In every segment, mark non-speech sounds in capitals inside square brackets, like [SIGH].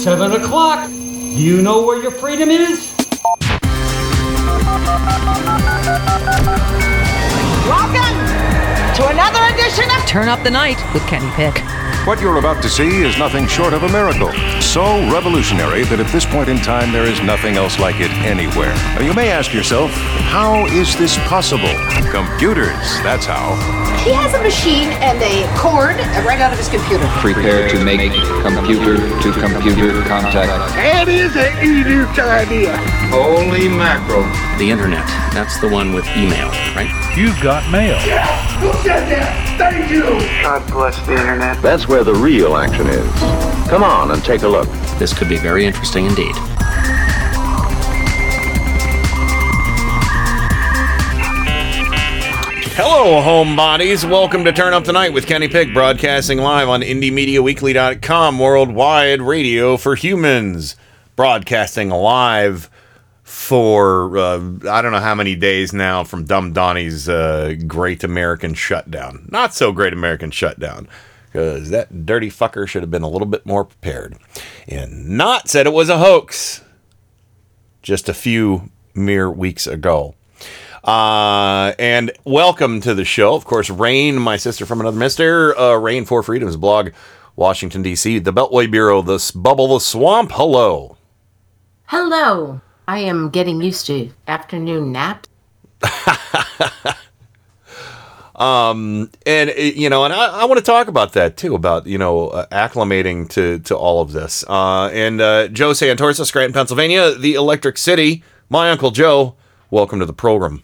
7 o'clock. Do you know where your freedom is? Welcome to another edition of Turn Up the Night with Kenny Pick. What you're about to see is nothing short of a miracle. So revolutionary that at this point in time there is nothing else like it anywhere. Now, you may ask yourself, how is this possible? Computers, that's how. He has a machine and a cord right out of his computer. Prepare to make computer to computer contact. That is an idiot's idea. Holy mackerel. The internet. That's the one with email, right? You've got mail. Yes! Who said that? Thank you. God bless the internet. That's where the real action is. Come on and take a look. This could be very interesting indeed. Hello, homebodies. Welcome to Turn Up the Night with Kenny Pick, broadcasting live on IndieMediaWeekly.com, worldwide radio for humans. Broadcasting live for uh, I don't know how many days now from Dumb Donnie's uh, Great American Shutdown. Not so Great American Shutdown, because that dirty fucker should have been a little bit more prepared and not said it was a hoax just a few mere weeks ago. Uh, and welcome to the show. Of course, Rain, my sister from another mister, uh, Rain for Freedom's blog, Washington, D.C., the Beltway Bureau, the Bubble, the Swamp. Hello. Hello. I am getting used to afternoon naps. [LAUGHS] Um, and, uh, you know, and I, I want to talk about that too, about, you know, uh, acclimating to, to all of this. Uh, and uh, Joe Santorsa, Scranton, Pennsylvania, the Electric City, my Uncle Joe, welcome to the program.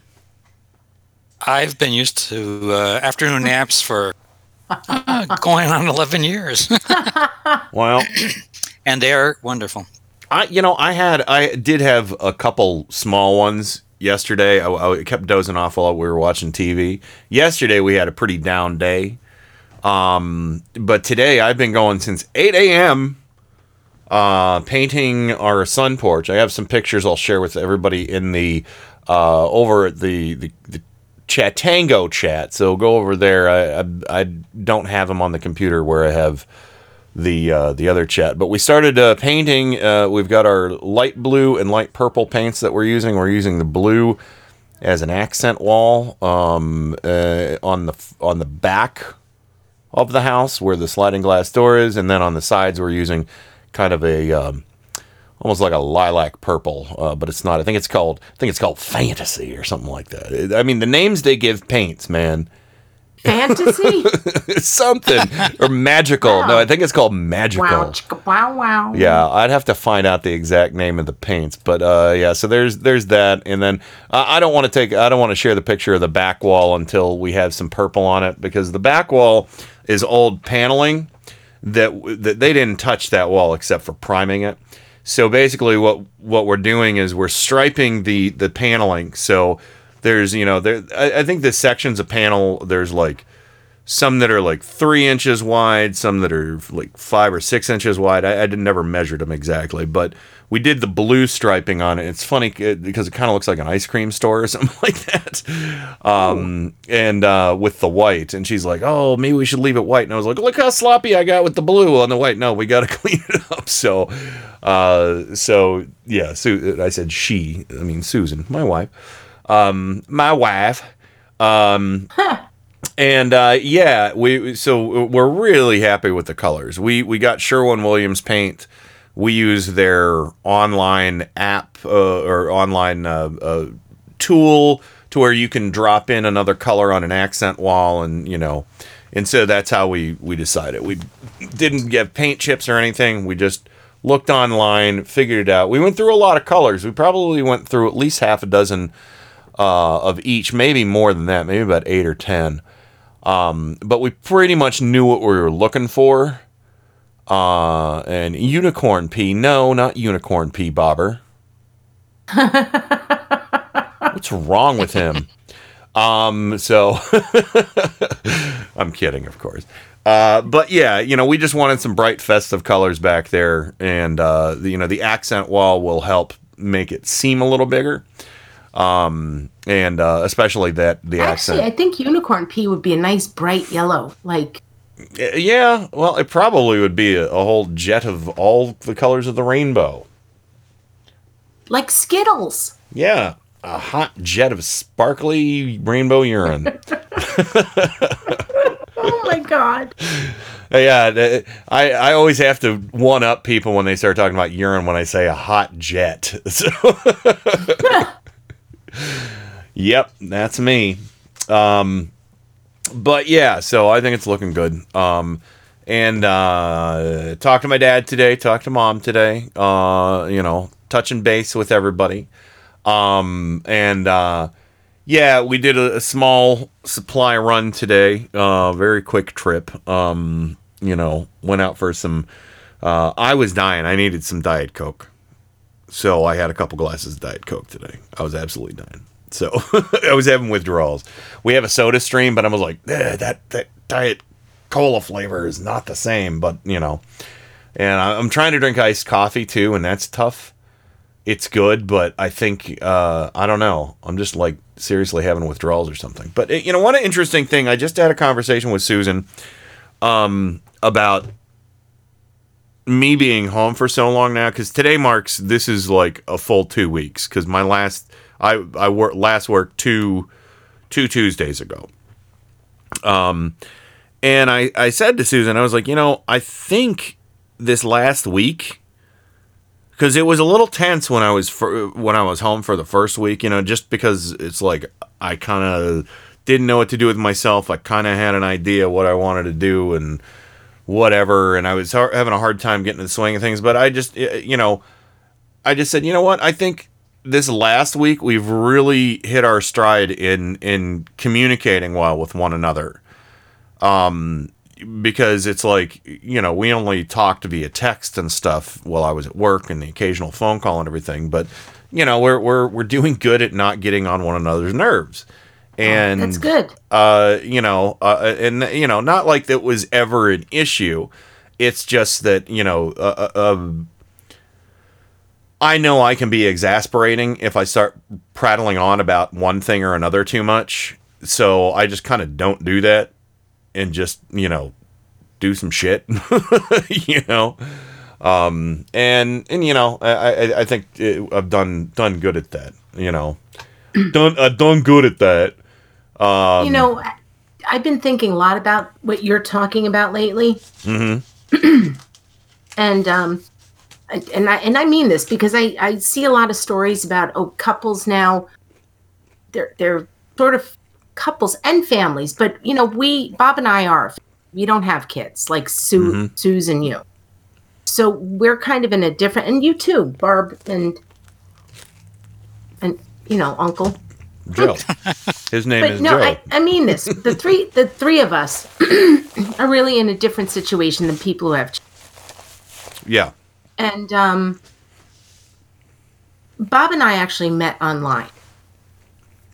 I've been used to uh, afternoon naps for uh, going on 11 years, [LAUGHS] Well, [CLEARS THROAT] and they are wonderful. I, you know, I had, I did have a couple small ones yesterday. I, I kept dozing off while we were watching TV. Yesterday we had a pretty down day. Um, but today I've been going since 8 a.m. Uh, painting our sun porch. I have some pictures I'll share with everybody in the uh, over at the the, the Chatango chat. So go over there. I, I I don't have them on the computer where I have the uh, the other chat. But we started uh, painting. Uh, we've got our light blue and light purple paints that we're using. We're using the blue as an accent wall um, uh, on the on the back of the house where the sliding glass door is, and then on the sides we're using kind of a um, almost like a lilac purple, uh, but it's not. I think it's called I think it's called fantasy or something like that. I mean, the names they give paints, man. Fantasy? [LAUGHS] something or magical. No, I think it's called magical. wow, chicka, wow, wow. Yeah, I'd have to find out the exact name of the paints, but uh, yeah. So there's there's that, and then uh, I don't want to take I don't want to share the picture of the back wall until we have some purple on it because the back wall is old paneling that that they didn't touch that wall except for priming it. So basically, what what we're doing is we're striping the the paneling. So there's you know there I, I think the sections of panel there's like some that are like three inches wide, some that are like five or six inches wide. I, I never measured them exactly, but we did the blue striping on it. It's funny uh, because it kind of looks like an ice cream store or [LAUGHS] something like that. Um, and uh, with the white, and she's like, "Oh, maybe we should leave it white." And I was like, "Look how sloppy I got with the blue on the white." No, we got to [LAUGHS] clean it up. So, uh, so yeah. Su- I said she. I mean Susan, my wife. Um, my wife. Um, and uh, yeah, we so we're really happy with the colors. We we got Sherwin Williams paint. We use their online app uh, or online uh, uh, tool to where you can drop in another color on an accent wall, and you know, and so that's how we we decided. We didn't get paint chips or anything. We just looked online, figured it out. We went through a lot of colors. We probably went through at least half a dozen uh, of each, maybe more than that, maybe about eight or ten. Um, but we pretty much knew what we were looking for. Uh, and unicorn pea, no, not unicorn pea, bobber. What's wrong with him? [LAUGHS] Um, so [LAUGHS] I'm kidding, of course. Uh, but yeah, you know, we just wanted some bright festive colors back there, and uh, the, you know, the accent wall will help make it seem a little bigger. Um, and uh, especially that the Actually, accent. I think unicorn pea would be a nice bright yellow. Like, Yeah, well, it probably would be a, a whole jet of all the colors of the rainbow. Like Skittles. Yeah, a hot jet of sparkly rainbow urine. [LAUGHS] [LAUGHS] Oh my god. yeah, I, I always have to one up people when they start talking about urine when I say a hot jet. [LAUGHS] So, yep, that's me. Um, but yeah, so I think it's looking good. Um, and uh, talked to my dad today, talked to mom today. Uh, you know, touching base with everybody. Um, and uh, yeah, we did a, a small supply run today. Uh, very quick trip. Um, you know, went out for some. Uh, I was dying. I needed some Diet Coke, so I had a couple glasses of Diet Coke today. I was absolutely dying. So [LAUGHS] I was having withdrawals. We have a Soda Stream, but I was like, eh, that that Diet Cola flavor is not the same. But you know, and I'm trying to drink iced coffee too, and that's tough. It's good, but I think uh, I don't know. I'm just like seriously having withdrawals or something. But eh, you know, one interesting thing. I just had a conversation with Susan um, about me being home for so long now because today marks this is like a full two weeks because my last I I work last worked two two Tuesdays ago. Um, and I I said to Susan I was like you know I think this last week because it was a little tense when I was for, when I was home for the first week you know just because it's like I kind of didn't know what to do with myself. I kind of had an idea what I wanted to do and whatever and i was har- having a hard time getting the swing of things. But i just you know i just said you know what? I think this last week we've really hit our stride in in communicating well with one another um because it's like you know we only talked via text and stuff while i was at work and the occasional phone call and everything but you know we're we're we're doing good at not getting on one another's nerves and That's good. uh, you know, uh, and you know, not like that was ever an issue. It's just that you know, uh, uh, um, I know I can be exasperating if I start prattling on about one thing or another too much. So I just kind of don't do that, and just you know, do some shit. [LAUGHS] you know, um, and and you know, I I, I think it, I've done done good at that. You know, [CLEARS THROAT] done uh, done good at that. Um, you know, I've been thinking a lot about what you're talking about lately. Mm-hmm. [CLEARS THROAT] and um and and I and I mean this because I I see a lot of stories about oh couples now they're they're sort of couples and families but you know we Bob and I are we don't have kids like Sue Mhm. Sue's and you so we're kind of in a different and you too Barb and and you know uncle Joe. [LAUGHS] His name but is no, Joe. I, I mean this. The three, the three of us [CLEARS THROAT] are really in a different situation than people who have. ch- yeah. And um, Bob and I actually met online.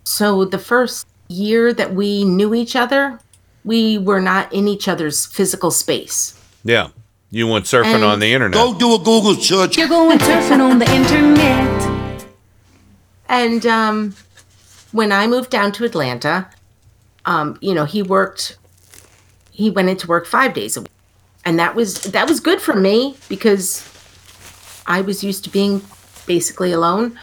So the first year that we knew each other, we were not in each other's physical space. Yeah. You went surfing And- on the internet. Go do a Google search. You're going surfing on the internet. And um, when I moved down to Atlanta, um, you know, he worked. He went into work five days a week, and that was that was good for me because I was used to being basically alone.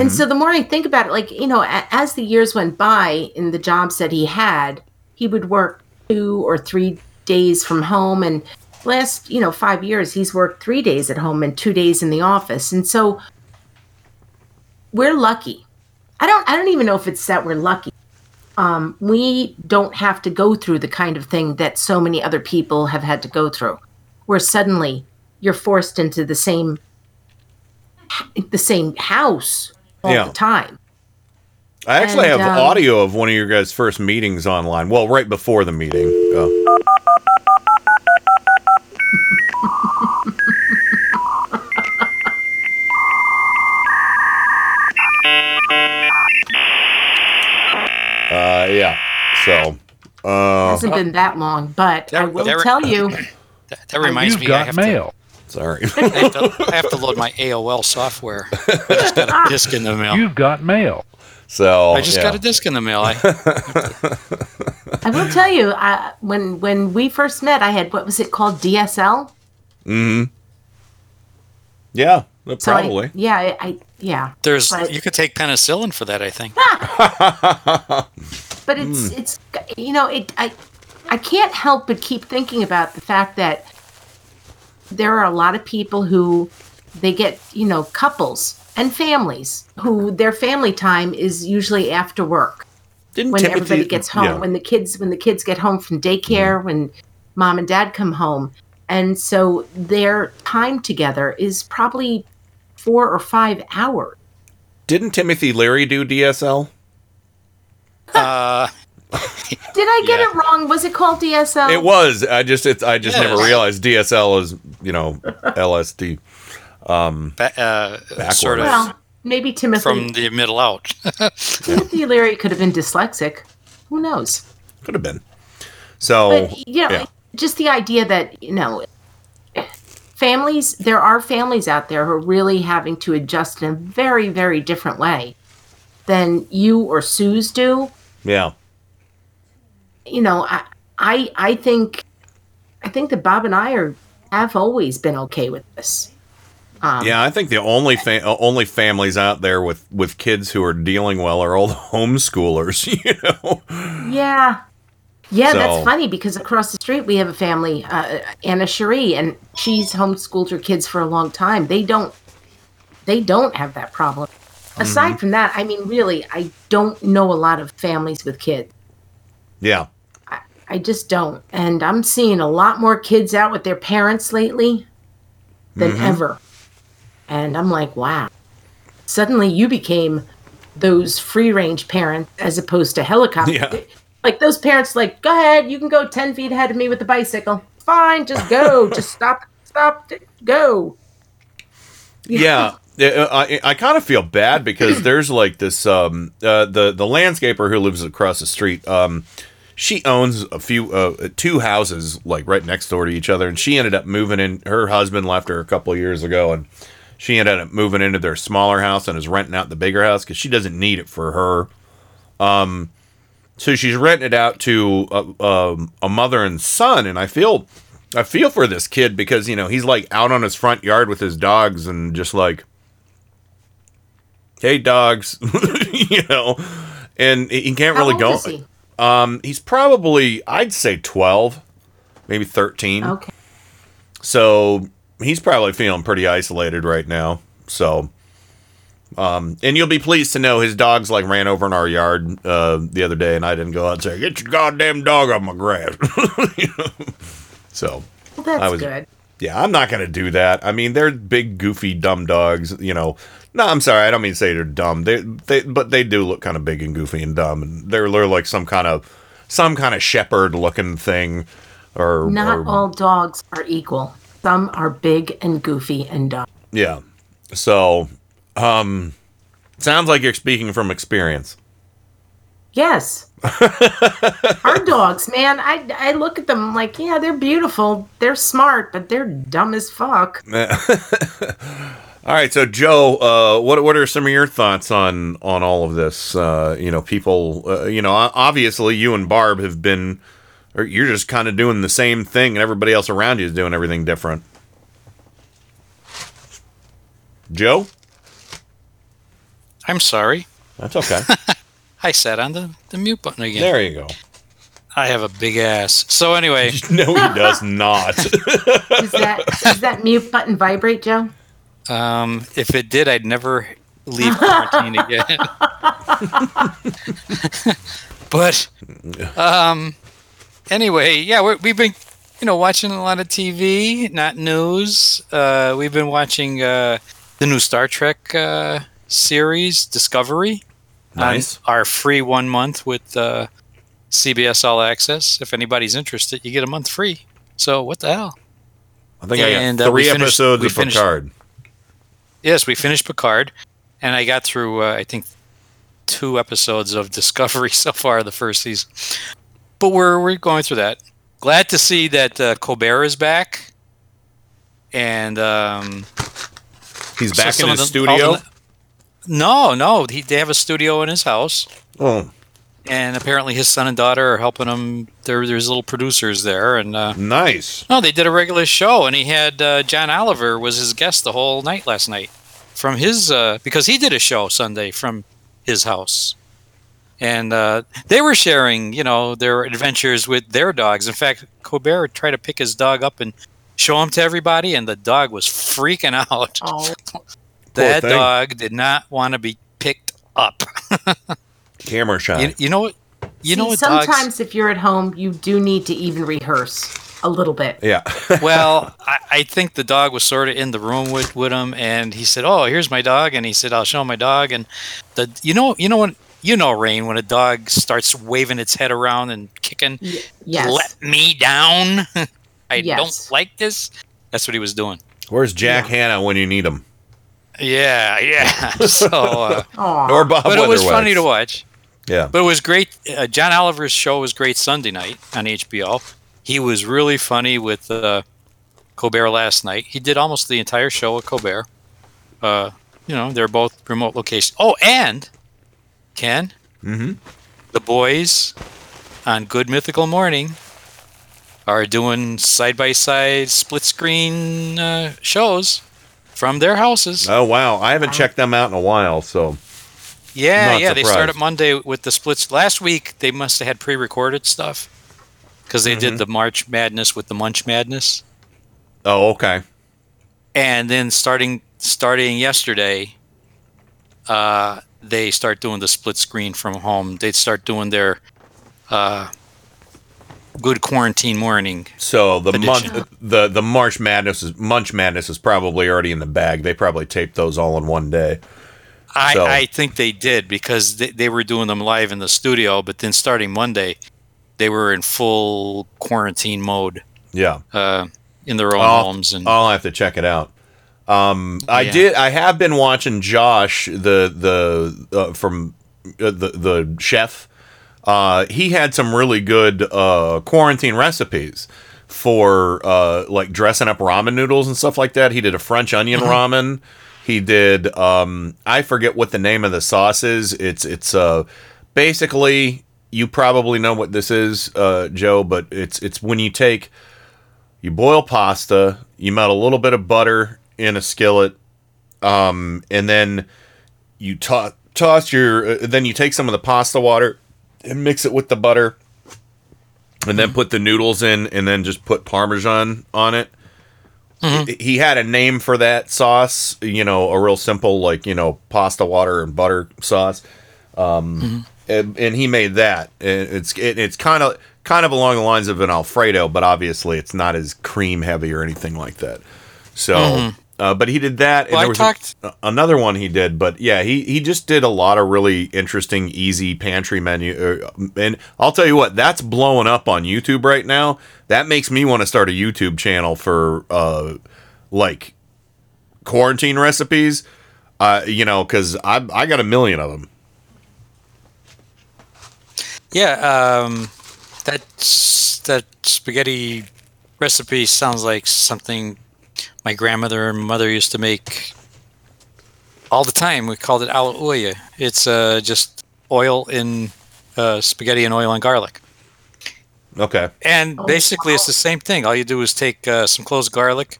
And so the more I think about it, like, you know, a- as the years went by in the jobs that he had, he would work two or three days from home. And last, you know, five years, he's worked three days at home and two days in the office. And so we're lucky. I don't, I don't even know if it's that we're lucky. Um, we don't have to go through the kind of thing that so many other people have had to go through, where suddenly you're forced into the same, the same house all Yeah. the time. I actually And, have um, audio of one of your guys' first meetings online. Well, right before the meeting. Uh, uh, yeah. So, uh, hasn't been that long, but I will that- tell you. That, [COUGHS] that reminds You've me. got I have mail. To, Sorry. [LAUGHS] I have, to, I have to load my AOL software. I just got a disc in the mail. You've got mail. So I just yeah. got a disc in the mail. I, [LAUGHS] I will tell you, I, when when we first met, I had what was it called DSL? Mm-hmm. Yeah, So I- probably. yeah, I, I yeah. There's But- you could take penicillin for that, I think. [LAUGHS] But it's it's you know it I I can't help but keep thinking about the fact that there are a lot of people who they get you know couples and families who their family time is usually after work Didn't when Timothy- everybody gets home yeah. when the kids when the kids get home from daycare when mom and dad come home and so their time together is probably four or five hours Didn't Timothy Leary do DSL? [LAUGHS] Uh, [LAUGHS] did i get it wrong was it called dsl It was. I just it's I just Yes. never realized DSL is you know [LAUGHS] LSD. Um, ba- uh, sort of well maybe timothy from the middle out. [LAUGHS] timothy leary could have been dyslexic who knows could have been. So but you know yeah. just the idea that you know families there are families out there who are really having to adjust in a very very different way than you or sue's do yeah. You know i i, I think i think that bob and i are have always been okay with this um, Yeah, I think the only fa- uh, only families out there with with kids who are dealing well are all the [LAUGHS] homeschoolers. [LAUGHS] You know. Yeah. Yeah, So- that's funny because across the street we have a family, uh, Anna Cherie, and she's homeschooled her kids for a long time. They don't, they don't have that problem. Aside Mhm. from that, I mean, really, I don't know a lot of families with kids. Yeah. I just don't, and I'm seeing a lot more kids out with their parents lately than Mhm. ever. And I'm like, wow. Suddenly, you became those free range parents as opposed to helicopter. Yeah. [LAUGHS] Like those parents, like, go ahead, you can go 10 feet ahead of me with the bicycle. Fine, just go. [LAUGHS] just stop, stop, go. yeah Yeah, I, I kind of feel bad because [CLEARS THROAT] there's like this um uh, the the landscaper who lives across the street um she owns a few uh, two houses like right next door to each other and she ended up moving in her husband left her a couple years ago and she ended up moving into their smaller house and is renting out the bigger house because she doesn't need it for her um so she's renting it out to a, um, a mother and son and i feel i feel for this kid because you know he's like out on his front yard with his dogs and just like hey dogs [LAUGHS] you know and he can't How really go? Um he's probably i'd say 12 maybe 13 Okay. so he's probably feeling pretty isolated right now so um and you'll be pleased to know his dogs like ran over in our yard uh the other day and i didn't go out and say get your goddamn dog off my grass [LAUGHS] You know? so Well, that's I was- good. yeah, I'm not gonna do that. I mean, they're big, goofy, dumb dogs. You know, no, I'm sorry, I don't mean to say they're dumb. They, they, but they do look kind of big and goofy and dumb, and they're, they're like some kind of, some kind of shepherd-looking thing, or Not or- all dogs are equal. Some are big and goofy and dumb. yeah. So, um, sounds like you're speaking from experience. Yes. [LAUGHS] Our dogs, man, I, I look at them like, yeah, they're beautiful. They're smart, but they're dumb as fuck. [LAUGHS] All right, so Joe, uh, what what are some of your thoughts on on all of this? Uh, you know, people, uh, you know, obviously you and Barb have been, or you're just kind of doing the same thing, and everybody else around you is doing everything different. Joe, I'm sorry. that's okay. [LAUGHS] I sat on the, the mute button again. there you go. I have a big ass. So anyway, [LAUGHS] No, he does not. Does that, does that mute button vibrate, Joe? Um, if it did, I'd never leave quarantine [LAUGHS] again. [LAUGHS] but um, anyway, yeah, we we've been you know watching a lot of TV, not news. Uh, we've been watching uh, the new Star Trek uh, series, Discovery. on Nice. our free one month with uh, CBS All Access. If anybody's interested, you get a month free. So what the hell? I think I And, got uh, three finished- episodes we of finished- Picard. Yes, we finished Picard, and I got through. Uh, I think two episodes of [LAUGHS] Discovery so far, the first season. But we're we're going through that. Glad to see that uh, Colbert is back, and um, He's so back in his the- studio. the- no, no, he, they have a studio in his house. Oh, and apparently his son and daughter are helping him. There, there's little producers there, and uh, Nice. no, they did a regular show, and he had uh, John Oliver was his guest the whole night last night from his uh, because he did a show Sunday from his house, and uh, they were sharing, you know, their adventures with their dogs. In fact, Colbert tried to pick his dog up and show him to everybody, and the dog was freaking [LAUGHS] out. Oh, that dog did not want to be picked up. [LAUGHS] Camera shot. You, you know what? You know what? sometimes dogs, if you're at home, you do need to even rehearse a little bit. yeah. [LAUGHS] well, I, I think the dog was sort of in the room with, with him, and he said, "Oh, here's my dog," and he said, "I'll show him my dog." And the you know you know when you know Rain when a dog starts waving its head around and kicking, Y- yes. let me down. [LAUGHS] I Yes. don't like this. That's what he was doing. Where's Jack Hanna when you need him? Yeah, [LAUGHS] yeah. so, uh, [LAUGHS] Aw. Or Bob but it was funny to watch. Yeah. But it was great. Uh, John Oliver's show was great Sunday night on HBO. He was really funny with uh, Colbert last night. He did almost the entire show with Colbert. Uh, you know, they're both remote locations. Oh, and Ken, Mm-hmm. the boys on Good Mythical Morning are doing side by side split screen uh, shows from their houses. Oh wow, I haven't checked them out in a while. So Yeah, Not yeah. They surprised. started Monday with the splits. Last week they must have had pre-recorded stuff because they Mm-hmm. did the March Madness with the Munch Madness, oh okay. and then starting starting yesterday, uh, they start doing the split screen from home. They start doing their uh, good quarantine morning. So the Edition. month, the the March Madness is Munch Madness is probably already in the bag. They probably taped those all in one day. I, So- I think they did because they, they were doing them live in the studio, but then starting Monday, they were in full quarantine mode Yeah. uh, in their own I'll, homes and. I'll have to check it out. Um, I Yeah. did. I have been watching Josh, the the uh, from uh, the the chef. Uh, he had some really good uh, quarantine recipes for uh, like dressing up ramen noodles and stuff like that. He did a French onion ramen. He did. Um, I forget what the name of the sauce is. It's it's uh, basically you probably know what this is, uh, Joe. But it's it's when you take you boil pasta, you melt a little bit of butter in a skillet, um, and then you to- toss your. Uh, then you take some of the pasta water and mix it with the butter, and then put the noodles in, and then just put Parmesan on it. He- He had a name for that sauce, you know, a real simple like you know pasta water and butter sauce Um, mm-hmm. and, and he made that. And it's it, it's kind of kind of along the lines of an Alfredo, but obviously it's not as cream heavy or anything like that. So, mm-hmm. Uh, but he did that. Well, I talked- a, another one he did, but yeah, he he just did a lot of really interesting, easy pantry menu. Uh, and I'll tell you what, that's blowing up on YouTube right now. That makes me want to start a YouTube channel for uh, like quarantine recipes. Uh, you know, because I I got a million of them. Yeah, um, that that spaghetti recipe sounds like something my grandmother and mother used to make all the time. We called it ala olla. It's uh, just oil in uh, spaghetti and oil and garlic. Okay. And basically, it's the same thing. All you do is take uh, some closed garlic,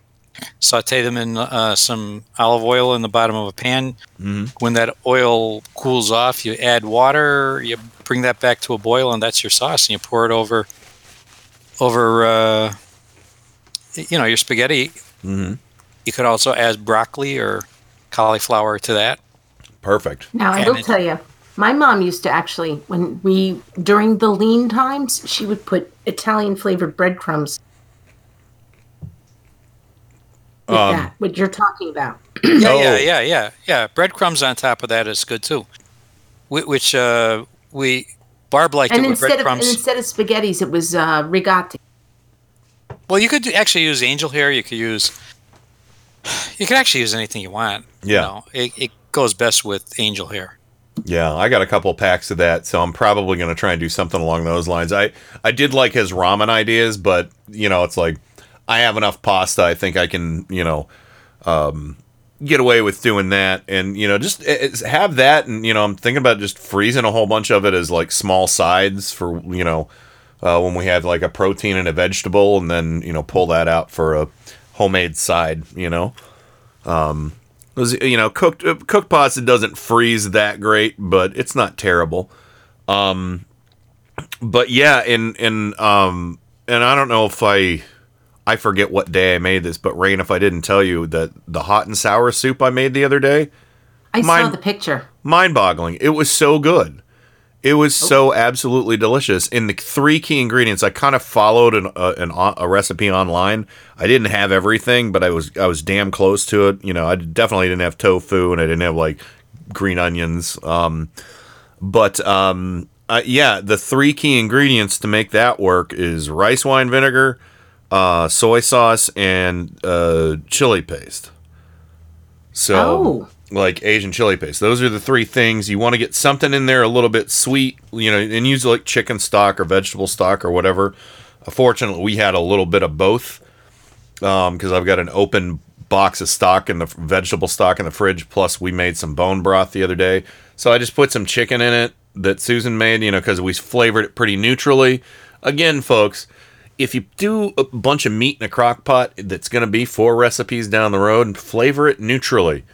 saute them in uh, some olive oil in the bottom of a pan. Mhm. When that oil cools off, you add water. You bring that back to a boil, and that's your sauce. And you pour it over, over, uh, you know, your spaghetti. Mm-hmm. You could also add broccoli or cauliflower to that. Perfect. Now I And will it- tell you, my mom used to actually, when we during the lean times, she would put Italian flavored breadcrumbs. With Um, that, what you're talking about. Yeah, Oh. yeah, yeah, yeah, yeah. Breadcrumbs on top of that is good too. Wh- Which uh, we Barb liked and it with instead of and instead of spaghettis, it was uh, rigati. Well, you could do- actually use angel hair. You could use. You could actually use anything you want. Yeah. You know, it, it goes best with angel hair. Yeah, I got a couple packs of that, so I'm probably going to try and do something along those lines. I I did like his ramen ideas, but you know, it's like I have enough pasta. I think I can, you know, um, get away with doing that, and you know, just it's, have that, and you know, I'm thinking about just freezing a whole bunch of it as like small sides for you know, uh, when we have like a protein and a vegetable, and then you know, pull that out for a homemade side. You know, um, those, you know, cooked uh, cooked pasta doesn't freeze that great, but it's not terrible. Um, but yeah, and and um, and I don't know if I. I forget what day I made this, but Rain, if I didn't tell you that the hot and sour soup I made the other day, I saw the picture. mind-boggling. It was so good. It was so absolutely delicious. In the three key ingredients, I kind of followed an, uh, an o- a recipe online. I didn't have everything, but I was I was damn close to it. You know, I definitely didn't have tofu, and I didn't have like green onions. Um, but um, uh, yeah, the three key ingredients to make that work is rice wine vinegar, uh, soy sauce, and uh, chili paste. So, Oh. Like Asian chili paste. Those are the three things you want to get something in there a little bit sweet, you know, and use like chicken stock or vegetable stock or whatever. Uh, Fortunately, we had a little bit of both because I've got an open box of stock and the vegetable stock in the fridge. Plus, we made some bone broth the other day, so I just put some chicken in it that Susan made. You know, because we flavored it pretty neutrally. Again, folks, if you do a bunch of meat in a crock pot that's going to be four recipes down the road, flavor it neutrally.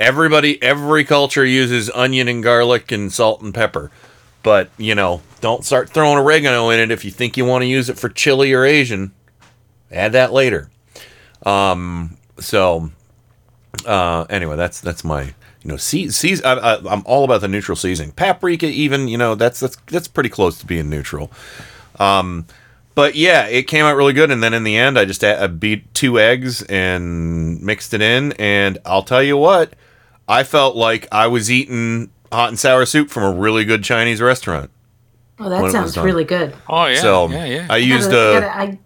Everybody, every culture uses onion and garlic and salt and pepper. But, you know, don't start throwing oregano in it if you think you want to use it for chili or Asian. Add that later. Um, so, uh, anyway, that's that's my you know see seas I, I'm all about the neutral seasoning. Paprika, even you know that's that's that's pretty close to being neutral. Um, but yeah, it came out really good. And then in the end, I just I beat two eggs and mixed it in. And I'll tell you what, I felt like I was eating hot and sour soup from a really good Chinese restaurant. Oh, that When it was sounds really good. Oh yeah, so yeah, yeah. I used Gotta- a gotta- I-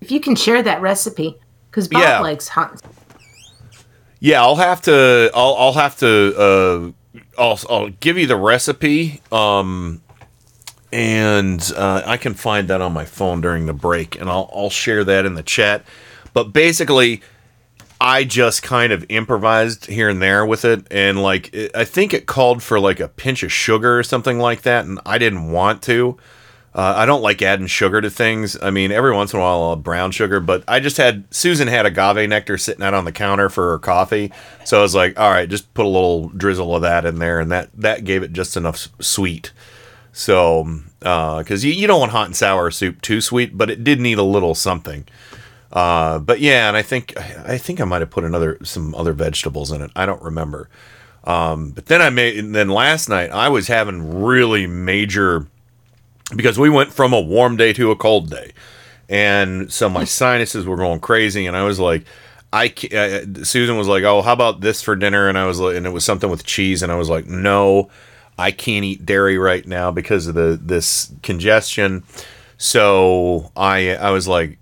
if you can share that recipe, because Bob Yeah. likes hot. Yeah, I'll have to. I'll I'll have to. Uh, I'll I'll give you the recipe. Um, and uh, I can find that on my phone during the break, and I'll I'll share that in the chat. But basically, I just kind of improvised here and there with it, and like it, I think it called for like a pinch of sugar or something like that, and I didn't want to. Uh, I don't like adding sugar to things. I mean, every once in a while I'll add brown sugar, but I just had Susan had agave nectar sitting out on the counter for her coffee, so I was like, all right, just put a little drizzle of that in there, and that that gave it just enough sweet. So, because you, you don't want hot and sour soup too sweet, but it did need a little something. Uh, but yeah, and I think I think I might have put another some other vegetables in it. I don't remember. Um, but then I made and then last night I was having really major because we went from a warm day to a cold day, and so my sinuses were going crazy, and I was like. I uh, Susan was like, "Oh, how about this for dinner?" And I was like, and it was something with cheese, and I was like, "No, I can't eat dairy right now because of the this congestion." So I I was like,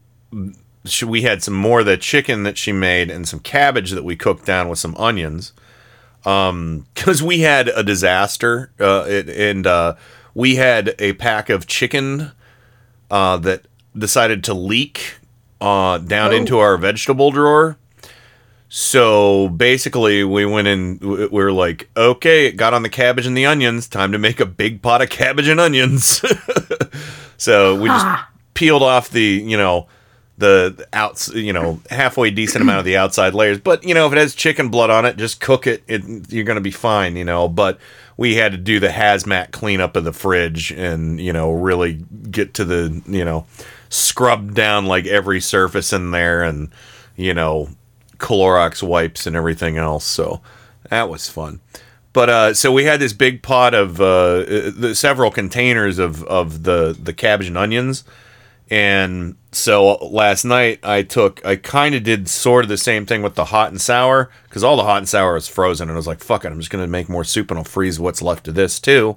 she, we had some more of the chicken that she made and some cabbage that we cooked down with some onions. Um, [LAUGHS] because we had a disaster, uh, it, and uh, we had a pack of chicken uh, that decided to leak uh, down Oh. into our vegetable drawer. So basically, we went in. We were like, okay, it got on the cabbage and the onions. Time to make a big pot of cabbage and onions. [LAUGHS] so we just peeled off the, you know, the outs, you know, halfway decent amount of the outside layers. But you know, if it has chicken blood on it, just cook it. it you're gonna be fine, you know. But we had to do the hazmat cleanup of the fridge and you know really get to the you know scrub down like every surface in there and you know Clorox wipes and everything else. So that was fun. But uh, so we had this big pot of uh, uh, the, several containers of, of the the cabbage and onions, and so last night I took I kind of did sort of the same thing with the hot and sour because all the hot and sour is frozen, and I was like, "Fuck it, I'm just gonna make more soup and I'll freeze what's left of this too."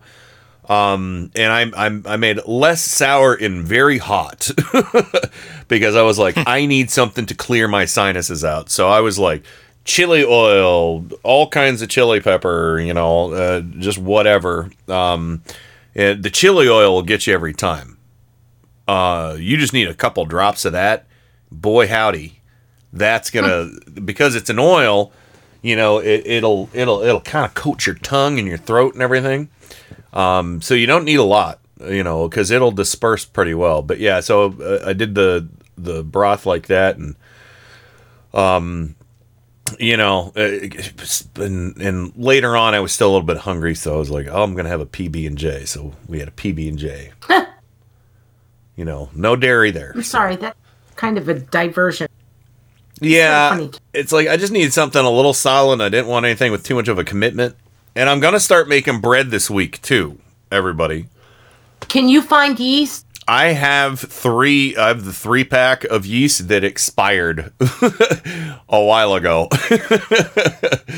Um, and I I'm, I made less sour and very hot [LAUGHS] because I was like, [LAUGHS] I need something to clear my sinuses out. So I was like, chili oil, all kinds of chili pepper, you know, uh, just whatever. Um, and the chili oil will get you every time. Uh, you just need a couple drops of that. Boy, howdy, that's gonna because it's an oil. you know, it, it'll it'll it'll kind of coat your tongue and your throat and everything. Um, so you don't need a lot, you know, because it'll disperse pretty well. But yeah, so uh, I did the the broth like that, and um, you know, uh, and and later on, I was still a little bit hungry, so I was like, oh, I'm gonna have a PB and J. So we had a PB and J. You know, no dairy there. I'm sorry, that kind of a diversion. Yeah, it's like I just needed something a little solid. I didn't want anything with too much of a commitment, and I'm gonna start making bread this week too. Everybody, Can you find yeast? I have three. I have the three pack of yeast that expired [LAUGHS] a while ago. [LAUGHS]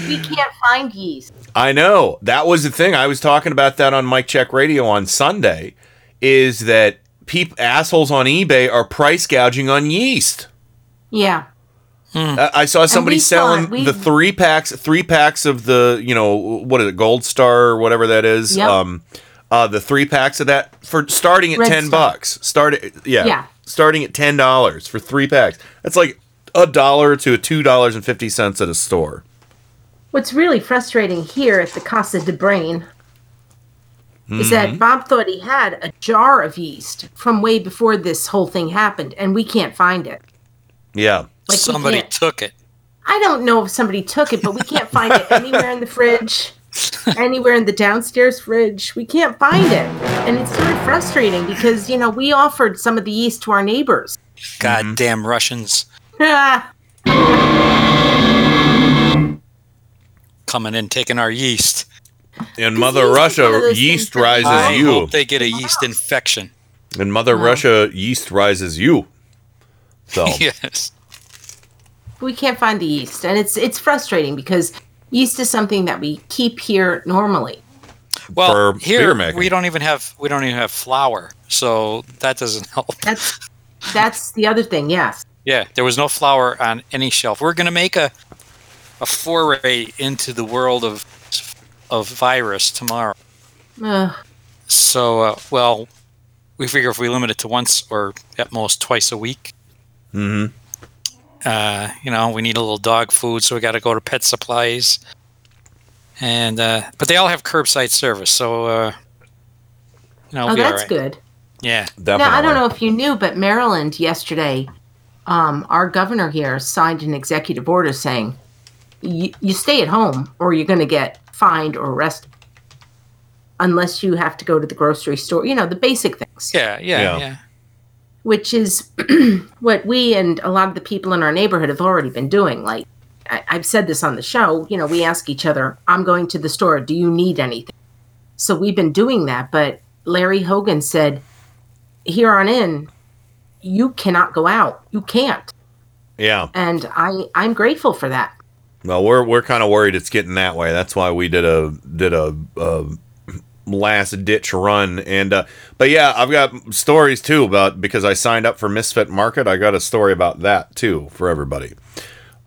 We can't find yeast. I know that was the thing. I was talking about that on Mike Check Radio on Sunday. Is that peop assholes on eBay are price gouging on yeast? Yeah. I I saw somebody selling we- the three packs, three packs of the, you know, what is it, Gold Star or whatever that is. Yep. Um, uh, the three packs of that for starting at Red ten Star. bucks. Start, yeah, Yeah. starting at ten dollars for three packs. That's like a dollar to two dollars and fifty cents at a store. What's really frustrating here at the Casa de Brain is that Bob thought he had a jar of yeast from way before this whole thing happened, and we can't find it. Yeah, Like Somebody took it. I don't know if somebody took it, but we can't find it anywhere in the fridge, [LAUGHS] anywhere in the downstairs fridge. We can't find it. And it's sort of frustrating because, you know, we offered some of the yeast to our neighbors. Goddamn Russians Ah, [LAUGHS] coming in taking our yeast. In Mother yeast is one of Russia, yeast rises I you. hope they get a yeast infection. In Mother Russia, yeast rises you. So [LAUGHS] yes. we can't find the yeast. And it's it's frustrating because yeast is something that we keep here normally. Well, For beer here making. we don't even have we don't even have flour, so that doesn't [LAUGHS] help. That's that's the other thing, yes. Yeah, there was no flour on any shelf. We're going to make a a foray into the world of of virus tomorrow. Ugh. So, uh, well, we figure if we limit it to once or at most twice a week, mm-hmm. uh, you know, we need a little dog food, so we got to go to pet supplies. And uh, but they all have curbside service, so uh, you know, Oh, we'll be all that's right. good. Yeah, definitely. Now, I don't know if you knew, but Maryland yesterday, um, our governor here signed an executive order saying you, you stay at home or you're going to get fined or arrested unless you have to go to the grocery store. You know, the basic things, Yeah, yeah, Yeah. yeah. which is [CLEARS THROAT] what we and a lot of the people in our neighborhood have already been doing. Like, I, I've said this on the show, you know, we ask each other, I'm going to the store. Do you need anything? So we've been doing that. But Larry Hogan said, here on in, you cannot go out. You can't. Yeah. And I, I'm grateful for that. Well, we're we're kind of worried it's getting that way. That's why we did a did a, a last ditch run. And uh, but yeah, I've got stories too about because I signed up for Misfit Market. I got a story about that too for everybody.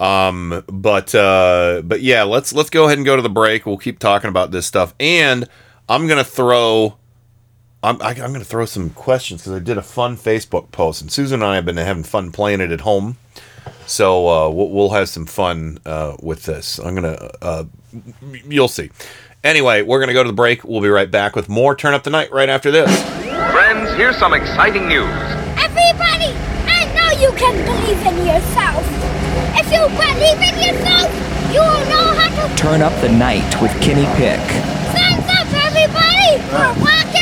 Um, but uh, but yeah, let's let's go ahead and go to the break. We'll keep talking about this stuff, and I'm gonna throw. I'm, I, I'm going to throw some questions because I did a fun Facebook post, and Susan and I have been having fun playing it at home. So uh, we'll, we'll have some fun uh, with this. I'm gonna, uh, you'll see. Anyway, we're gonna go to the break. We'll be right back with more Turn Up the Night right after this. Friends, here's some exciting news. Everybody, I know you can believe in yourself. If you believe in yourself, you will know how to Turn up the night with Kenny Pick. stand up, everybody, for rock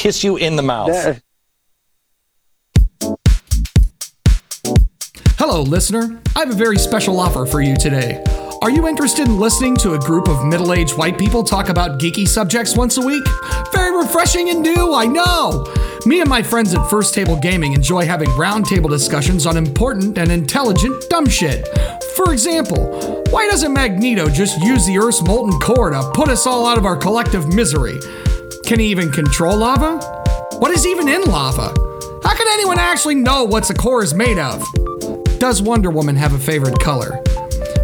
kiss you in the mouth. Hello, listener. I have a very special offer for you today. Are you interested in listening to a group of middle aged white people talk about geeky subjects once a week? Very refreshing and new, I know! Me and my friends at First Table Gaming enjoy having roundtable discussions on important and intelligent dumb shit. For example, why doesn't Magneto just use the Earth's molten core to put us all out of our collective misery? Can he even control lava? What is even in lava? How can anyone actually know what a core is made of? Does Wonder Woman have a favorite color?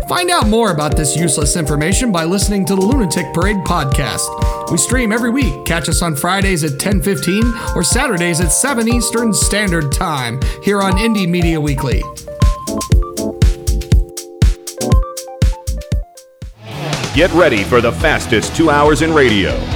Find out more about this useless information by listening to the Lunatic Parade podcast. We stream every week. Catch us on Fridays at 10:15 or Saturdays at 7 Eastern Standard Time here on Indie Media Weekly. Get ready for the fastest two hours in radio.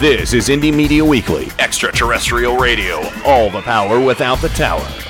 This is Indie Media Weekly, extraterrestrial radio, all the power without the tower.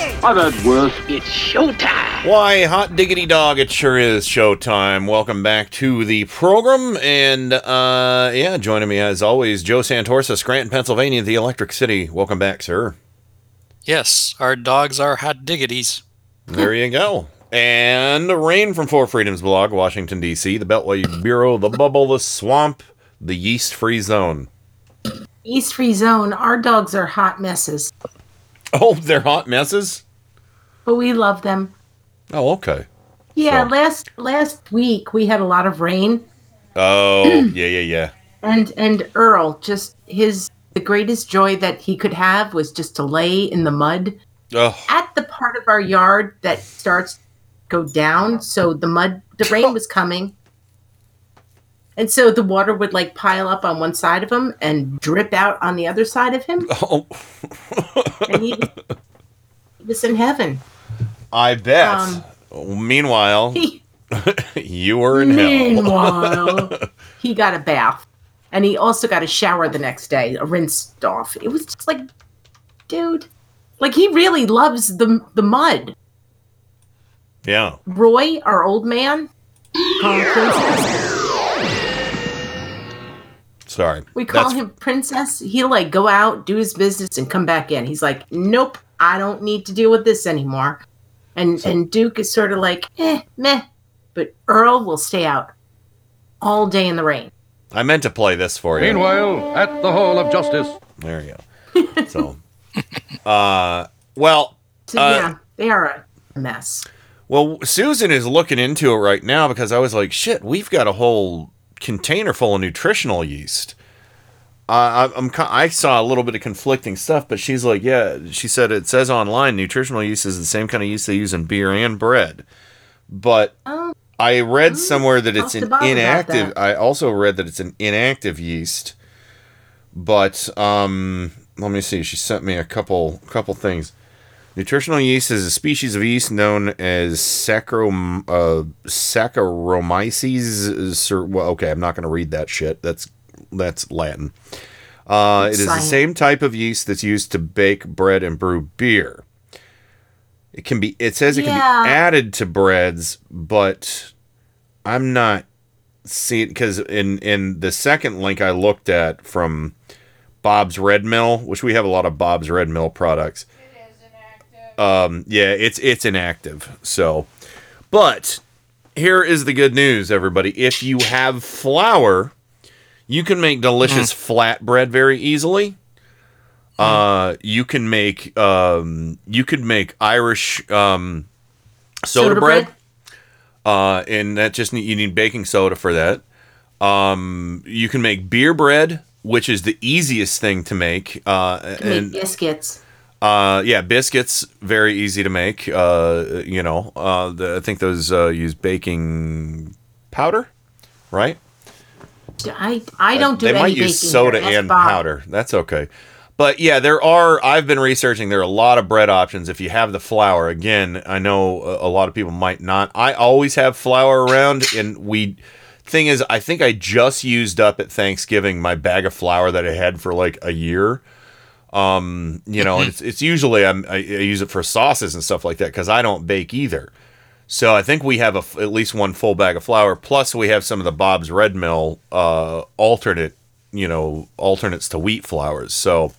I've had worse. It's showtime! Why, hot diggity dog, it sure is showtime. Welcome back to the program. And uh yeah, joining me as always, Joe Santorsa, Scranton, Pennsylvania, the Electric City. Welcome back, sir. Yes, our dogs are hot diggities. There you go. And Rain from Four Freedoms blog, Washington, D.C., the Beltway Bureau, the Bubble, the Swamp, the Yeast Free Zone. Yeast Free Zone, our dogs are hot messes, [LAUGHS] Oh, they're hot messes? but we love them. Oh, okay. Yeah, So- last last week we had a lot of rain, Oh, [CLEARS THROAT] yeah, yeah, yeah. and and Earl just his the greatest joy that he could have was just to lay in the mud Oh, at the part of our yard that starts go down. So the mud, the rain [LAUGHS] was coming. And so the water would like pile up on one side of him and drip out on the other side of him. Oh. and he was, he was in heaven. I bet. Um, Meanwhile, He, [LAUGHS] you were in hell. meanwhile, [LAUGHS] he got a bath. And he also got a shower the next day, a rinse off. It was just like, dude, like he really loves the the mud. yeah. Roy, our old man, [LAUGHS] call him princess. Sorry. We call That's- him princess. He'll like go out, do his business, and come back in. He's like, nope, I don't need to deal with this anymore. And and Duke is sort of like, eh, meh. But Earl will stay out all day in the rain. I meant to play this for you. Meanwhile, at the Hall of Justice. There you go. So, [LAUGHS] uh, well, So uh, yeah, they are a mess. well, Susan is looking into it right now because I was like, shit, we've got a whole container full of nutritional yeast. Uh, I, I'm I saw a little bit of conflicting stuff, but she's like, yeah, she said it says online nutritional yeast is the same kind of yeast they use in beer and bread. But Oh, I read somewhere that it's an inactive. I also read that it's an inactive yeast. But um, let me see. She sent me a couple couple things. Nutritional yeast is a species of yeast known as Saccharom, uh, Saccharomyces. Well, okay, I'm not going to read that shit. That's that's Latin. Uh, it is the same type of yeast that's used to bake bread and brew beer. It can be. It says it can Yeah. be added to breads, but I'm not seeing because in in the second link I looked at from Bob's Red Mill, which we have a lot of Bob's Red Mill products. Um, yeah, it's it's inactive. So, but here is the good news, everybody. If you have flour, you can make delicious flatbread very easily. Uh, you can make um, you could make Irish um, soda, Soda bread. bread? Uh, and that just need, you need baking soda for that. Um, you can make beer bread, which is the easiest thing to make. Uh, Make and biscuits. Uh, yeah, biscuits very easy to make. Uh, you know, uh, the, I think those uh, use baking powder, right? I I don't do they might use soda. And Bob. powder. That's okay. But yeah, there are. I've been researching. There are a lot of bread options if you have the flour. Again, I know a, a lot of people might not. I always have flour around, and we. Thing is, I think I just used up at Thanksgiving my bag of flour that I had for like a year. Um, you know, and it's it's usually I'm, I, I use it for sauces and stuff like that because I don't bake either. So I think we have a at least one full bag of flour. Plus, we have some of the Bob's Red Mill uh, alternate, you know, alternates to wheat flours. So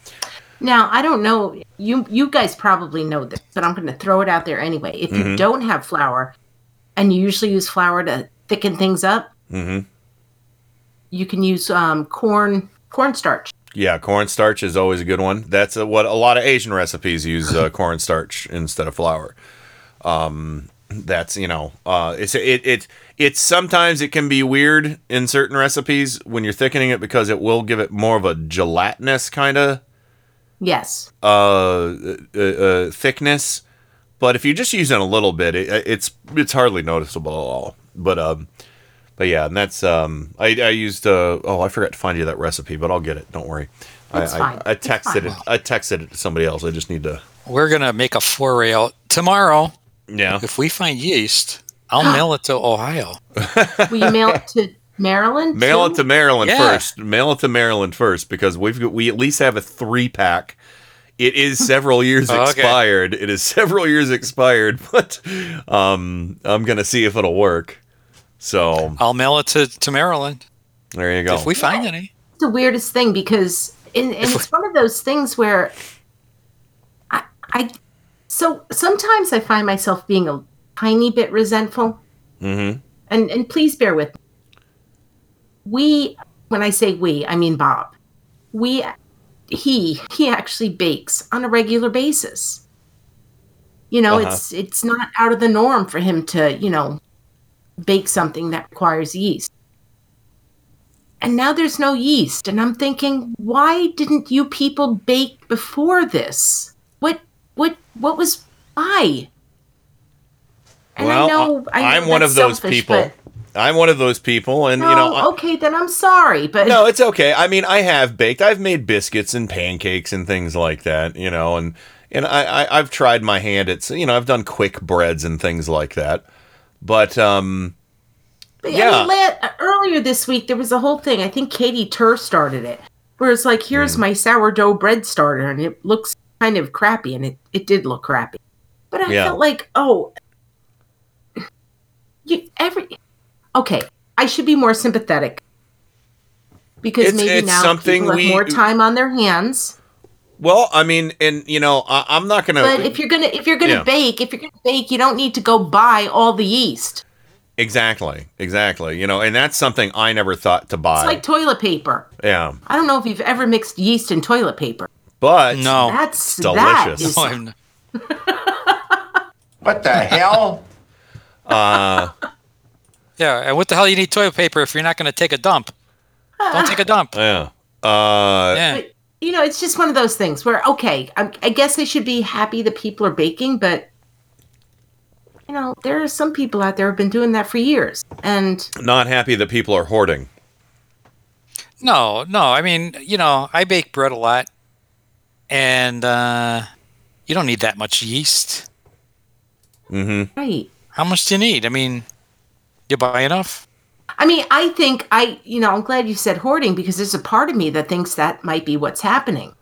Now I don't know. You you guys probably know this, but I'm going to throw it out there anyway. If you Mhm. don't have flour, and you usually use flour to thicken things up, hmm you can use um, corn cornstarch. Yeah, cornstarch is always a good one. That's uh what a lot of Asian recipes use uh, [LAUGHS] cornstarch instead of flour. Um, that's you know, uh, it's it it it's sometimes it can be weird in certain recipes when you're thickening it because it will give it more of a gelatinous kind of Yes. uh, uh, uh, thickness. But if you're just using a little bit, it, it's it's hardly noticeable at all. But um, but yeah, and that's um, I, I used uh, oh I forgot to find you that recipe, but I'll get it. Don't worry. It's I, fine. I, I It's texted fine. it. I texted it to somebody else. I just need to. We're gonna make a foray out tomorrow. Yeah. If we find yeast, I'll [GASPS] mail it to Ohio. Will you mail it to Maryland? [LAUGHS] Mail too? it to Maryland Yeah. first. Mail it to Maryland first because we've got, we at least have a three pack. It is [LAUGHS] several years Okay. expired. It is several years expired, [LAUGHS] but um, I'm gonna see if it'll work. So I'll mail it to, to Maryland there you go. if we find any. It's the weirdest thing because, and, and it's one of those things where I, I, so sometimes I find myself being a tiny bit resentful, mm-hmm. and and please bear with me. We, when I say we, I mean Bob. We, he, he actually bakes on a regular basis. You know, Uh-huh. it's it's not out of the norm for him to, you know, bake something that requires yeast. And now there's no yeast, and I'm thinking, why didn't you people bake before this? What what what was why? And well, I know I, I'm one of those selfish, people. but- I'm one of those people, and No, you know, oh, I- okay, then I'm sorry, but no, it's okay. I mean, I have baked. I've made biscuits and pancakes and things like that, you know, and and I, I I've tried my hand at you know I've done quick breads and things like that, but um, But, yeah, I mean, la- earlier this week there was a whole thing. I think Katy Tur started it, where it's like, here's Hmm. my sourdough bread starter, and it looks kind of crappy, and it, it did look crappy. But I Yeah. felt like, oh, you every okay. I should be more sympathetic because It's- maybe it's now something people have we- more time on their hands. Well, I mean, and you know, I, I'm not gonna. But if you're gonna if you're gonna Yeah. bake, if you're gonna bake, you don't need to go buy all the yeast. exactly, exactly, you know, and that's something I never thought to buy. It's like toilet paper. yeah, I don't know if you've ever mixed yeast and toilet paper. but No. That's delicious. That is, No, [LAUGHS] What the hell? uh, [LAUGHS] Yeah, and what the hell you need toilet paper if you're not going to take a dump? Don't take a dump. [LAUGHS] yeah. Uh, But, you know, it's just one of those things where, okay, I, I guess they should be happy that people are baking, but, you know, there are some people out there who have been doing that for years. And Not happy that people are hoarding. No, no. I mean, you know, I bake bread a lot, and uh, you don't need that much yeast. Mm-hmm. Right. How much do you need? I mean, you buy enough. I mean, I think I, you know, I'm glad you said hoarding because there's a part of me that thinks that might be what's happening.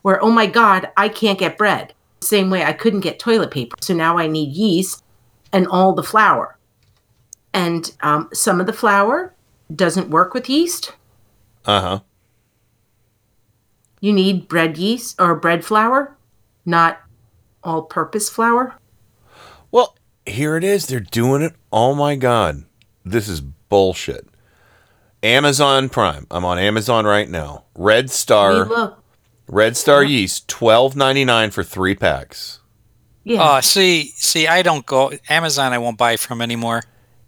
Where, oh my God, I can't get bread. Same way I couldn't get toilet paper. So now I need yeast and all the flour. And um, some of the flour doesn't work with yeast. Uh huh. You need bread yeast or bread flour, not all purpose flour. Well, here it is. They're doing it. Oh my god, this is bullshit. Amazon Prime. I'm on Amazon right now. Red Star. look, Red Star yeast, twelve ninety nine for three packs. yeah. Oh, see, see, I don't go Amazon. I won't buy from anymore.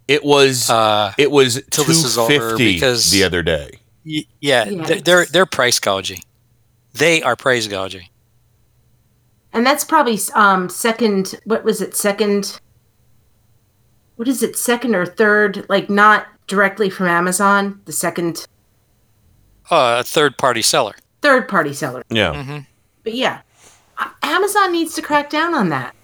It was Uh, it was till this is over because- the other day. Y- yeah, Yeah, they're, they're they're price gouging. They are price gouging. and that's probably um second what was it second what is it second or third like not directly from amazon the second Uh, a third party seller. third party seller Yeah. Mm-hmm. but yeah amazon needs to crack down on that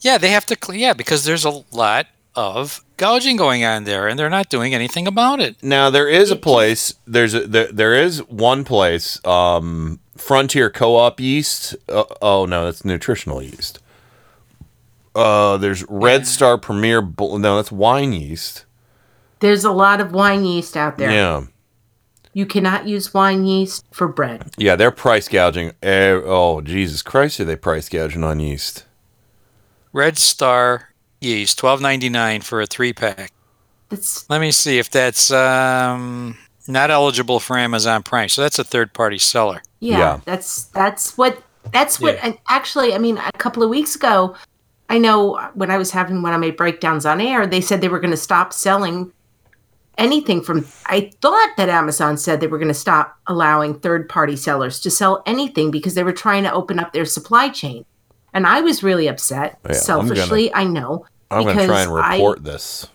Yeah, they have to. Yeah, because there's a lot of gouging going on there, and they're not doing anything about it. Now there is a place. There's a, there, there is one place. Um, Frontier Co-op yeast. Uh, oh no, that's nutritional yeast. Uh, there's Red Star Premier. Bl- No, that's wine yeast. There's a lot of wine yeast out there Yeah, you cannot use wine yeast for bread yeah, they're price gouging. Oh Jesus Christ, are they price gouging on yeast? Red Star yeast, twelve ninety nine for a three pack. That's Let me see if that's um, not eligible for Amazon Prime. So that's a third party seller. yeah, that's that's what that's what Yeah. and actually i mean a couple of weeks ago i know when i was having one of my breakdowns on air they said they were going to stop selling anything from i thought that amazon said they were going to stop allowing third party sellers to sell anything because they were trying to open up their supply chain and i was really upset Yeah, I'm selfishly i know I'm going to try and because I- report this.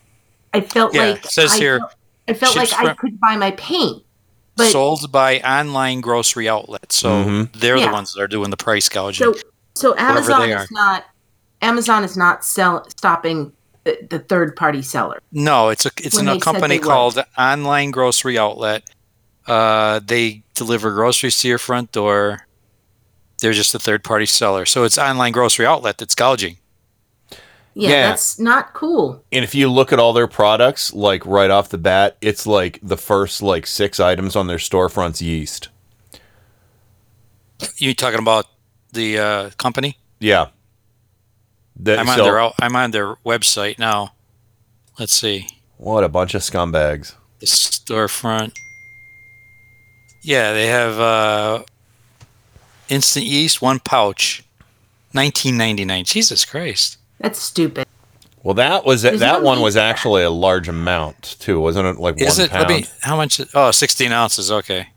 i felt Yeah, like it says I here, felt- i felt like ships i from- could buy my paint but Sold by online grocery outlets. So Mhm. they're Yeah. the ones that are doing the price gouging. So, so Amazon is not Amazon is not sell, stopping the, the third party seller. No, it's a it's When in they a company they would. called Online Grocery Outlet. Uh, they deliver groceries to your front door. They're just a third party seller. So it's online grocery outlet that's gouging. Yeah, Yeah. that's not cool. And if you look at all their products, like right off the bat, it's like the first like six items on their storefronts yeast. You talking about the uh, company? Yeah. That- I'm on so- their I'm on their website now. Let's see What a bunch of scumbags. the storefront. Yeah, they have uh, instant yeast, one pouch, nineteen ninety nine. Jesus Christ! That's stupid. Well, that was There's that no one was for that. actually a large amount too, wasn't it? Like Is one it? Let pound. me. How much? is- Oh, 16 ounces. Okay,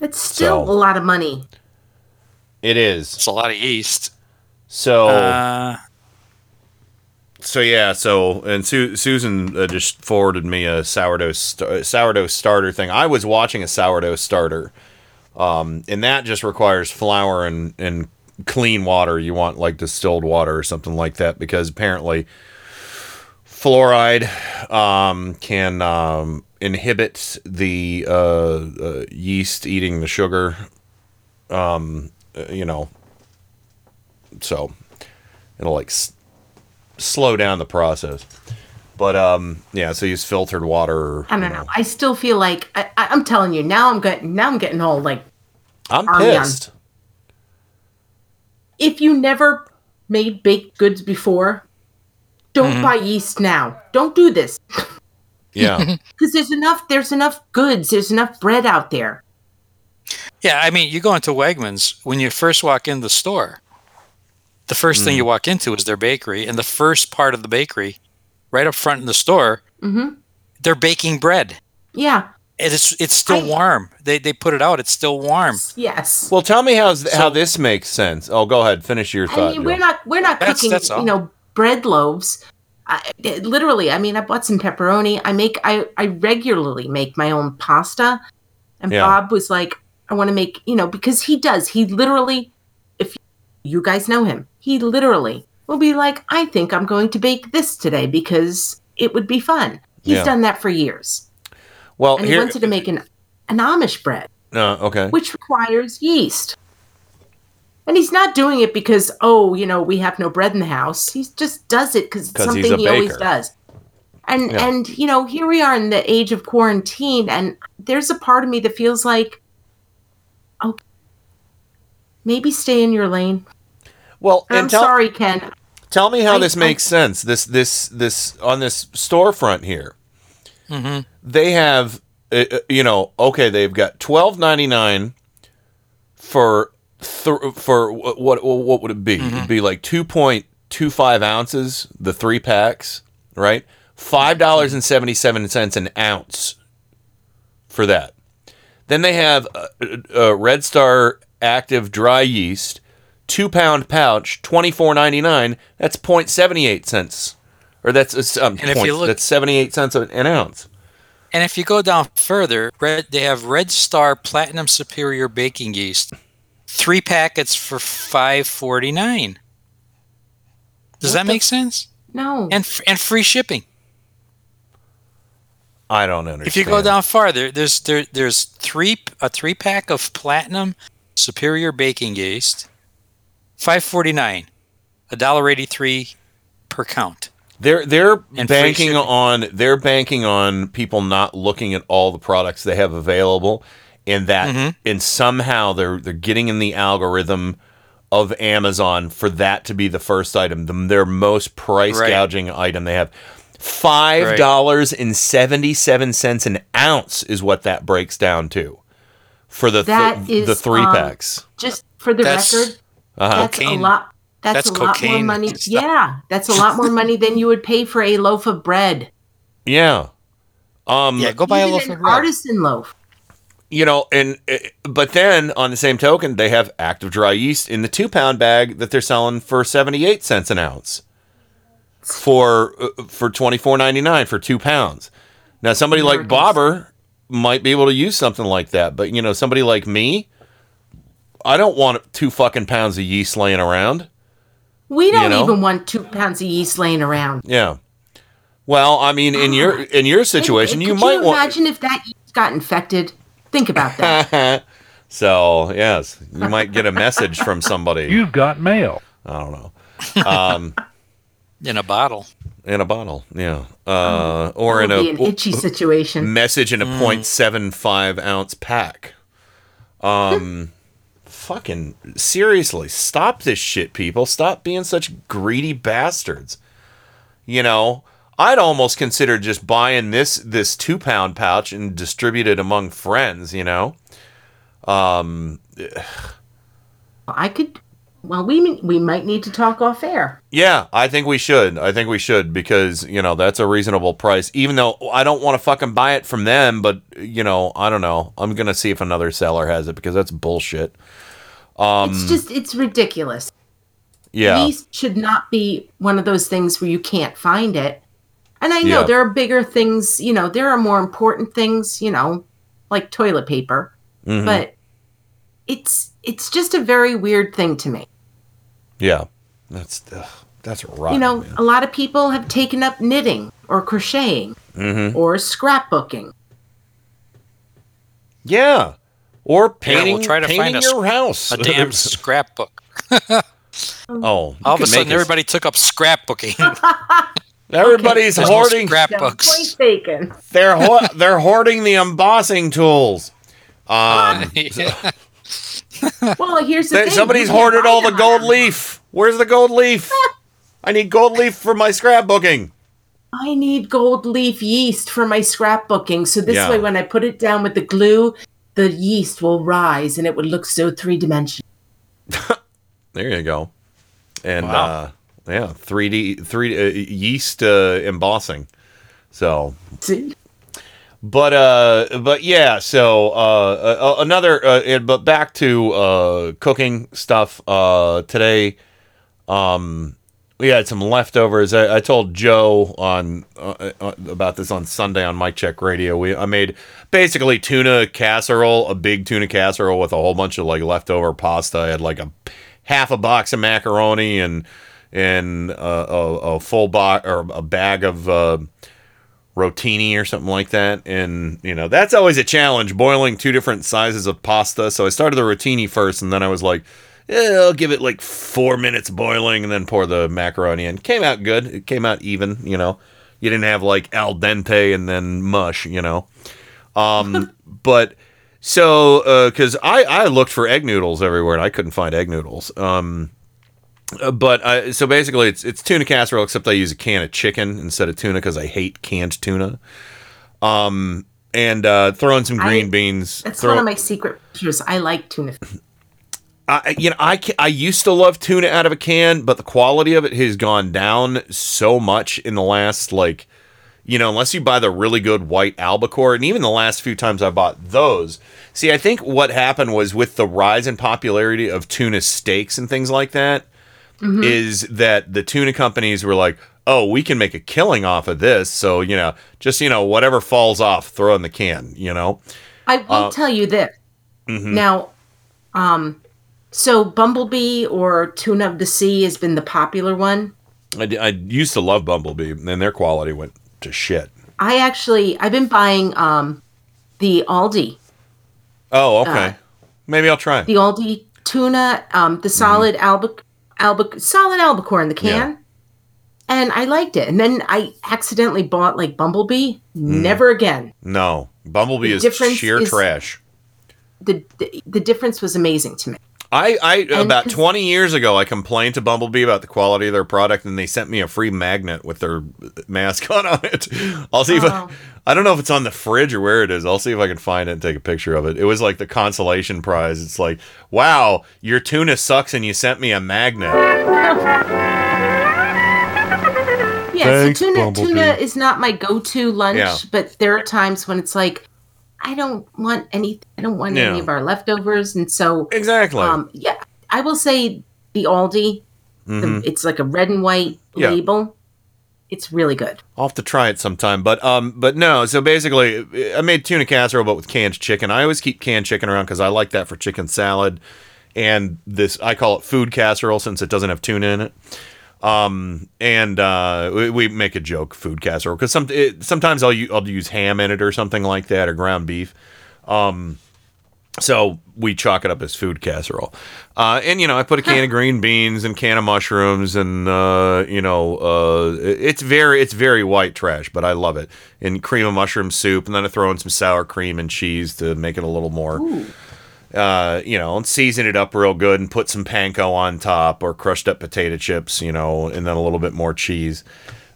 It's still So- a lot of money. It is. it's a lot of yeast. So Uh, so yeah. So and Su- Susan uh, just forwarded me a sourdough st- sourdough starter thing. I was watching a sourdough starter, um, and that just requires flour and and clean water. You want like distilled water or something like that because apparently fluoride um, can um, inhibit the uh, uh, yeast eating the sugar. Um, uh, you know, so it'll like s- slow down the process. But um, yeah, so use filtered water. I don't know. I still feel like I, I, I'm telling you now. I'm getting now. I'm getting all like I'm Army on- pissed. if you never made baked goods before, don't Mm-hmm. buy yeast now. Don't do this Yeah, [LAUGHS] because there's enough. There's enough goods. There's enough bread out there. yeah, I mean, you go into Wegmans when you first walk in the store. The first Mm. thing you walk into is their bakery, and the first part of the bakery, right up front in the store, Mm-hmm. they're baking bread. Yeah. it's it's still warm. They they put it out. It's still warm. Yes. Well, tell me how's how this makes sense. Oh, go ahead. Finish your I thought. mean, we're not we're not That's- cooking, that's you know, bread loaves. I, literally, I mean, I bought some pepperoni. I make I I regularly make my own pasta, and Yeah. Bob was like, I want to make, you know, because he does. He literally, if you guys know him, he literally will be like, I think I'm going to bake this today because it would be fun. He's Yeah. done that for years, well, and he here. wanted to make an an Amish bread Uh, okay. which requires yeast. And he's not doing it because, oh, you know, we have no bread in the house. He just does it because it's something he always does. And Yeah. and you know, here we are in the age of quarantine, and there's a part of me that feels like, oh, maybe stay in your lane. Well, I'm and tell, sorry, Ken. tell me how I- this I- makes sense. This this this on this storefront here. Mm-hmm. they have uh, uh, you know okay they've got twelve ninety nine for th- for wh- what what would it be it'd be like 2.25 ounces the three packs right five dollars and 77 cents an ounce for that then they have uh, uh, red star active dry yeast two pound pouch 24.99 that's 0.78 cents or that's um, And if point- you look- that's 78 cents an an ounce And if you go down further, red they have Red Star Platinum Superior baking yeast, three packets for five forty nine. Does that make sense? No. And and free shipping. I don't understand. If you go down farther, there's there there's three a three pack of Platinum Superior baking yeast, five forty nine, a dollar eighty three per count. They're they're And banking on they're banking on people not looking at all the products they have available, and that Mm-hmm. and somehow they're they're getting in the algorithm of Amazon for that to be the first item, the, their most price Right. gouging item they have. Five dollars and seventy seven cents an ounce is what that breaks down to for the That th- is the three um, packs. Just for the That's record, Uh-huh. that's a lot. That's, That's a lot more money. Yeah, that's a lot more money than you would pay for a loaf of bread. Yeah. Um, Yeah, go buy a loaf an of bread. artisan loaf. you know, and uh, but then on the same token, they have active dry yeast in the two pound bag that they're selling for seventy eight cents an ounce for uh, for twenty four ninety nine for two pounds. Now, somebody like Bobber might be able to use something like that, but you know, somebody like me, I don't want two fucking pounds of yeast laying around. We don't know? even want two pounds of yeast laying around. Yeah. Well, I mean, in your in your situation, And you could might you want. imagine if that yeast got infected. Think about that. [LAUGHS] so yes, you might get a message from somebody. [LAUGHS] You've got mail. I don't know. Um, [LAUGHS] In a bottle. in a bottle, yeah, uh, or in a be an itchy situation. message in a 0.75 ounce pack. Um, fucking seriously, stop this shit, people. Stop being such greedy bastards. You know, I'd almost consider just buying this this two pound pouch and distribute it among friends. You know, um, I could. Well, we we might need to talk off air. Yeah, I think we should. I think we should because, you know, that's a reasonable price. Even though I don't want to fucking buy it from them, but, you know, I don't know. I'm going to see if another seller has it because that's bullshit. Um, it's just it's ridiculous. yeah. these should not be one of those things where you can't find it. And I know Yeah. there are bigger things. You know, there are more important things. You know, like toilet paper. Mhm. But it's it's just a very weird thing to me. Yeah. That's ugh, that's right. you know, a lot of people have taken up knitting or crocheting Mhm. or scrapbooking. Yeah. Or Yeah, painting, we'll try to painting find a, your s- house. a damn [LAUGHS] scrapbook. [LAUGHS] oh, All of a sudden, everybody took up scrapbooking. [LAUGHS] Everybody's There's no hoarding scrapbooks. Point taken. They're ho- they're hoarding the embossing tools. Um, Well, here's the There- thing. somebody's you hoarded all the gold on- leaf. Where's the gold leaf? I need gold leaf for my scrapbooking. I need gold leaf yeast for my scrapbooking. So this Yeah. way, when I put it down with the glue, the yeast will rise and it would look so three dimensional. [LAUGHS] There you go. And Wow. uh, yeah, 3D three uh, yeast uh, embossing. So, but uh, but yeah. So uh, uh another. Uh, but back to uh cooking stuff. Uh, today, um, we had some leftovers. I, I told Joe on uh, uh, about this on Sunday on Mike Check Radio. We I made basically tuna casserole, a big tuna casserole with a whole bunch of like leftover pasta. I had like a half a box of macaroni and and uh, a, a full box or a bag of uh, rotini or something like that. And you know that's always a challenge boiling two different sizes of pasta. So I started the rotini first, and then I was like. I'll give it like four minutes boiling and then pour the macaroni in. Came out good. It came out even, you know. You didn't have like al dente and then mush, you know. Um, [LAUGHS] but so because I I looked for egg noodles everywhere and I couldn't find egg noodles. Um, uh, but I, so basically it's it's tuna casserole except I use a can of chicken instead of tuna because I hate canned tuna. Um, and uh, throw in some green I- beans. That's throw, one of my secret features. I like tuna. I, you know, I, I used to love tuna out of a can, but the quality of it has gone down so much in the last like, you know, unless you buy the really good white albacore, and even the last few times I bought those. See, I think what happened was with the rise in popularity of tuna steaks and things like that, is Mhm. that the tuna companies were like, oh, we can make a killing off of this, so you know, just you know, whatever falls off, throw in the can, you know. I will Uh, tell you this. mhm. Now, um, so bumblebee or tuna of the sea has been the popular one. I used to love Bumblebee, and their quality went to shit. I actually I've been buying um the Aldi Oh, okay. Uh, Maybe I'll try. the Aldi tuna um the solid albac albac solid albacore in the can. And I liked it. And then I accidentally bought like Bumblebee. Never again. No, Bumblebee The is sheer is- trash. The, the the difference was amazing to me. I, I And about 'cause- 20 years ago, I complained to Bumblebee about the quality of their product, and they sent me a free magnet with their mascot on [LAUGHS] on it. I'll see if I, Oh. I don't know if it's on the fridge or where it is. I'll see if I can find it and take a picture of it. It was like the consolation prize. It's like, wow, your tuna sucks, and you sent me a magnet. Yeah, Thanks, so tuna Bumblebee. tuna is not my go-to lunch, Yeah. but there are times when it's like I don't want any I don't want any of our leftovers and so Exactly. Um yeah, I will say the Aldi, the- Mhm. it's like a red and white Yeah. label. It's really good. I'll have to try it sometime. But um, but no. So basically, I made tuna casserole, but with canned chicken. I always keep canned chicken around because I like that for chicken salad. And this, I call it food casserole since it doesn't have tuna in it. Um, and uh, we, we make a joke food casserole because some it, sometimes I'll I'll use ham in it or something like that or ground beef. Um, so we chalk it up as food casserole. Uh, and you know, I put a can of green beans and can of mushrooms, and uh, you know, uh, it's very it's very white trash, but I love it. And cream of mushroom soup, and then I throw in some sour cream and cheese to make it a little more. Uh, you know, and season it up real good, and put some panko on top or crushed up potato chips, you know, and then a little bit more cheese.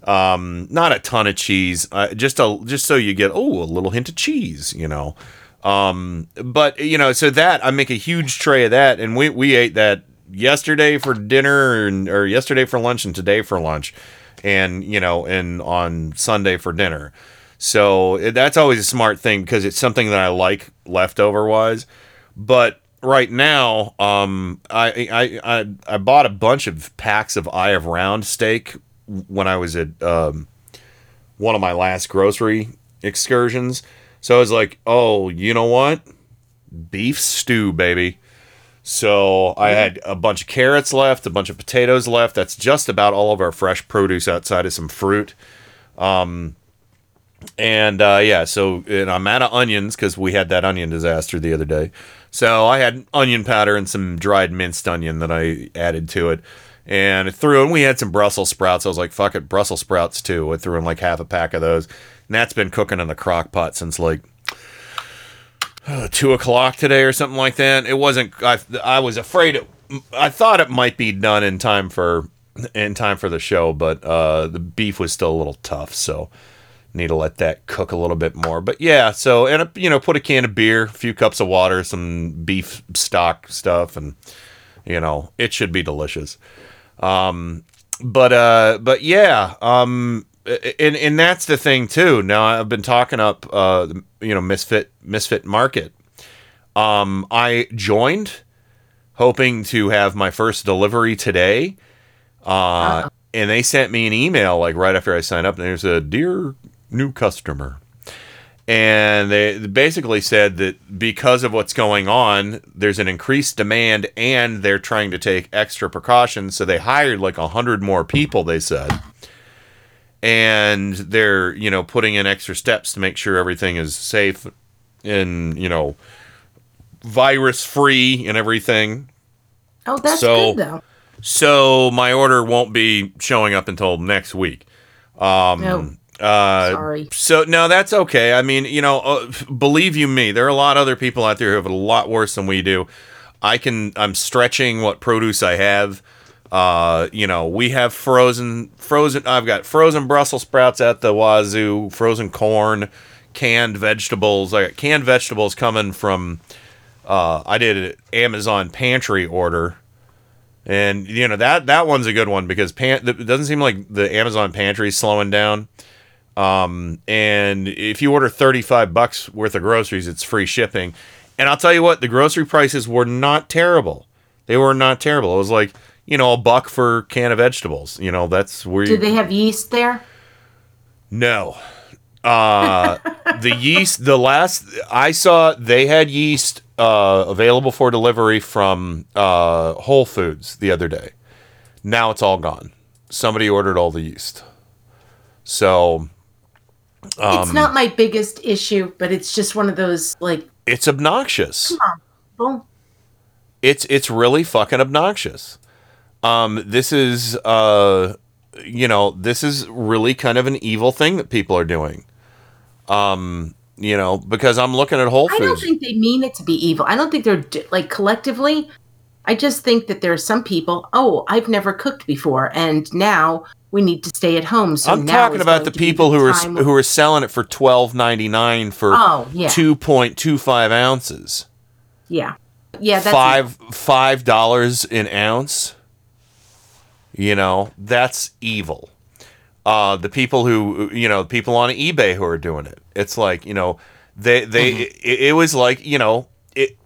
Um, not a ton of cheese, uh, just a just so you get oh a little hint of cheese, you know. Um, but you know, so that I make a huge tray of that, and we we ate that yesterday for dinner, and, or yesterday for lunch, and today for lunch, and you know, and on Sunday for dinner. So that's always a smart thing because it's something that I like leftover wise. But right now, um, I, I I I bought a bunch of packs of Eye of Round steak when I was at um, one of my last grocery excursions. So I was like, oh, you know what? Beef stew, baby. So I had a bunch of carrots left, a bunch of potatoes left. That's just about all of our fresh produce outside of some fruit. Um, and uh, yeah, so and I'm out of onions because we had that onion disaster the other day. So I had onion powder and some dried minced onion that I added to it. And threw in, we had some Brussels sprouts. I was like, fuck it, Brussels sprouts too. I threw in like half a pack of those. And that's been cooking in the crock pot since like uh, two o'clock today or something like that. It wasn't, I, I was afraid it, I thought it might be done in time for, in time for the show, but uh, the beef was still a little tough. So, need to let that cook a little bit more. But yeah, so and you know, put a can of beer, a few cups of water, some beef stock stuff, and you know, it should be delicious. Um, but uh, but yeah, um, and and that's the thing too. Now I've been talking up, uh, you know, Misfit Misfit Market. Um, I joined, hoping to have my first delivery today. Uh, and they sent me an email like right after I signed up, and there's a dear new customer, and they basically said that because of what's going on, there's an increased demand, and they're trying to take extra precautions. So they hired like a hundred more people. They said and they're you know putting in extra steps to make sure everything is safe and you know virus free and everything Oh, that's So- good though. so my order won't be showing up until next week um No. Uh, Sorry. So no, that's okay. I mean, you know, uh, believe you me, there are a lot of other people out there who have it a lot worse than we do. I can. I'm stretching what produce I have. Uh, you know, we have frozen, frozen. I've got frozen Brussels sprouts at the wazoo, frozen corn, canned vegetables. I got canned vegetables coming from. Uh, I did an Amazon pantry order, and you know that that one's a good one because pan- it doesn't seem like the Amazon pantry is slowing down. Um, and if you order 35 bucks worth of groceries, it's free shipping. And I'll tell you what, the grocery prices were not terrible. They were not terrible. It was like, you know, a buck for a can of vegetables. You know, that's where you Do they have yeast there? No. Uh [LAUGHS] the yeast the last I saw they had yeast uh available for delivery from uh Whole Foods the other day. Now it's all gone. Somebody ordered all the yeast. So um it's not my biggest issue, but it's just one of those like, it's obnoxious. come on, people. It's it's really fucking obnoxious. Um, this is uh, you know, this is really kind of an evil thing that people are doing. Um, you know, because I'm looking at Whole Foods. I don't think they mean it to be evil. I don't think they're like collectively. I just think that there are some people. Oh, I've never cooked before, and now we need to stay at home. So I'm talking about the people who are who are selling it for twelve ninety nine for Oh, yeah. two point two five ounces. Yeah, yeah. That's five five dollars an ounce. You know that's evil. Uh, the people who you know, people on eBay who are doing it. It's like you know, they they Mm-hmm. it, it was like you know it.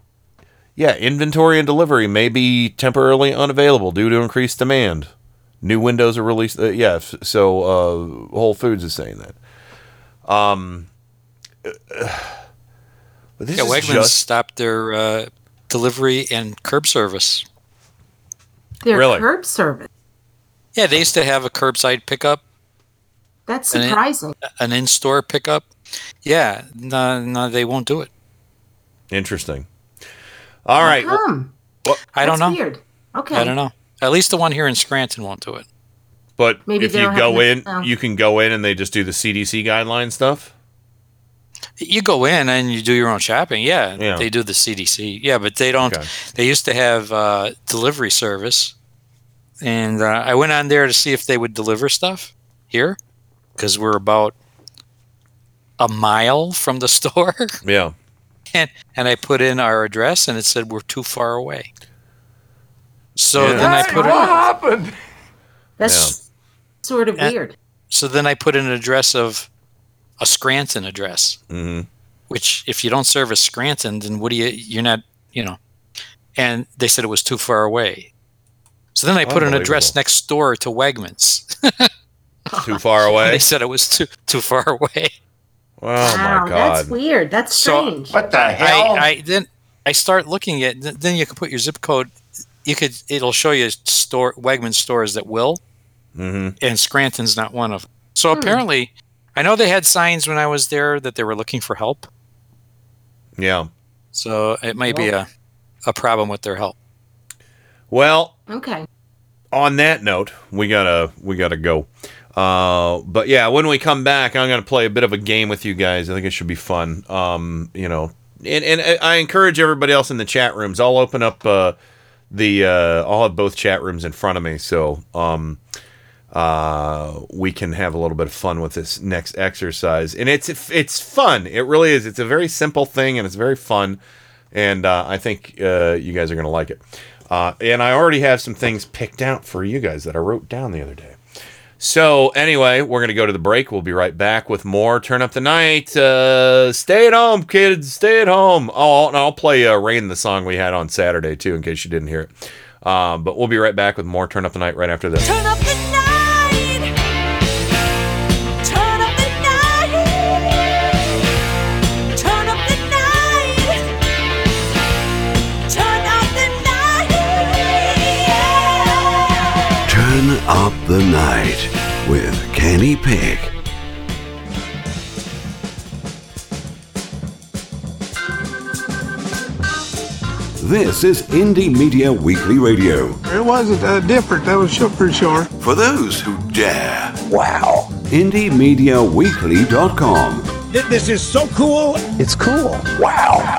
Yeah, inventory and delivery may be temporarily unavailable due to increased demand. New windows are released. Uh, yeah, so uh, Whole Foods is saying that. Um, but [SIGHS] this yeah, is Wegmans just stopped their uh, delivery and curb service. their Really? curb service. Yeah, they used to have a curbside pickup, That's surprising. an in-store pickup. Yeah, no, no, they won't do it. interesting. All right. well- Come. I don't know. Weird. Okay. I don't know. At least the one here in Scranton won't do it. But Maybe if you go in, enough- you can go in and they just do the CDC guideline stuff. You go in and you do your own shopping. Yeah, Yeah. they do the CDC. Yeah, but they don't. They used to have uh, delivery service, and uh, I went on there to see if they would deliver stuff here because we're about a mile from the [LAUGHS] store. Yeah. and and I put in our address, and it said we're too far away. So Yeah. then I put what in, happened? That's sort of Yeah. weird. so then I put an address of a Scranton address. Mm-hmm. which if you don't service Scranton, then what do you, you're not, you know, and they said it was too far away. So then I put an address next door to Wegmans. [LAUGHS] Too far away. [LAUGHS] they said it was too, too far away. Oh wow, my that's weird. That's strange. So- strange. I, I then I start looking at, then you can put your zip code. You could, it'll show you store, Wegmans stores that will, Mm-hmm. and Scranton's not one of them. So Hmm. apparently, I know they had signs when I was there that they were looking for help. Yeah. So it might be a, a problem with their help. Well, Okay. on that note, we gotta we gotta go. Uh, but yeah, when we come back, I'm gonna play a bit of a game with you guys. I think it should be fun. Um, you know, and and I encourage everybody else in the chat rooms. I'll open up uh, the uh, I'll have both chat rooms in front of me, so um, uh, we can have a little bit of fun with this next exercise. And it's it's fun. It really is. It's a very simple thing, and it's very fun. And uh, I think uh, you guys are gonna like it. Uh, and I already have some things picked out for you guys that I wrote down the other day. So anyway, we're gonna go to the break. We'll be right back with more. Turn up the night. Uh, stay at home, kids. Stay at home. Oh, I'll play uh, "Rain," the song we had on Saturday too, in case you didn't hear it. Um, but we'll be right back with more. Turn up the night right after this. Up the night with Kenny Pick. This is Indie Media Weekly Radio. It wasn't uh, different, that was sure for sure. For those who dare. Wow. IndieMediaWeekly.com. This is so cool. It's cool. Wow.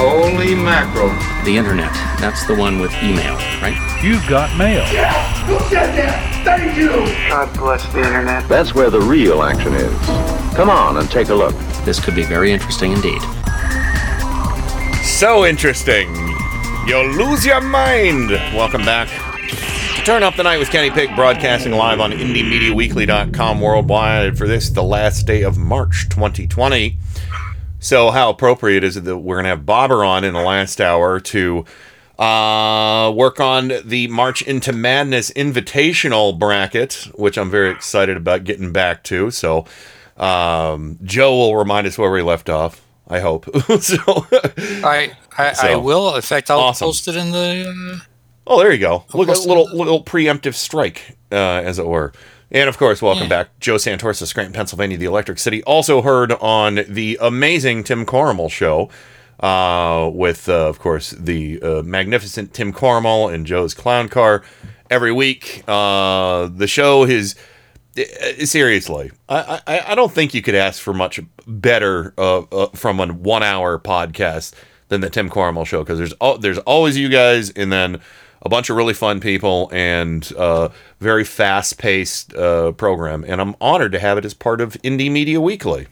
Holy mackerel. The internet. That's the one with email, right? You've got mail. Yeah! Who said that? Thank you. God bless the internet. That's where the real action is. Come on and take a look. This could be very interesting indeed. So interesting. You'll lose your mind. Welcome back Turn Up the Night with Kenny Pick, broadcasting live on IndieMediaWeekly.com worldwide for this, the last day of March 2020. So, how appropriate is it that we're going to have Bobber on in the last hour to uh, work on the March into Madness Invitational bracket, which I'm very excited about getting back to. So, um, Joe will remind us where we left off. I hope. [LAUGHS] so, I I, [LAUGHS] I will. In fact, I'll awesome. post it in the. Uh, Oh, there you go. Look at a little little preemptive strike, uh, as it were. And of course, welcome Yeah. back, Joe Santorsa, Scranton, Pennsylvania, the Electric City. Also heard on the amazing Tim Cormel show, uh, with uh, of course the uh, magnificent Tim Cormel and Joe's Clown Car every week. Uh, the show is uh, seriously, I, I I don't think you could ask for much better uh, uh, from a one hour podcast than the Tim Cormel show because there's al- there's always you guys and then a bunch of really fun people and uh, very fast paced uh, program and I'm honored to have it as part of Indie Media Weekly.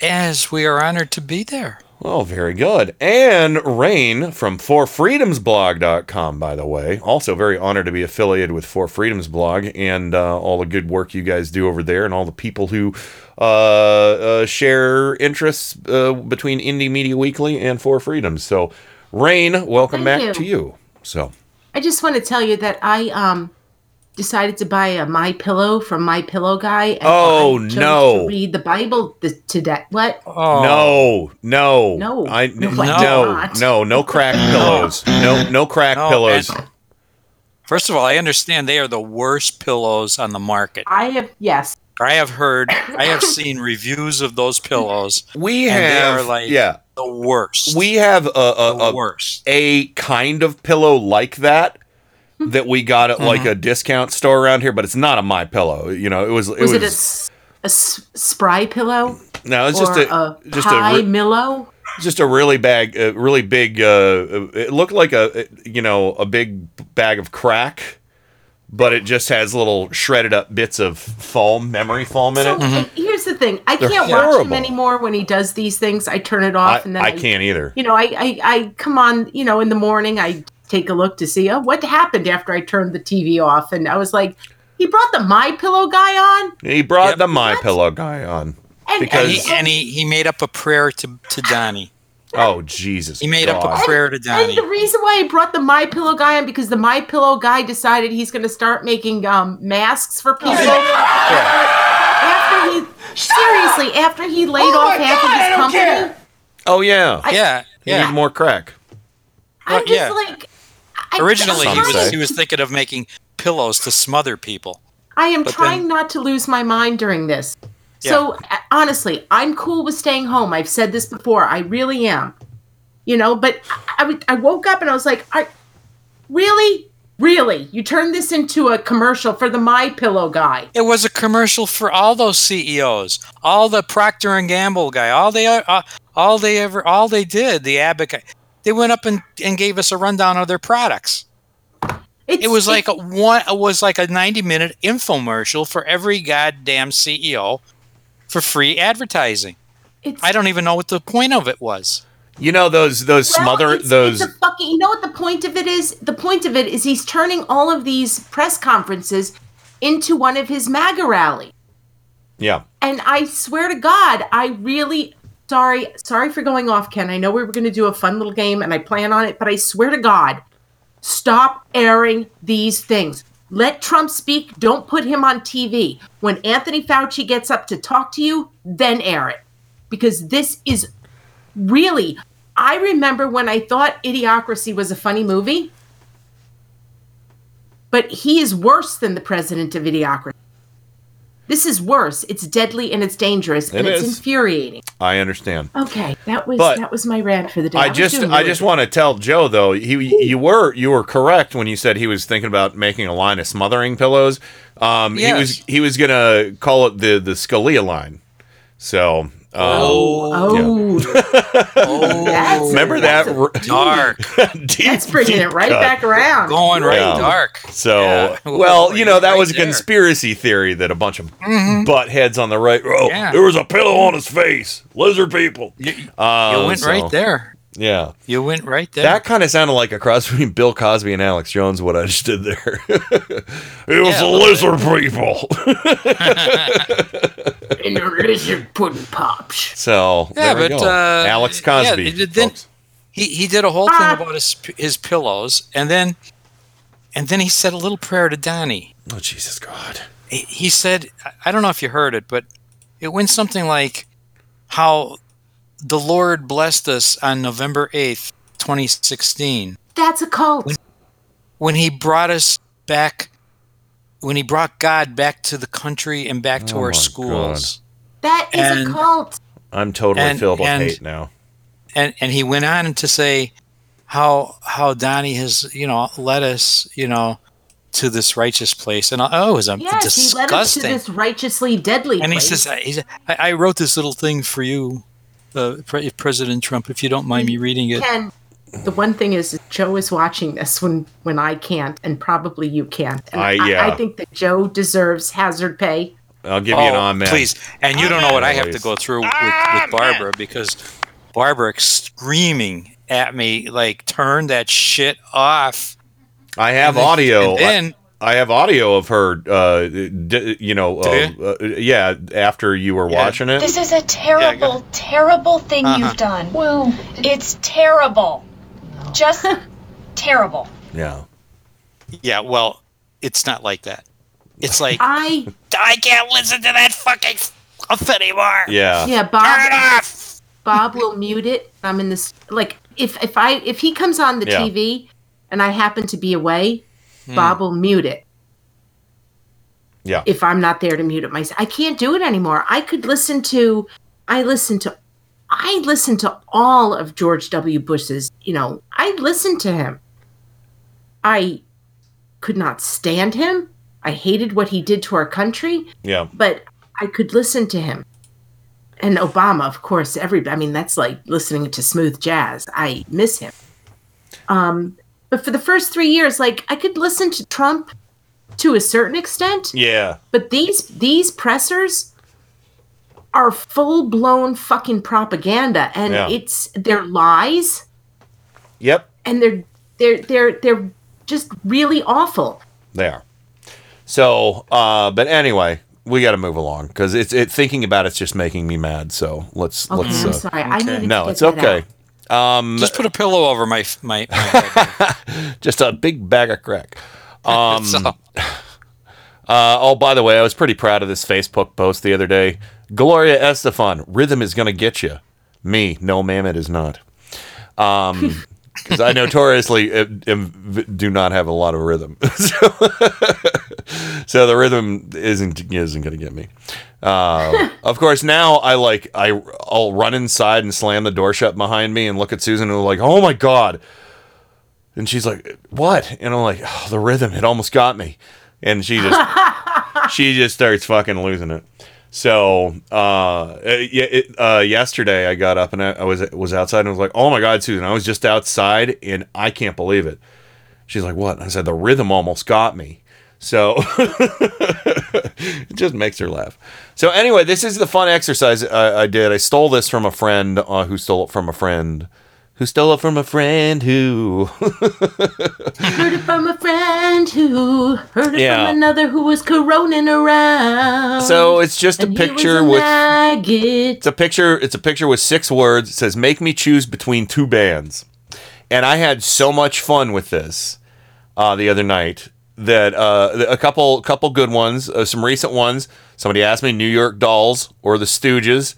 as we are honored to be there. Oh, very good. And Rain from forfreedomsblog.com, by the way. Also very honored to be affiliated with For Freedoms blog and uh, all the good work you guys do over there and all the people who uh, uh, share interests uh, between Indie Media Weekly and For Freedoms. So, Rain, welcome Thank back you. to you. So, I just want to tell you that I um decided to buy a My Pillow from My Pillow Guy. And Oh, I chose no. To read the Bible th- today. What? no, no, No. I, [LAUGHS] No, no, no, no, no crack pillows. No, no crack No, pillows. and- First of all, I understand they are the worst pillows on the market. I have yes. I have heard, I have seen reviews of those pillows. We and they have, are like yeah. The worst. We have a a, a, worst. a kind of pillow like that that we got at Mm-hmm. like a discount store around here, but it's not a my pillow. You know, it was it Was, was, it a s- a, s- spry pillow? no, it's just a, a just pie a re- Millow? just a really bag, a really big. Uh, it looked like a you know a big bag of crack, but it just has little shredded up bits of foam, memory foam in So it. and here's the thing: I They're can't watch him anymore when he does these things. I turn it I, off, and then I can't either. You know, I, I I come on. You know, in the morning, I take a look to see oh what happened after I turned the TV off, and I was like, he brought the My Pillow guy on. He brought the my pillow guy on And- because and he, and he, he made up a prayer to, to Donnie. oh Jesus, He made up a prayer to And the reason why he brought the My Pillow guy on because the My Pillow guy decided he's going to start making um, masks for people. After he seriously, after he laid Oh off half God, of I his don't company, care. Oh yeah, yeah, you yeah. need more crack. I'm just yeah. like. I, Originally, he was he was thinking of making pillows to smother people. I am trying then- not to lose my mind during this. So uh, honestly, I'm cool with staying home. I've said this before. I really am. You know, but I, I, I woke up and I was like, I, really? Really? You turned this into a commercial for the My Pillow guy. It was a commercial for all those CEOs, all the Procter and Gamble guy, all they uh, all they ever all they did, the Abbott guy. They went up and, and gave us a rundown of their products. it was like a one it was like a 90 minute infomercial for every goddamn CEO for free advertising. I don't even know what the point of it was. You know those those Well, smother it's- those It's a fucking. You know what the point of it is? The point of it is he's turning all of these press conferences into one of his MAGA rallies. yeah. And I swear to God, I really sorry, sorry for going off, Ken. I know we were going to do a fun little game, and I plan on it, but I swear to God, stop airing these things. Let Trump speak. Don't put him on TV. When Anthony Fauci gets up to talk to you, then air it, because this is really. I remember when I thought Idiocracy was a funny movie, but he is worse than the president of Idiocracy. This is worse. It's deadly and it's dangerous and It it's is. infuriating. I understand. Okay, that was But- that was my rant for the day. I was just I just want to tell Joe though he you were you were correct when you said he was thinking about making a line of smothering pillows. Um, he was he was gonna call it the the Scalia line. So um, Oh, [LAUGHS] That's- remember that's that a- dark [LAUGHS] That's bringing it right cut. back around. Going right Yeah. dark. So Yeah. [LAUGHS] well, you know that Right was a there. conspiracy theory that a bunch of Mhm. butt heads on the right. Oh, Yeah. there was a pillow on his face. Lizard people. You, Uh, you went so- right there. Yeah. You went right there. That kind of sounded like a cross between Bill Cosby and Alex Jones. What I just did there. [LAUGHS] it was Yeah, a the little lizard people. [LAUGHS] And the lizard pudding pops. so yeah, there we but go. uh, Alex yeah, Cosby. it- then he he did a whole thing about his his pillows, and then and then he said a little prayer to Donnie. oh Jesus God. He, he said, I- I don't know if you heard it, but it went something like how the Lord blessed us on November eighth, twenty sixteen. That's a cult. when he brought us back when he brought God back to the country and back to Oh our my schools. That is And- a cult. I'm totally And- filled with and- hate now. And and he went on to say how how Donnie has, you know, led us, you know, to this righteous place. And I, oh, it was a Yes, he led us to this righteously deadly and he place. says, he said, I, I wrote this little thing for you, uh, Pre- President Trump, if you don't mind me reading it. Ken, the one thing is Joe is watching this when when I can't, and probably you can't. And I- I, yeah. I think that Joe deserves hazard pay. I'll give you an Oh, on man. Please. And you don't know what I have to go through with, with Barbara because Barbara screaming at me like turn that shit off. I have And then- audio. and then- I, I have audio of her. Uh, d- you know, Do uh, uh, yeah. After you were watching it, This is a terrible, terrible thing Uh-huh. you've done. Well, it's terrible. Just [LAUGHS] terrible. yeah. Yeah, well, it's not like that. It's like I I can't listen to that fucking stuff anymore. Yeah. yeah, Bob. Bob will mute it. I'm in this like if if I if he comes on the Yeah. TV and I happen to be away, Hmm. Bob will mute it. Yeah. if I'm not there to mute it myself. I can't do it anymore. I could listen to, I listen to, I listen to all of George W. Bush's, you know, I listened to him. I could not stand him. I hated what he did to our country, Yeah. but I could listen to him. And Obama, of course, every, I mean, that's like listening to smooth jazz. I miss him. Um, but for the first three years, like I could listen to Trump to a certain extent. Yeah. But these these pressers are full blown fucking propaganda, and Yeah. it's they're lies, Yep. and they're they're they're they're just really awful. They are. So, uh, but anyway, we got to move along because it's it. Thinking about it's just making me mad. So let's Okay, let's. I'm uh, sorry. I needed to no, get it's that okay. Um, Just put a pillow over my my. my head. [LAUGHS] just a big bag of crack. [LAUGHS] Um, So- [LAUGHS] uh, oh, by the way, I was pretty proud of this Facebook post the other day. Gloria Estefan, rhythm is going to get you. Me, no, ma'am, it is not. Um, because I notoriously uh, am, do not have a lot of rhythm, [LAUGHS] so, so the rhythm isn't isn't going to get me. Uh, of course, now I like I I'll run inside and slam the door shut behind me and look at Susan and like, oh my god, And she's like, "What?" And I'm like, oh, "The rhythm. It almost got me." And she just she just starts fucking losing it. So uh, it, uh, yesterday I got up and I, I was was outside and I was like, "Oh my god, Susan!" I was just outside and I can't believe it. She's like, "What?" I said, "The rhythm almost got me." So [LAUGHS] it just makes her laugh. So anyway, this is the fun exercise I, I did. I stole this from a friend uh, who stole it from a friend who stole it from a friend who. Heard it from a friend who heard it Yeah. from another who was coroning around. so it's just a And he was picture a with. maggot. It's a picture. It's a picture with six words. It says, "Make me choose between two bands," and I had so much fun with this uh, the other night that uh, a couple couple good ones, uh, some recent ones. Somebody asked me New York Dolls or the Stooges.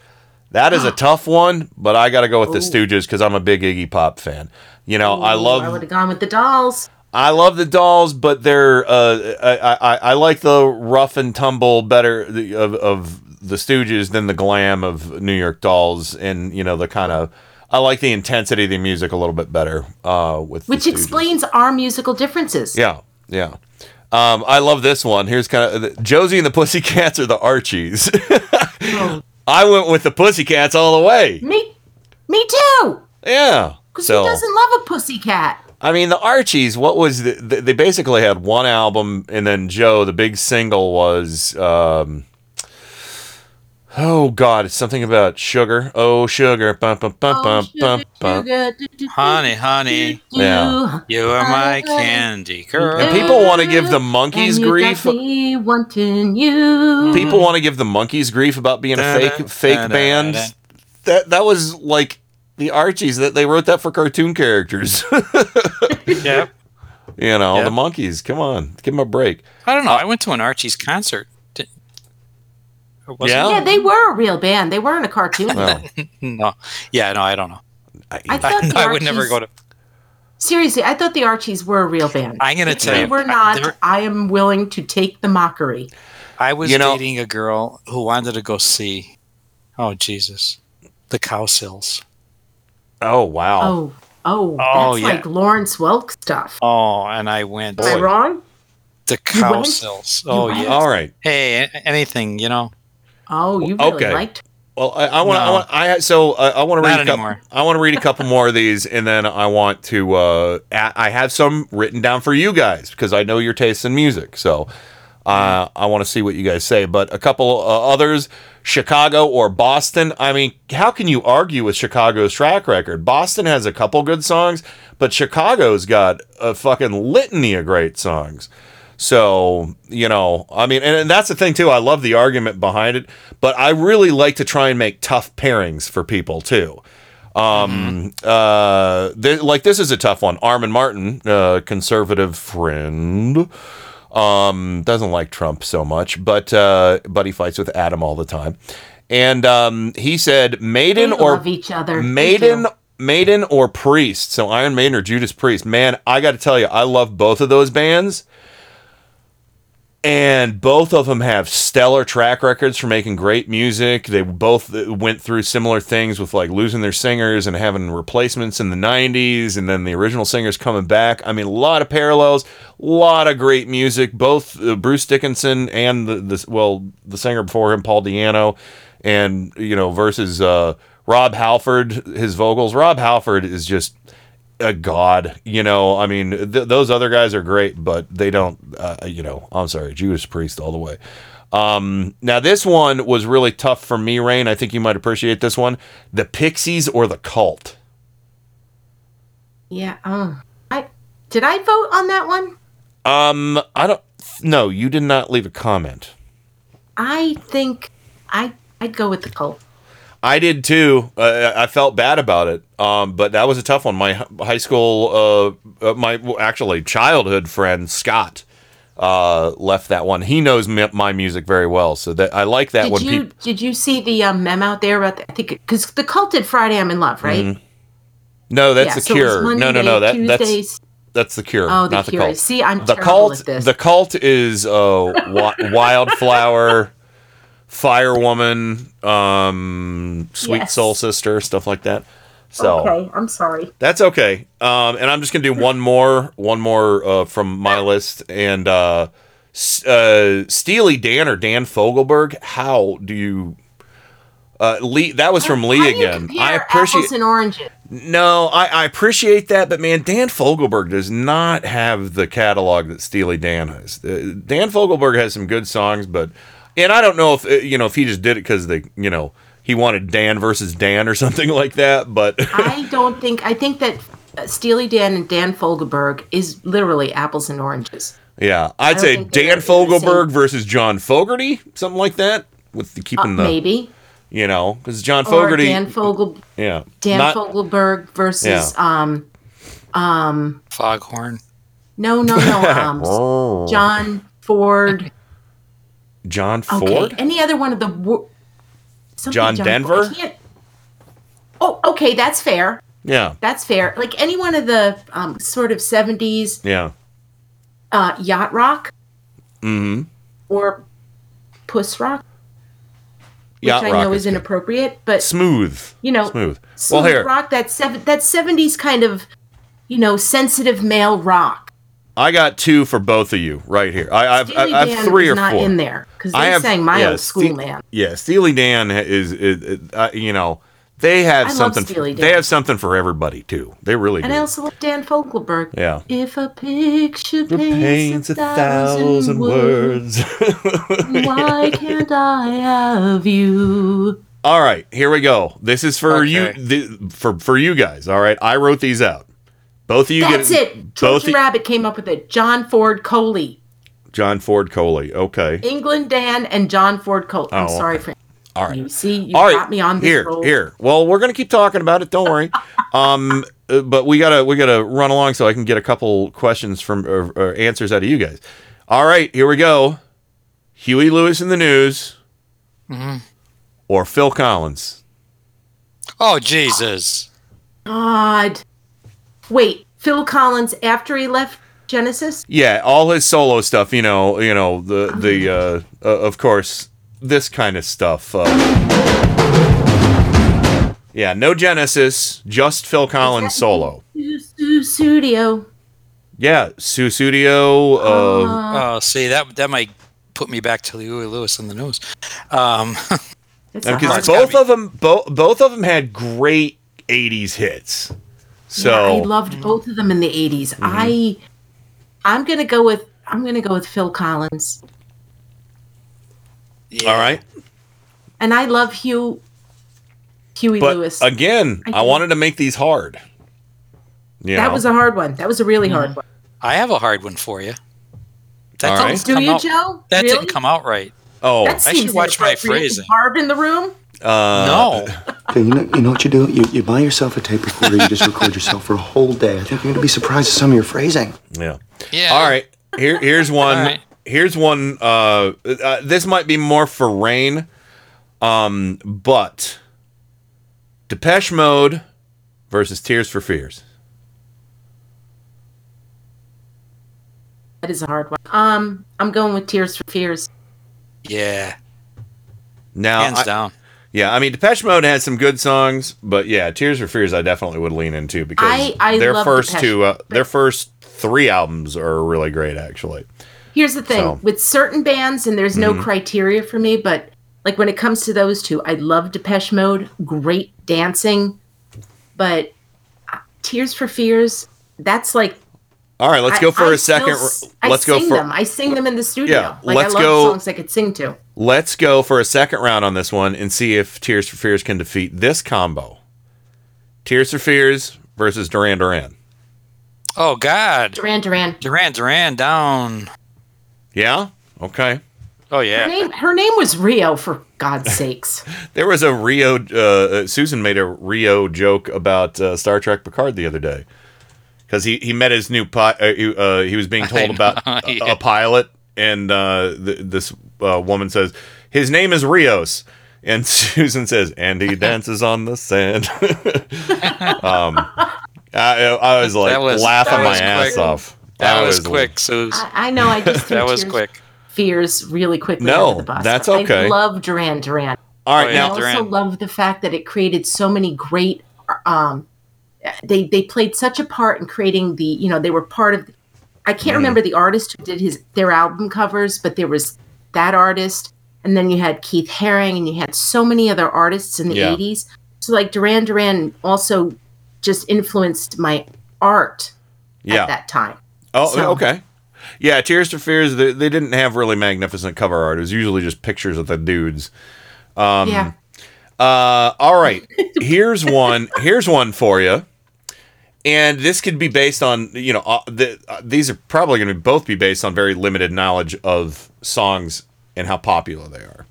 That is a [GASPS] tough one, but I got to go with the Ooh. Stooges because I'm a big Iggy Pop fan. You know, I love I would have gone with the dolls. I love the dolls, but they're uh, I, I I like the rough and tumble better of of the Stooges than the glam of New York Dolls, and you know the kind of I like the intensity of the music a little bit better uh, with Which explains our musical differences. Yeah, yeah. Um, I love this one. Here's kind of Josie and the Pussycats or the Archies. [LAUGHS] I went with the Pussycats all the way. Me, me too. Yeah. Because So who doesn't love a pussycat? I mean, the Archies. What was the, the, they basically had one album, and then Joe, the big single was. Um, oh God, it's something about sugar. Oh sugar, bum bum bum bum bum bum. Honey, honey, Yeah. you are my candy girl. And people want to give the Monkees And grief. me wanting you. People want to give the Monkees grief about being a fake fake band. That that was like the Archies. That they wrote that for cartoon characters. [LAUGHS] Yep. you know, Yeah. the Monkees. Come on, give them a break. I don't know. Uh, I went to an Archie's concert. Did- or was it? Yeah? Yeah, they were a real band. They weren't a cartoon. Well, [LAUGHS] no. Yeah, no, I don't know. I, I thought [LAUGHS] the I would never go to. Seriously, I thought the Archies were a real band. I'm gonna If tell they you, they were not. I am willing to take the mockery. I was You know- dating a girl who wanted to go see. Oh Jesus, the Cow Cowsills. oh wow. Oh, oh, Oh, that's yeah. like Lawrence Welk stuff. Oh, and I went. Am I wrong? The You went? Cowsills. You Oh yeah. All right. Hey, anything you know? Oh, you really Okay. liked. Well, I, I want. I No. want. I so uh, I want to read. Not a couple, anymore. I want to read a couple more of these, and then I want to. Uh, a- I have some written down for you guys because I know your tastes in music. So uh, I want to see what you guys say. But a couple uh, others: Chicago or Boston. I mean, how can you argue with Chicago's track record? Boston has a couple good songs, but Chicago's got a fucking litany of great songs. So, you know, I mean, and, and that's the thing too. I love the argument behind it, but I really like to try and make tough pairings for people too. Um, uh, th- like this is a tough one. Armin Martin, uh, conservative friend, um, doesn't like Trump so much, but uh, but he fights with Adam all the time. And um, he said, Maiden They or love each other. Maiden. Maiden or Priest. So Iron Maiden or Judas Priest. Man, I got to tell you, I love both of those bands. And both of them have stellar track records for making great music. They both went through similar things with like losing their singers and having replacements in the 90s and then the original singers coming back. I mean, a lot of parallels, a lot of great music. Both uh, Bruce Dickinson and the, the well, the singer before him, Paul Di'Anno, and you know, versus uh, Rob Halford, his vocals. Rob Halford is just a god. You know, I mean, th- those other guys are great, but they don't. Uh, you know, I'm sorry, Judas Priest all the way. Um, now this one was really tough for me, Rain. I think you might appreciate this one: the Pixies or the Cult. Yeah. Oh, I did I vote on that one? Um, I don't. No, you did not leave a comment. I think I I'd go with the cult. I did too. Uh, I felt bad about it, um, but that was a tough one. My high school, uh, uh, my well, actually childhood friend Scott uh, left that one. He knows me, my music very well, so that I like that one. did you people. did you see the um, memo out there about the, I think because the cult did Friday I'm in Love right? Mhm. No, that's Yeah, the so Cure. No, no, no. That that's Tuesdays. that's the Cure. Oh, the not the Cure. cult. See, I'm the cult. The cult is uh, wi- [LAUGHS] Wildflower, Fire Woman, um, Sweet Yes. Soul Sister, stuff like that. So Okay, I'm sorry. that's okay. Um, and I'm just gonna do one more, one more uh, from my list. And uh, uh, Steely Dan or Dan Fogelberg. How do you? Uh, Lee, that was from Lee again. I appreciate. apples and oranges. No, I, I appreciate that, but man, Dan Fogelberg does not have the catalog that Steely Dan has. Uh, Dan Fogelberg has some good songs, but and I don't know if uh, you know if he just did it because they you know he wanted Dan versus Dan or [LAUGHS] something like that, but [LAUGHS] I don't think. I think that uh, Steely Dan and Dan Fogelberg is literally apples and oranges. yeah, I I'd say Dan in the same- Fogelberg versus John Fogerty, something like that, with the, keeping the Uh, maybe you know because John Fogerty, Dan Fogel yeah, Dan not- Fogelberg versus um um Foghorn. no no no [LAUGHS] um John Ford. John Okay, Ford, any other one of the wo- something John Denver? Oh, okay, that's fair. yeah, That's fair. Like any one of the um, sort of '70s yeah, uh, yacht rock mm-hmm. or puss rock, which Yacht I rock know is is inappropriate, but smooth, you know, smooth. smooth well, here rock that seven that '70s kind of, you know, sensitive male rock. I got two for both of you right here. I, I've, Steely I, I Dan have three is or not four in there because I they have- sang my yeah, old school Ste- man. Yeah, Steely Dan is, is, is uh, you know, they have I love something. Steely They have something for everybody too. They really And do. I also love Dan Fogelberg. Yeah. If a picture paints, paints a thousand, words, [LAUGHS] why can't I have you? all right, here we go. This is for you, Okay. the, for for you guys. All right, I wrote these out. Both of you That's get it. Both Trojan Rabbit came up with it. John Ford Coley, John Ford Coley. Okay. England Dan, and John Ford Coley. I'm Oh, sorry okay. for All right. you. See, you All right, got me on this here, roll. here. Well, we're gonna keep talking about it. Don't worry. [LAUGHS] um, uh, but we gotta we gotta run along so I can get a couple questions from or, or answers out of you guys. All right, here we go. Huey Lewis in the news Mhm. or Phil Collins. Oh Jesus! God. Wait, Phil Collins after he left Genesis? Yeah, all his solo stuff. You know, you know the the uh, uh, of course this kind of stuff. Uh, yeah, no Genesis, just Phil Collins solo. Stu- Stu- Studio. Yeah, Su Studio. Uh, oh, see that that might put me back to Huey Lewis in the news. Um, [LAUGHS] because both of them, both both of them had great '80s hits. So Yeah, I loved both of them in the 80s. Mm-hmm. I I'm going to go with I'm going to go with Phil Collins. all right, And I love Hugh Huey but Lewis. again, I I, wanted to make these hard. You that know? was a hard one. That was a really hard one. I have a hard one for you. That All didn't right. Do come you, out- Joe? That Really? didn't come out right. oh, That I should watch my phrasing. Is Barb in the room? Uh, no, Okay, you know, you know what you do? You, you buy yourself a tape recorder, you just record yourself for a whole day. I think you're going to be surprised at some of your phrasing. Yeah. Yeah. All right. Here, here's one. All right. Here's one. Uh, uh, this might be more for Rain, um, but Depeche Mode versus Tears for Fears. That is a hard one. Um, I'm going with Tears for Fears. yeah, Now, hands I- down. Yeah, I mean Depeche Mode has some good songs, but yeah, Tears for Fears I definitely would lean into because I- I their first Depeche two, uh, their first three albums are really great, actually. Here's the thing So- with certain bands, and there's no Mhm. criteria for me, but like when it comes to those two, I love Depeche Mode, great dancing, but uh, Tears for Fears, that's like. All right, let's go for I a second. still let's go sing for them. I sing them in the studio. Yeah, like let's I love go- songs I could sing to. Let's go for a second round on this one and see if Tears for Fears can defeat this combo. Tears for Fears versus Duran Duran. Oh God, Duran Duran. Duran Duran down. Yeah? Okay. Oh Her yeah. name, her name was Rio, for God's sakes. [LAUGHS] There was a Rio, uh, uh, Susan made a Rio joke about uh, Star Trek Picard the other day. Because he, he met his new pi- uh, he, uh, he was being told I about [LAUGHS] know, a, a pilot, and uh, th- this uh, woman says, His name is Rios. And [LAUGHS] Susan says, And he dances on the sand. [LAUGHS] um, I, I was like was- laughing my ass quick. off. That was quick, Suze. I, I know. I just That was Tears quick. Fears really quickly No, the bus. that's okay. I love Duran Duran. All right, Oh, I yeah, also Duran. love the fact that it created so many great um, they they played such a part in creating the you know they were part of. I can't Mm. remember the artist who did his their album covers, but there was that artist, and then you had Keith Haring, and you had so many other artists in the Yeah. '80s. So like Duran Duran also just influenced my art Yeah. at that time. Oh, So- okay. Yeah, Tears for Fears. They, they didn't have really magnificent cover art. It was usually just pictures of the dudes. Um, Yeah. Uh, all right. Here's one. Here's one for you. And this could be based on you know uh, the, uh, these are probably going to both be based on very limited knowledge of songs and how popular they are.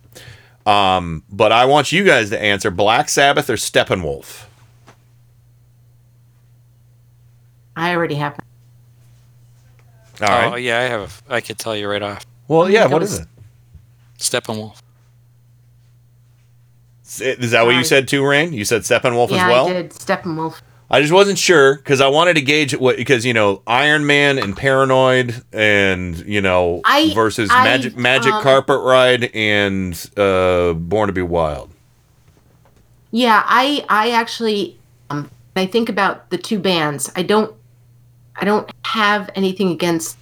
Um, but I want you guys to answer Black Sabbath or Steppenwolf. I already have. All oh yeah, I have. I could tell you right off. Well, yeah. that What was- is it? Steppenwolf. Is that what you said too, Rain? You said Steppenwolf yeah, as well. Yeah, I did Steppenwolf. I just wasn't sure because I wanted to gauge what because you know Iron Man and Paranoid and you know I- versus I, Magic Magic um, Carpet Ride and uh, Born to Be Wild. Yeah, I I actually um, when I think about the two bands. I don't I don't have anything against.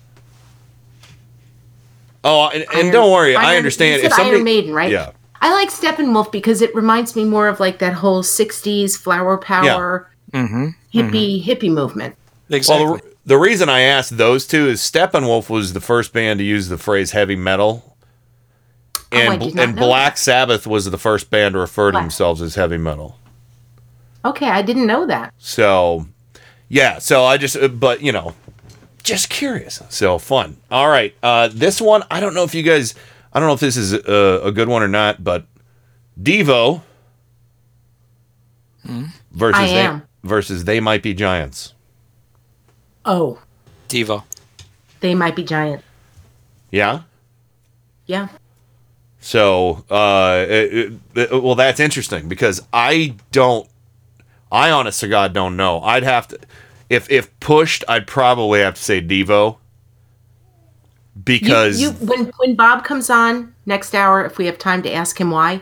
Oh, and, and Iron- don't worry, I understand you somebody Iron Maiden, right? Yeah, I like Steppenwolf because it reminds me more of like that whole '60s flower power Mm-hmm. hippie hippie movement. Exactly. Well, the, the reason I asked those two is Steppenwolf was the first band to use the phrase heavy metal. Oh, I And, did not and know Black Sabbath was the first band to refer to Black- themselves as heavy metal. Okay, I didn't know that. So, yeah. So I just, uh, but you know, just curious. So fun. All right. Uh, this one, I don't know if you guys, I don't know if this is a, a good one or not, but Devo versus I am. Versus they might be giants. Oh, Devo. they might be giant. Yeah. Yeah. So, uh, it- it- well, that's interesting because I don't, I honest to God don't know. I'd have to, if if pushed, I'd probably have to say Devo You- because you, when when Bob comes on next hour, if we have time to ask him why,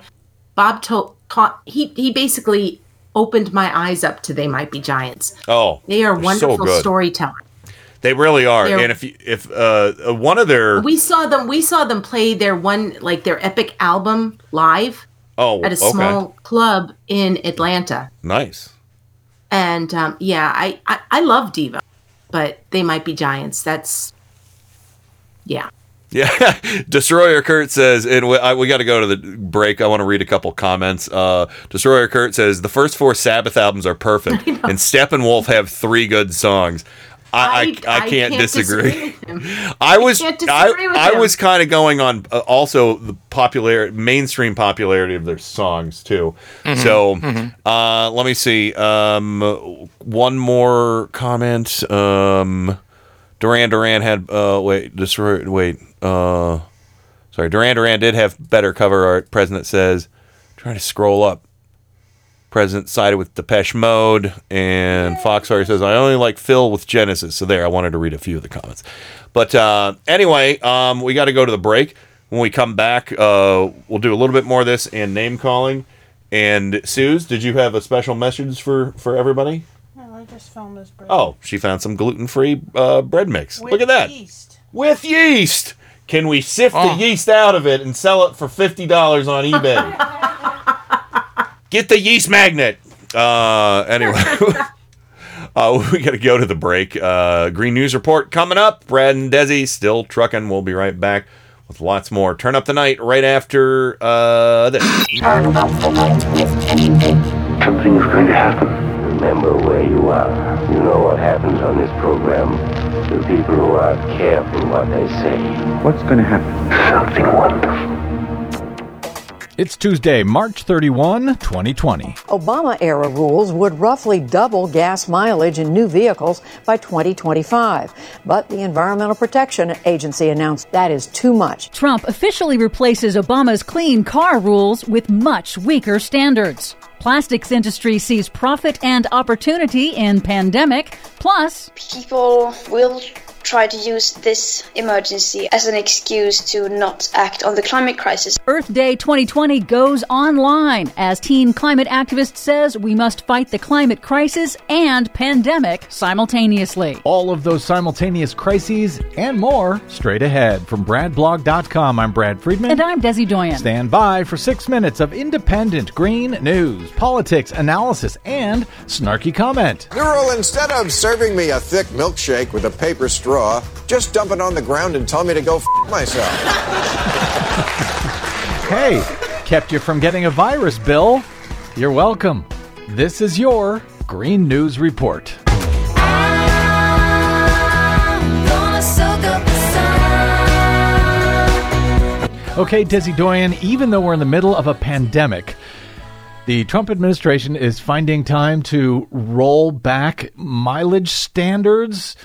Bob told taught he he basically opened my eyes up to they might be giants. oh, They are wonderful so storytellers. They really are. They're- and if you, if uh, uh, one of their We saw them. We saw them play their one like their epic album live oh at a okay small club in Atlanta. nice And um, yeah, I, I I love Devo, but they might be giants. That's yeah. Yeah, [LAUGHS] Destroyer Kurt says, and we, I, we got to go to the break. I want to read a couple comments. Uh, Destroyer Kurt says the first four Sabbath albums are perfect, [LAUGHS] and Steppenwolf have three good songs. I, I, I, can't, disagree. with. [LAUGHS] I was can't I, disagree with I him. was kind of going on uh, also the popular mainstream popularity of their songs too. So uh, let me see. Um, one more comment. Um, Duran Duran had uh, wait destroy wait uh, sorry Duran Duran did have better cover art. President says trying to scroll up. President sided with Depeche Mode, and Fox Foxfire says, I only like Phil with Genesis. So, there, I wanted to read a few of the comments. But uh, anyway, um, we got to go to the break. When we come back, uh, we'll do a little bit more of this and name calling. And, Suze, did you have a special message for, for everybody? No, I just found this bread. Oh, she found some gluten free uh, bread mix. With Look at that. yeast. With yeast. Can we sift Oh. the yeast out of it and sell it for $50 on eBay? [LAUGHS] Get the yeast magnet. Uh, anyway, [LAUGHS] uh, we got to go to the break. Uh, Green News Report coming up. Brad and Desi still trucking. We'll be right back with lots more. Turn up the night right after uh, this. Something's going to happen. Remember where you are. You know what happens on this program to people who aren't careful what they say. What's going to happen? Something wonderful. It's Tuesday, March 31, 2020. Obama era rules would roughly double gas mileage in new vehicles by 2025. But the Environmental Protection Agency announced that is too much. Trump officially replaces Obama's clean car rules with much weaker standards. Plastics industry sees profit and opportunity in pandemic. Plus, People will try to use this emergency as an excuse to not act on the climate crisis. Earth Day 2020 goes online as teen climate activist says we must fight the climate crisis and pandemic simultaneously. All of those simultaneous crises and more straight ahead. From BradBlog.com, I'm Brad Friedman. And I'm Desi Doyen. Stand by for six minutes of independent green news, politics, analysis, and snarky comment. Neural, instead of serving me a thick milkshake with a paper straw, just dump it on the ground and tell me to go f myself. Hey, kept you from getting a virus, Bill. You're welcome. This is your Green News Report. Okay, Desi Doyen, even though we're in the middle of a pandemic, the Trump administration is finding time to roll back mileage standards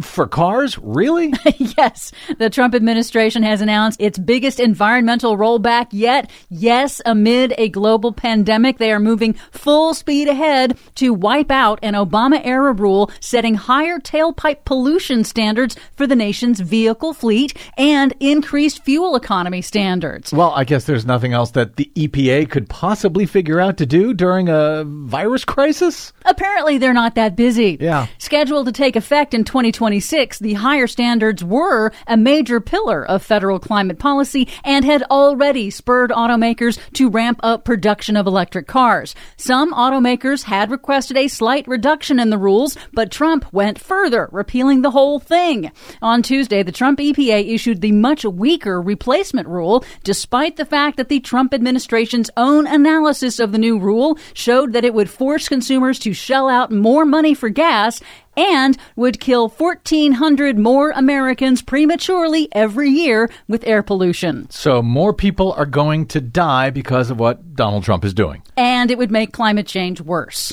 for cars? Really? [LAUGHS] yes. The Trump administration has announced its biggest environmental rollback yet. Yes, amid a global pandemic, they are moving full speed ahead to wipe out an Obama era rule setting higher tailpipe pollution standards for the nation's vehicle fleet and increased fuel economy standards. Well, I guess there's nothing else that the EPA could possibly figure out to do during a virus crisis? Apparently, they're not that busy. Yeah. Scheduled to take effect in 2020. 2026, the higher standards were a major pillar of federal climate policy and had already spurred automakers to ramp up production of electric cars. Some automakers had requested a slight reduction in the rules, but Trump went further, repealing the whole thing. On Tuesday, the Trump EPA issued the much weaker replacement rule, despite the fact that the Trump administration's own analysis of the new rule showed that it would force consumers to shell out more money for gas and would kill 1,400 more Americans prematurely every year with air pollution. So, more people are going to die because of what Donald Trump is doing. And it would make climate change worse.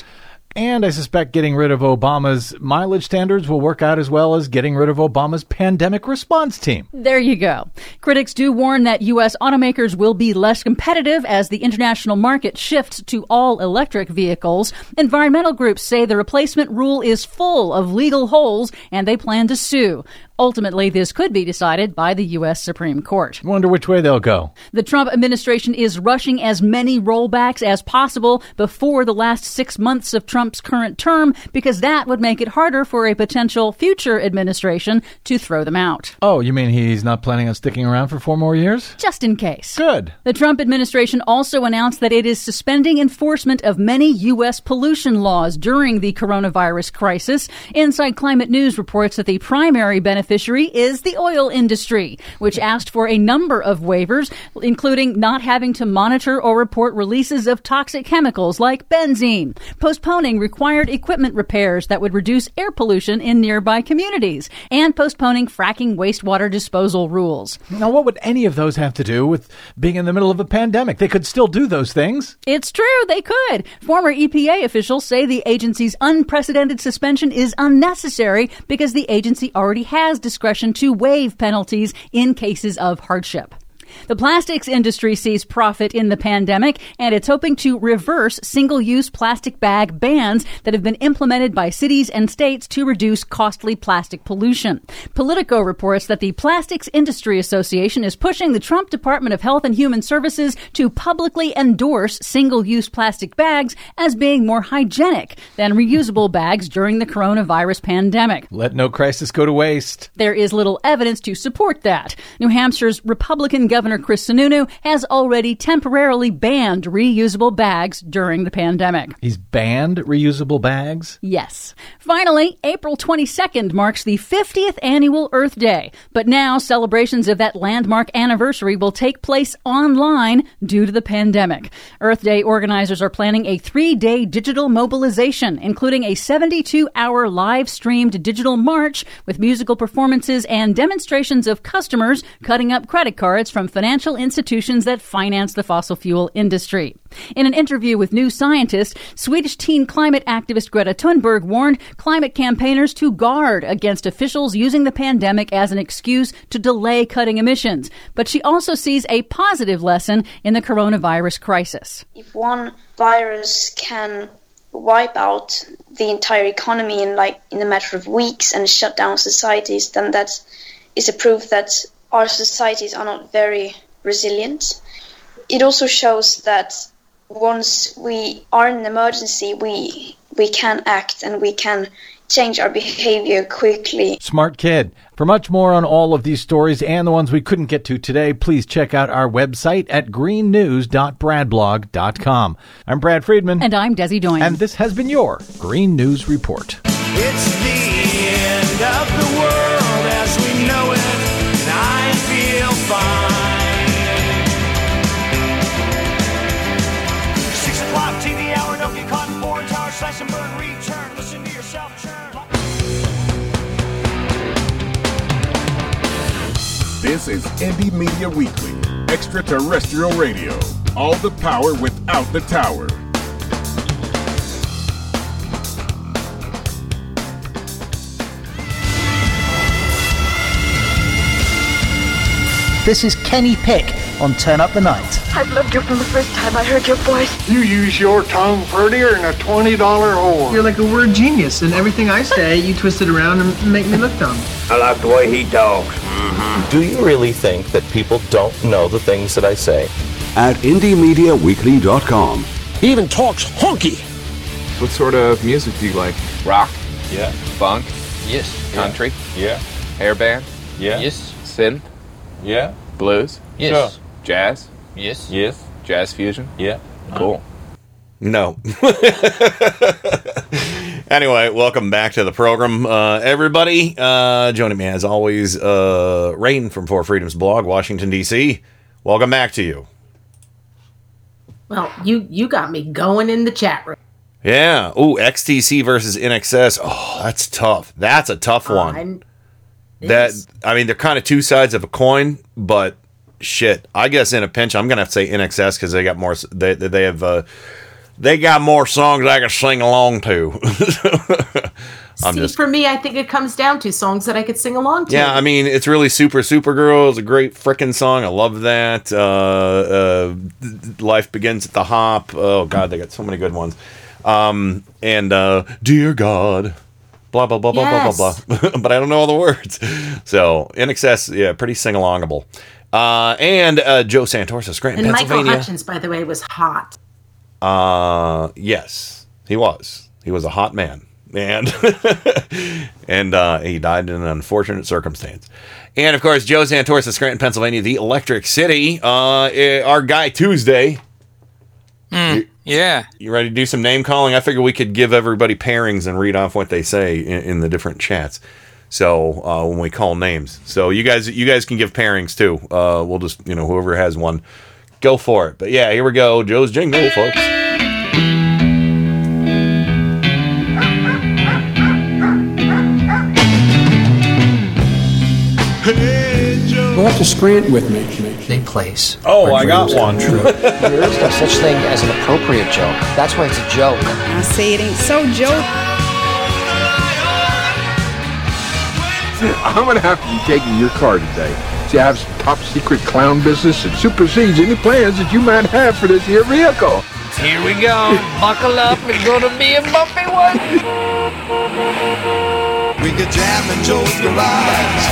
And I suspect getting rid of Obama's mileage standards will work out as well as getting rid of Obama's pandemic response team. There you go. Critics do warn that U.S. automakers will be less competitive as the international market shifts to all electric vehicles. Environmental groups say the replacement rule is full of legal holes and they plan to sue. Ultimately, this could be decided by the U.S. Supreme Court. Wonder which way they'll go. The Trump administration is rushing as many rollbacks as possible before the last six months of Trump's current term because that would make it harder for a potential future administration to throw them out. Oh, you mean he's not planning on sticking around for four more years? Just in case. Good. The Trump administration also announced that it is suspending enforcement of many U.S. pollution laws during the coronavirus crisis. Inside Climate News reports that the primary benefit beneficiary is the oil industry, which asked for a number of waivers, including not having to monitor or report releases of toxic chemicals like benzene, postponing required equipment repairs that would reduce air pollution in nearby communities, and postponing fracking wastewater disposal rules. Now, what would any of those have to do with being in the middle of a pandemic? They could still do those things. It's true, they could. Former EPA officials say the agency's unprecedented suspension is unnecessary because the agency already has discretion to waive penalties in cases of hardship. The plastics industry sees profit in the pandemic, and it's hoping to reverse single use plastic bag bans that have been implemented by cities and states to reduce costly plastic pollution. Politico reports that the Plastics Industry Association is pushing the Trump Department of Health and Human Services to publicly endorse single use plastic bags as being more hygienic than reusable bags during the coronavirus pandemic. Let no crisis go to waste. There is little evidence to support that. New Hampshire's Republican governor Governor Chris Sununu has already temporarily banned reusable bags during the pandemic. He's banned reusable bags? Yes. Finally, April 22nd marks the 50th annual Earth Day, but now celebrations of that landmark anniversary will take place online due to the pandemic. Earth Day organizers are planning a three day digital mobilization, including a 72 hour live streamed digital march with musical performances and demonstrations of customers cutting up credit cards from financial institutions that finance the fossil fuel industry. In an interview with New Scientist, Swedish teen climate activist Greta Thunberg warned climate campaigners to guard against officials using the pandemic as an excuse to delay cutting emissions. But she also sees a positive lesson in the coronavirus crisis. If one virus can wipe out the entire economy in like in a matter of weeks and shut down societies, then that is a proof that our societies are not very resilient. It also shows that once we are in an emergency, we we can act and we can change our behavior quickly. Smart kid. For much more on all of these stories and the ones we couldn't get to today, please check out our website at greennews.bradblog.com. I'm Brad Friedman. And I'm Desi Doyen. And this has been your Green News Report. It's the end of the world This is Indie Media Weekly, extraterrestrial radio. All the power without the tower. This is Kenny Pick on Turn Up the Night. I've loved you from the first time I heard your voice. You use your tongue prettier than a $20 whore. You're like a word genius, and everything I say, you twist it around and make me look dumb. I like the way he talks. Mm-hmm. Do you really think that people don't know the things that I say? At IndieMediaWeekly.com. He even talks honky. What sort of music do you like? Rock? Yeah. Funk? Yes. Country? Yeah. Hairband? Yeah. Yes. Synth? Yeah. Blues? Yes. Sure. Jazz? Yes. Yes. Jazz fusion? Yeah. Cool. No. [LAUGHS] anyway, welcome back to the program, uh, everybody. Uh, joining me as always, uh, Rain from Four Freedoms blog, Washington D.C. Welcome back to you. Well, you you got me going in the chat room. Yeah. Oh, XTC versus INXS. Oh, that's tough. That's a tough one. I'm- that I mean, they're kind of two sides of a coin, but shit. I guess in a pinch, I'm gonna have to say INXS because they got more. They they have uh, they got more songs I can sing along to. [LAUGHS] I'm See, just for me, I think it comes down to songs that I could sing along to. Yeah, I mean, it's really super. Supergirl is a great freaking song. I love that. Uh, uh, Life begins at the hop. Oh God, they got so many good ones. Um, and uh, dear God, blah blah blah blah Yes. blah blah blah. [LAUGHS] but I don't know all the words. So INXS, yeah, pretty sing alongable. Uh, and uh, Joe Santorsa, Scranton, and Michael Pennsylvania. Hutchence, by the way, was hot. Uh, yes, he was. He was a hot man, and [LAUGHS] and uh, he died in an unfortunate circumstance. And of course, Joe Santorsa, Scranton, Pennsylvania, the Electric City. Uh, eh, our guy Tuesday. You- yeah. You ready to do some name calling? I figure we could give everybody pairings and read off what they say in, in the different chats. So uh, when we call names, so you guys you guys can give pairings too. Uh, we'll just you know whoever has one, go for it. But yeah, here we go. Joe's jingle, folks. Go up to Scranton with me. They place. Oh, I got one. True. [LAUGHS] there is no such thing as an appropriate joke. That's why it's a joke. I say it ain't so, Joe. [LAUGHS] I'm gonna have to be taking your car today. See, I have some top secret clown business that supersedes any plans that you might have for this here vehicle. Here we go. Buckle up. It's gonna be a bumpy one. We could jam in Joe's garage.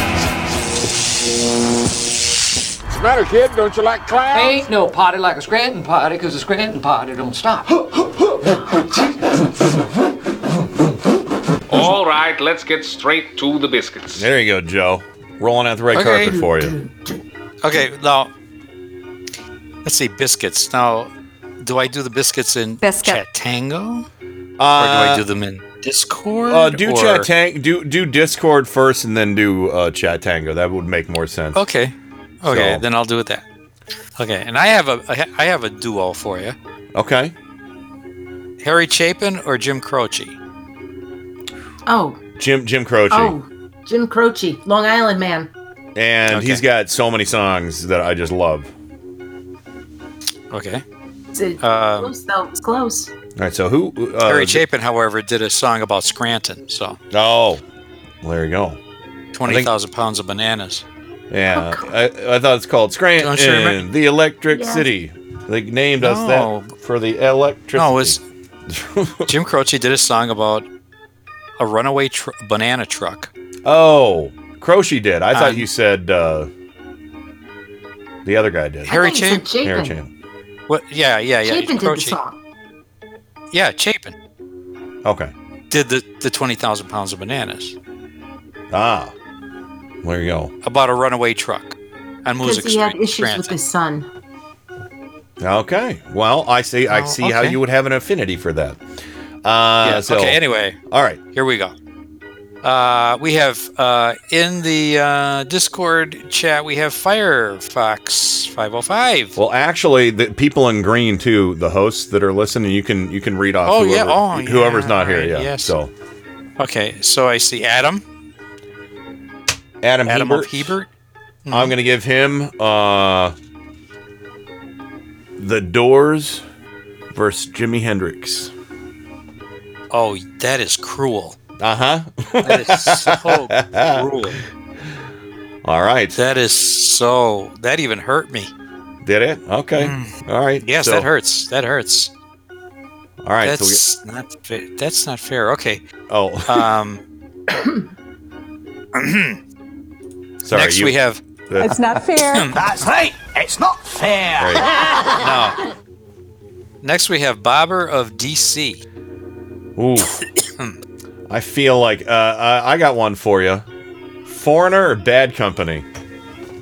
What's the matter, kid? Don't you like clowns? Ain't no party like a Scranton party, 'cause a Scranton party don't stop. [LAUGHS] All right, let's get straight to the biscuits. There you go, Joe. Rolling out the red Okay. carpet for you. Okay, now let's see biscuits. Now, do I do the biscuits in Biscuit. Chatango, or do Uh, I do them in Discord? Uh, do or- chat tang do do Discord first and then do uh, Chatango. That would make more sense. Okay, okay, So- then I'll do it that. Okay, and I have a I ha- I have a duo for you. Okay. Harry Chapin or Jim Croce? Oh, Jim Jim Croce. oh, Jim Croce, Long Island man. And he's got so many songs that I just love. Okay. It's a- Um, close though. It's close. All right, so who? Uh, Harry Chapin, however, did a song about Scranton. So Oh, well, there you go. twenty thousand pounds of bananas. Yeah, I, I thought it's called Don't you remember- Scranton, the Electric Yes. City. They named us that for the electricity. No, it was [LAUGHS] Jim Croce did a song about a runaway tr- banana truck. Oh, Croce did. I thought Um, you said uh, the other guy did. Harry I think Chapin. it's a Harry Chapin. Chapin. What? Yeah, yeah, yeah. Chapin did the Croce. song. Yeah, Chapin Okay. did the the twenty thousand pounds of bananas Ah. There you go. about a runaway truck on Because Music he had Street. issues with Transit. his son. Okay. Well, I see. I Oh, see how okay. you would have an affinity for that. Uh, Yeah, so, okay. Anyway, All right. here we go. Uh, we have uh, in the uh, Discord chat we have Firefox five hundred five. Well, actually, the people in green too, the hosts that are listening, you can you can read off. Oh, whoever, yeah. Oh, yeah. whoever's not here. Yeah. yes. So Okay, so I see Adam. Adam, Adam Hebert. of Hebert. I'm going to give him uh, the Doors versus Jimi Hendrix. Oh, that is cruel. Uh huh. That is so [LAUGHS] cruel. All right. That is so. That even hurt me. Did it? Okay. All right. Mm. Yes, So- that hurts. That hurts. All right. That's so not. Fa- that's not fair. Okay. oh, Um. [COUGHS] sorry. next you- we have. It's not fair. [COUGHS] That's right. It's not fair. No. Next we have Bobber of DC. Ooh. [COUGHS] I feel like uh, I, I got one for you. Foreigner or Bad Company?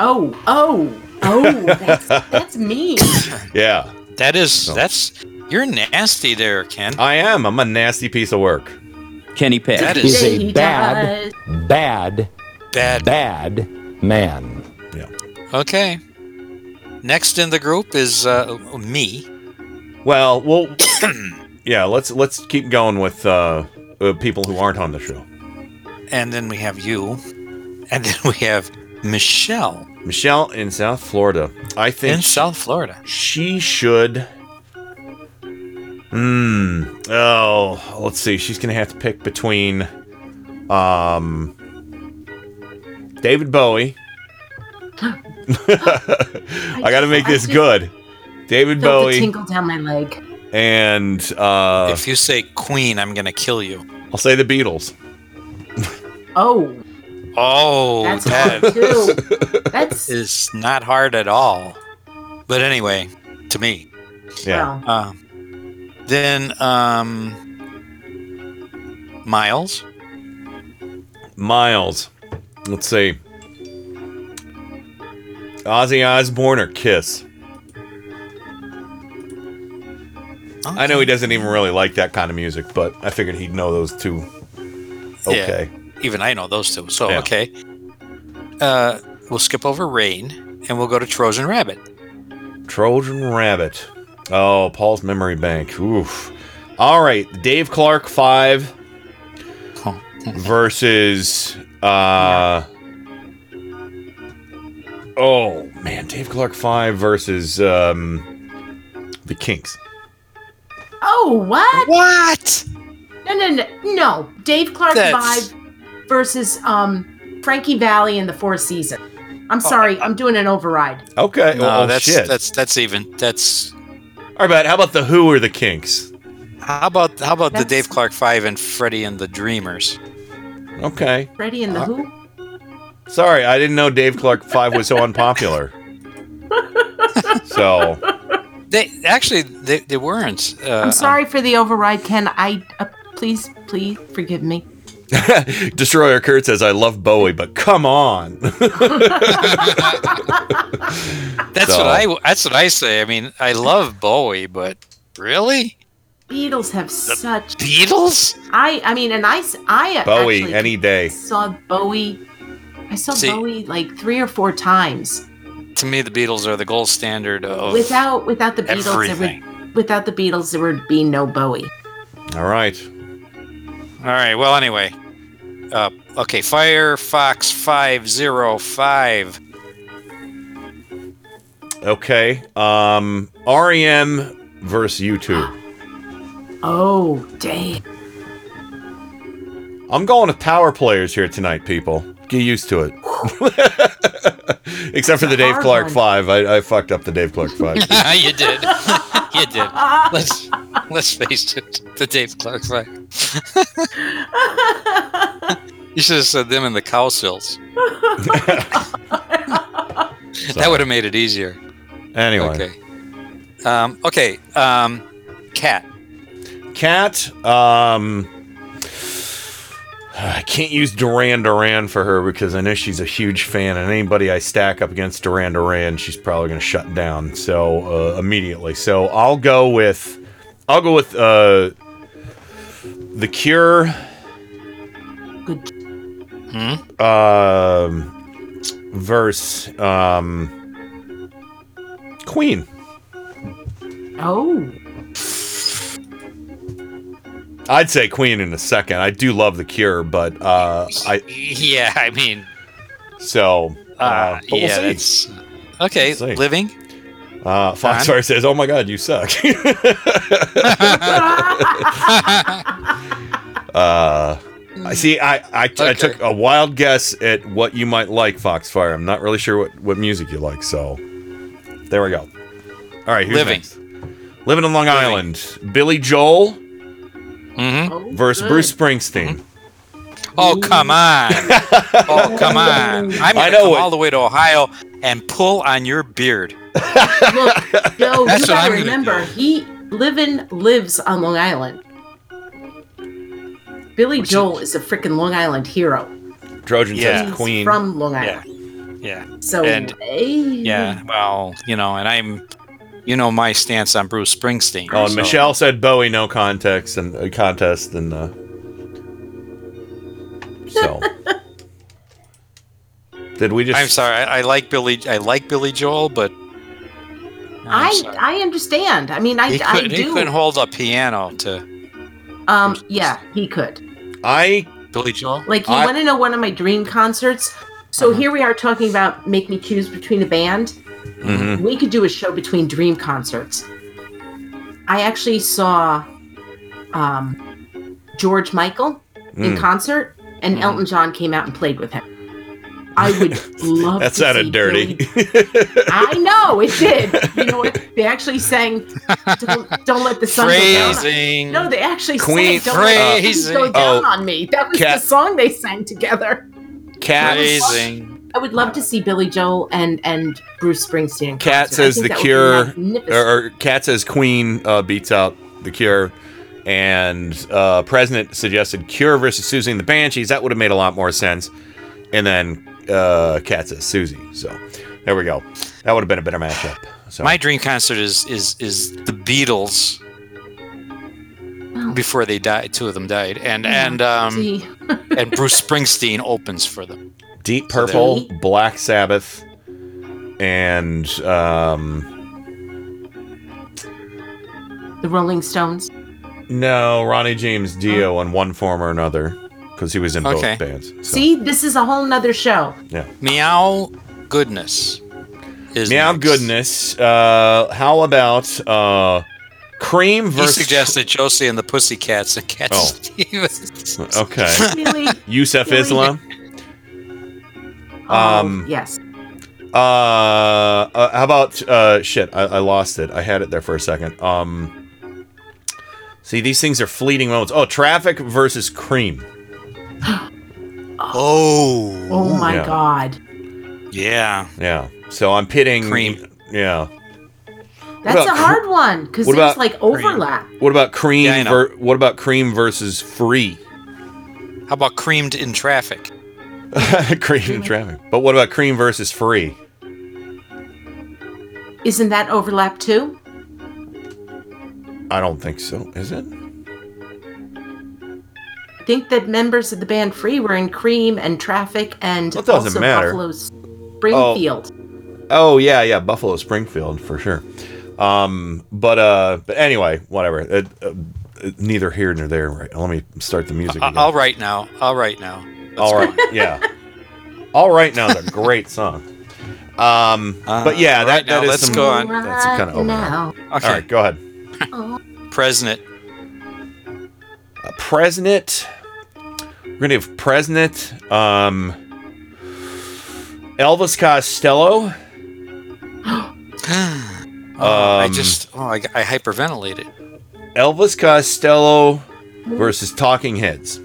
Oh, oh, oh, that's, that's mean. [COUGHS] Yeah, That is. That's. You're nasty there, Ken. I am. I'm a nasty piece of work. Kenny Pick That is is- a bad, does. bad, Bad. bad man. Yeah. Okay. Next in the group is uh, me. Well, well, [COUGHS] yeah. Let's let's keep going with uh, uh, people who aren't on the show. And then we have you. And [LAUGHS] then we have Michelle Michelle in South Florida. I think in South Florida. she should. Hmm. Oh, let's see. She's gonna have to pick between, um, David Bowie. [GASPS] [LAUGHS] I got to make this just good. David Bowie tingle down my leg. And uh, If you say Queen, I'm gonna kill you. I'll say the Beatles. Oh, Oh, that's that too. That's is not hard at all. But anyway, to me. Yeah. well, Um, then um, Miles. Miles. Let's see. Ozzy Osbourne or Kiss. I know he doesn't even really like that kind of music, but I figured he'd know those two. Okay. Yeah, even I know those two. So Yeah. okay. Uh, we'll skip over Rain and we'll go to Trojan Rabbit. Trojan Rabbit. Oh, Paul's memory bank. Oof. All right, Dave Clark five versus uh. Oh man, Dave Clark five versus um, the Kinks. Oh, what? What? No, no, no, no. Dave Clark That's- Vibe versus um Frankie Valli in the Four Season. I'm sorry, I'm doing an override. Okay. No, oh, that's shit. that's that's even that's. All right, but how about the Who or the Kinks? How about how about the Dave Clark Five and Freddie and the Dreamers? Okay. Freddie and the Who? Sorry, I didn't know Dave Clark Five was so unpopular. [LAUGHS] so They actually they, they weren't. Uh, I'm sorry for the override, Ken. I uh, please, please forgive me. [LAUGHS] Destroyer Kurt says, "I love Bowie, but come on." [LAUGHS] That's So- what I that's what I say. I mean, I love Bowie, but really, Beatles have such Beatles? I I mean, and I. I Bowie any day. saw Bowie. I saw See- Bowie like three or four times. To me, the Beatles are the gold standard of without without the Beatles, there everything. would without the Beatles, there would be no Bowie. All right. All right. Well, anyway, uh, okay. Firefox five zero five. Okay. Um, REM versus U2. Oh, dang. I'm going with power players here tonight, people. Get used to it. [LAUGHS] Except for the Dave Clark one. Five. I, I fucked up the Dave Clark Five. [LAUGHS] you did. you did. Let's let's face it. The Dave Clark Five. [LAUGHS] you should have said them in the Cowsills. that would have made it easier. Anyway. Okay. Um, okay. Um, cat. Cat, um, [SIGHS] I can't use Duran Duran for her because I know she's a huge fan, and anybody I stack up against Duran Duran, she's probably going to shut down. So uh, immediately, so I'll go with, I'll go with uh, the Cure. Good. Um, verse um, Queen. Oh. I'd say Queen in a second. I do love the Cure, but uh, I Yeah, I mean, so. Uh, uh, but yeah, we'll that's okay. We'll. Living. Uh, Foxfire says, "Oh my God, you suck." [LAUGHS] uh, I see. I I, I took a wild guess at what you might like, Foxfire. I'm not really sure what what music you like, so there we go. All right, who's Living. next? Living in Long Island, Billy Joel Mm-hmm. versus Bruce Springsteen. Oh come on! [LAUGHS] oh come on! I'm gonna know come what- all the way to Ohio and pull on your beard. Look, [LAUGHS] Joe, That's you gotta remember, he livin' lives on Long Island. Billy Joel is a freaking Long Island hero. Trojan Yeah. says Queen. From Long Island. yeah. So, and eh, yeah, well, you know, and I'm, you know, my stance on Bruce Springsteen. Oh, and so- Michelle said Bowie, no context and uh, contest, and uh, so. [LAUGHS] Did we just? I'm sorry. I, I like Billy. I like Billy Joel, but I I understand. I mean, I, he, I couldn't, he couldn't hold a piano to Um, yeah, he could. I Billy Joel. Like, you I- want to know one of my dream concerts? So Uh-huh. here we are talking about make me choose between a band. Mhm. We could do a show between dream concerts. I actually saw um, George Michael in Mm. concert, and Mm-hmm. Elton John came out and played with him. I would [LAUGHS] love. That to sounded see dirty. I know it did. You know what? They actually sang "Don't, don't Let the Sun Go Down." Phrasing. No, they actually Queen- sang "Don't Let the Sun Go Down Oh. on Me." That was Cat- the song they sang together. Cat. Phrasing. I would love to see Billy Joel and and Bruce Springsteen. Cat says the that would be Cure, or, or Cat says Queen uh, beats out the Cure, and uh, President suggested Cure versus Siouxsie and the Banshees. That would have made a lot more sense. And then uh, Cat says Siouxsie. So there we go. That would have been a better matchup. So My dream concert is is is the Beatles. Before they died, two of them died, and and um and Bruce Springsteen opens for them. Deep Purple, Black Sabbath, and um, the Rolling Stones. no Ronnie James Dio in one form or another because he was in Okay. both bands. So, See, this is a whole nother show. yeah. Meow goodness is Meow next. goodness. Uh, how about uh, Cream He suggested Josie and the Pussycats and Cat Oh. [LAUGHS] Stevens. Okay. Really? Yusuf Really? Oh, Um, yes. Uh, uh, how about uh, shit? I, I lost it. I had it there for a second. Um, see, these things are fleeting moments. Oh, Traffic versus Cream. [GASPS] Oh. Oh my Yeah. God. Yeah. Yeah. So I'm pitting Cream. Yeah. That's about a cr- hard one because what there's about like overlap. What about Cream? Yeah, ver- what about Cream versus Free? How about creamed in traffic? [LAUGHS] cream and Traffic. But what about Cream versus Free? Isn't that overlap too? I don't think so. Is it? I think that members of the band Free were in Cream and Traffic and Well, doesn't also matter. Buffalo Springfield. Oh yeah, yeah, Buffalo Springfield for sure. Um, but uh, but anyway, whatever. It, uh, neither here nor there. Right. Let me start the music. I- Again. I'll write now. I'll write now. All right. Yeah. [LAUGHS] All right. Now is a great song. Um, but yeah, all that right, now that is let's some, go on. That's some kind of overlap. now. Okay. All right, go ahead. President. Uh, President. We're gonna have President. Um, Elvis Costello [GASPS] Oh, I Um, just oh I, I hyperventilated. Elvis Costello versus Talking Heads.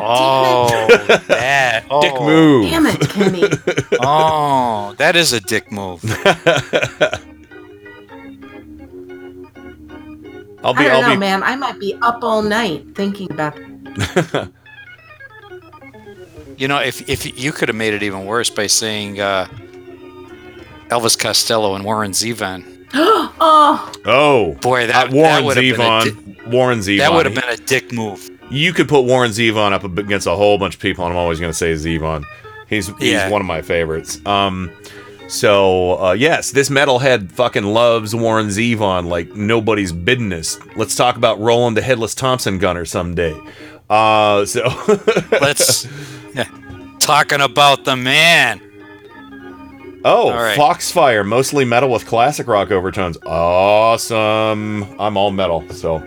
Oh, that [LAUGHS] oh, Dick move. Damn it, Kenny. [LAUGHS] Oh, that is a dick move. [LAUGHS] I'll I be. don't I'll know, be. man. I might be up all night thinking about. You know, if if you could have made it even worse by saying uh, Elvis Costello and Warren Zevon. [GASPS] oh, Oh, Boy, that- uh, Warren that would've been a Zevon. Warren Zevon. That would have been a dick move. You could put Warren Zevon up against a whole bunch of people, and I'm always going to say Zevon. He's he's Yeah. one of my favorites. Um, so uh, yes, this metalhead fucking loves Warren Zevon like nobody's business. Let's talk about Roland the headless Thompson gunner someday. Uh, so [LAUGHS] Let's yeah. talking about the man. oh, right. Foxfire, mostly metal with classic rock overtones. Awesome. I'm all metal, so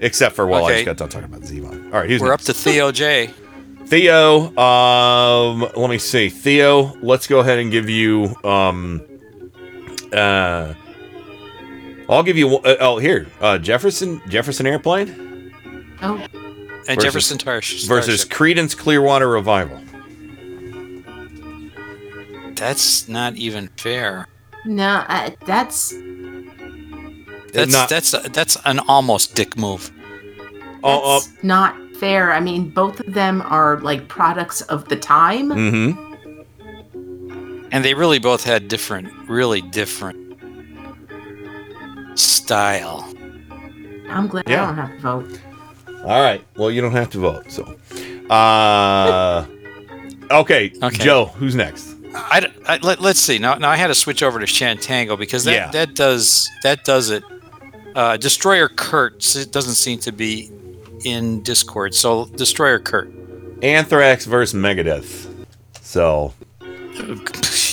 except for well, I just got done talking about Zevon. All right, who's We're next? up to Theo J. Theo, um, let me see. Theo, let's go ahead and give you, um, uh, I'll give you. Uh, oh, here, uh, Jefferson, Jefferson Airplane oh, and Versus- Jefferson Tar- versus Starship. Creedence Clearwater Revival. That's not even fair. no, uh, that's That's Not- that's that's an almost dick move. Oh, that's not fair. I mean, both of them are like products of the time. mm-hmm. And they really both had different, really different style. I'm glad Yeah. I don't have to vote. All right. Well, you don't have to vote. So, uh, okay, Okay. Joe, who's next? I, I- let, us see. Now, now I had to switch over to Chatango because that, Yeah. that does that does it. Uh, Destroyer Kurt s- doesn't seem to be in Discord, so Destroyer Kurt. Anthrax versus Megadeth. So, [LAUGHS]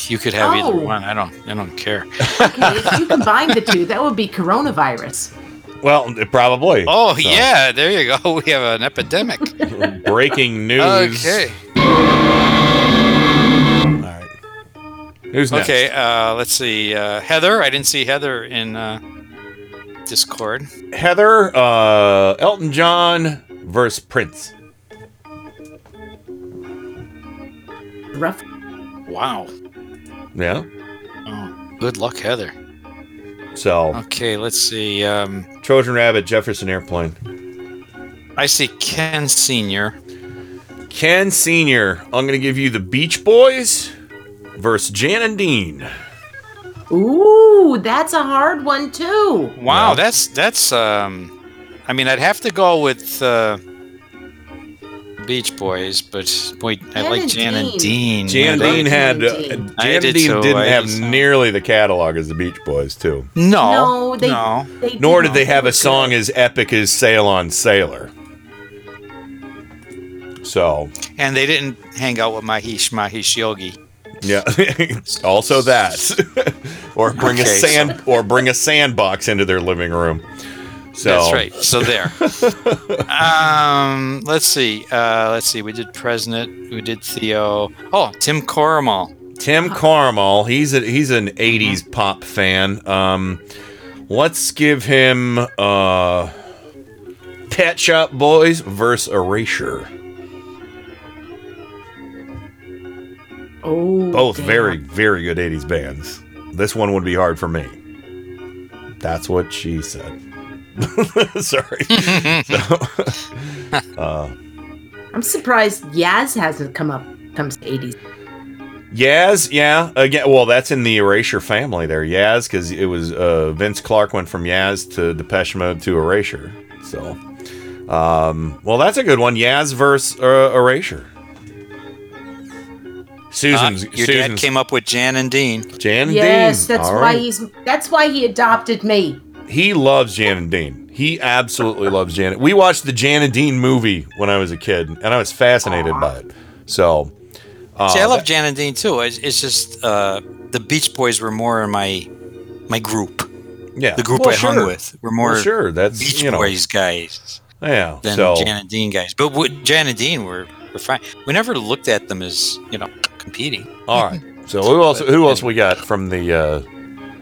You could have either Oh. one. I don't. I don't care. [LAUGHS] Okay, if you combine the two, that would be coronavirus. well, probably. Oh So, yeah, there you go. [LAUGHS] We have an epidemic. Breaking news. okay. All right. Who's next? Okay. Uh, let's see. Uh, Heather. I didn't see Heather in uh, Discord. Heather, uh, Elton John versus Prince. Rough. Wow. Yeah. Oh, good luck, Heather. So, Okay. Let's see. Um, Trojan Rabbit, Jefferson Airplane. I see Ken Senior. Ken Sr., I'm going to give you the Beach Boys versus Jan and Dean. Ooh, that's a hard one too. Wow, Yeah. that's that's. Um, I mean, I'd have to go with uh, Beach Boys, but boy, I like Jan and Dean. Dean. Jan Yeah, and Dean had. Uh, Jan and Jan I did Dean too, didn't I have just- nearly the catalog as the Beach Boys, too. No, No, they. no. they Nor didn't. they have a song as epic as Sail on Sailor. So, And they didn't hang out with Mahish Mahesh Yogi. Yeah. [LAUGHS] also that. [LAUGHS] or bring a Okay, so- sand or bring a sandbox into their living room. So That's right. So there. [LAUGHS] um, let's see. Uh, let's see. We did President. We did Theo. Oh, Tim Coromal. Tim Carmel, he's a he's an 80s pop fan. Um let's give him uh Pet Shop Boys versus Erasure. Oh, Both damn. very very good 80s bands. This one would be hard for me. That's what she said. [LAUGHS] Sorry. [LAUGHS] So, [LAUGHS] uh, I'm surprised Yaz hasn't come up. Comes to 80s. Yaz, yeah. Again, well, that's in the Erasure family there. Yaz, because it was uh, Vince Clarke went from Yaz to Depeche Mode to Erasure. So, um, well, that's a good one. Yaz versus uh, Erasure. Susan's Uh, your dad came up with Jan and Dean. Jan and Yes, Dean. that's All why right. he's. That's why he adopted me. He loves Jan and Dean. He absolutely loves Jan. We watched the Jan and Dean movie when I was a kid, and I was fascinated by it. So, uh, See, I love that- Jan and Dean too. It's, it's just uh, the Beach Boys were more in my my group. yeah, The group Well, I hung sure. with were more Well, sure. That's Beach you know, Boys guys yeah. than so Jan and Dean guys. But with Jan and Dean were, were fine. We never looked at them as you know competing. All right. [LAUGHS] So who else? Who else we got from the? Uh,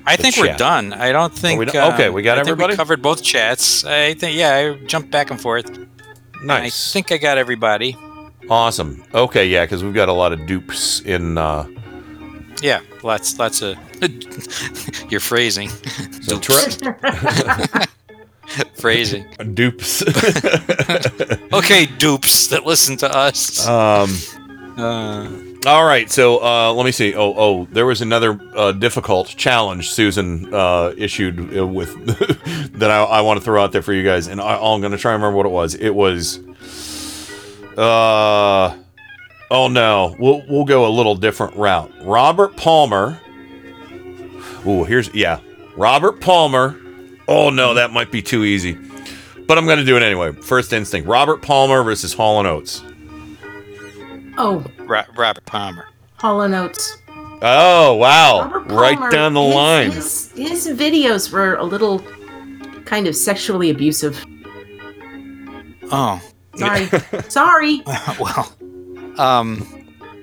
I I the think we're done. I don't think. we done? Okay, um, we got I think everybody? We covered both chats. I think. Yeah, I jumped back and forth. Nice. I think I got everybody. Awesome. Okay, yeah, because we've got a lot of dupes in. Uh, Yeah, lots, lots of. [LAUGHS] Your phrasing. So Dupes. [LAUGHS] phrasing. dupes. Okay, dupes that listen to us. um. Uh, All right, so uh, let me see. Oh, oh, there was another uh, difficult challenge Susan uh, issued uh, with [LAUGHS] that I, I want to throw out there for you guys, and I, I'm going to try and remember what it was. It was, uh, oh no, we'll we'll go a little different route. Robert Palmer. Ooh, here's yeah, Robert Palmer. Oh no, that might be too easy, but I'm going to do it anyway. First instinct: Robert Palmer versus Hall and Oates. Oh, Ro- Robert Palmer. Hall and Oates. Oh wow! Right down the his- line. His, his videos were a little kind of sexually abusive. Oh, Sorry. [LAUGHS] Sorry. [LAUGHS] well, um,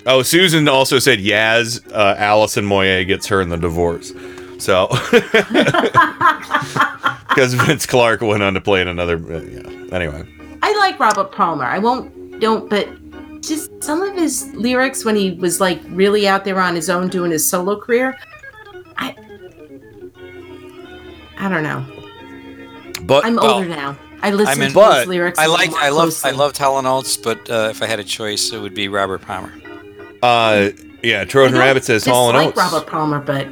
Oh, Susan also said Yaz, uh, Alison Moyet gets her in the divorce. So, [LAUGHS] because Vince Clarke went on to play in another. Uh, yeah. Anyway, I like Robert Palmer. I won't, don't, but just some of his lyrics when he was like really out there on his own doing his solo career. I, I don't know. but I'm well, older now. I listen I'm in- to but his lyrics. I little like, I love, I closely. loved Hall and Oates, but uh, if I had a choice, it would be Robert Palmer. uh, yeah, I Trojan don't Rabbit says Hall and dislike Oates. Robert Palmer, but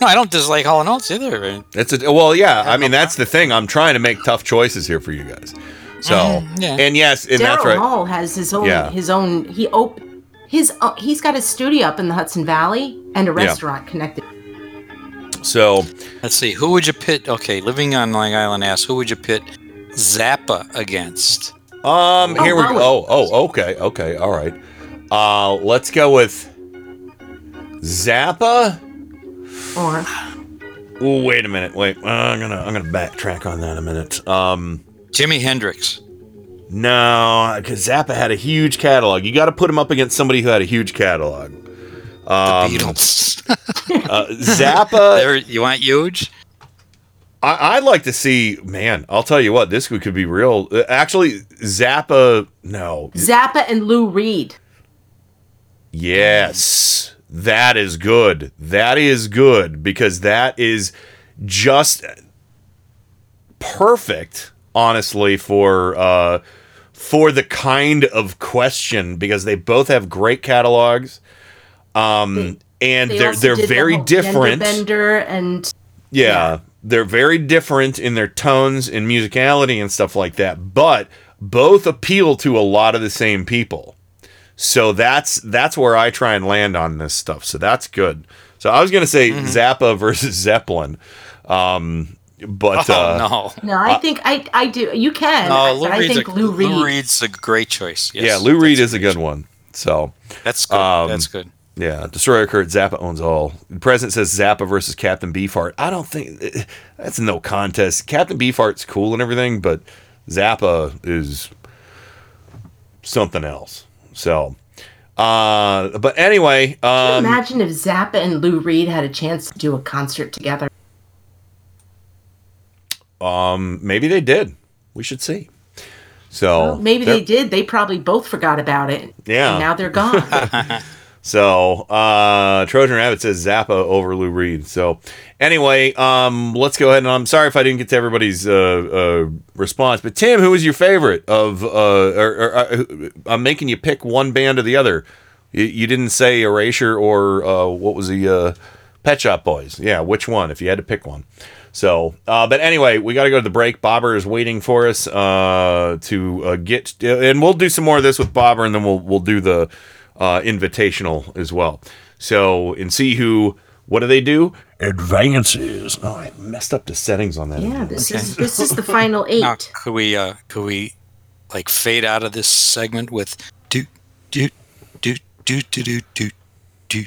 No, I don't dislike Hall and Oates either. It's a well, yeah. I mean, that's the thing. I'm trying to make tough choices here for you guys. So, Mm, yeah. and yes, and that's Daryl right. Hall has his own, Yeah. his own. He op- his uh, he's got a studio up in the Hudson Valley and a Yeah. restaurant connected. So, Let's see. Who would you pit? Okay, living on Long Island asks, who would you pit Zappa against? um, here we go. Oh, oh, okay, okay, all right. Uh, let's go with Zappa. Or Ooh, wait a minute. Wait, uh, I'm gonna I'm gonna backtrack on that a minute. Um, Jimi Hendrix. no, because Zappa had a huge catalog. You got to put him up against somebody who had a huge catalog. Um, Beatles. [LAUGHS] uh, Zappa. [LAUGHS] There, you want huge? I, I'd like to see. Man, I'll tell you what. This could could be real. Uh, Actually, Zappa. No. Zappa and Lou Reed. Yes, that is good. That is good because that is just perfect, honestly, for uh, for the kind of question because they both have great catalogs, um, and They they're they're did the very different. Bender and Yeah, they're very different in their tones and musicality and stuff like that, but both appeal to a lot of the same people. So that's that's where I try and land on this stuff. So that's good. So I was gonna say Mm-hmm. Zappa versus Zeppelin, um, but oh uh, no. No, I think I I do. You can. No, I, Lou I Reed's think a, Lou Reed. Lou Reed's a great choice. Yes, yeah, Lou Reed is a good one. So That's good. Um, that's good. Yeah, Destroyer Kurt Zappa owns all. The president says Zappa versus Captain Beefheart. I don't think that's no contest. Captain Beefheart's cool and everything, but Zappa is something else. So, uh, but anyway, Can you um, imagine if Zappa and Lou Reed had a chance to do a concert together? Um, maybe they did. We should see. So Maybe they did. They probably both forgot about it. Yeah. And now they're gone. [LAUGHS] [LAUGHS] So uh Trojan Rabbit says Zappa over Lou Reed. So anyway, um let's go ahead and I'm sorry if I didn't get to everybody's uh, uh response. But Tim, who was your favorite of uh or, or uh, I'm making you pick one band or the other. You, you didn't say Erasure or uh what was the uh Pet Shop Boys. Yeah, which one if you had to pick one. So, uh, but anyway, we got to go to the break. Bobber is waiting for us uh, to uh, get, and we'll do some more of this with Bobber, and then we'll we'll do the uh, invitational as well. So, and see who. What do they do? Advances. Oh, I messed up the settings on that. yeah, this Okay. is this is the final eight. Now, could we uh could we like fade out of this segment with do do do do do do do do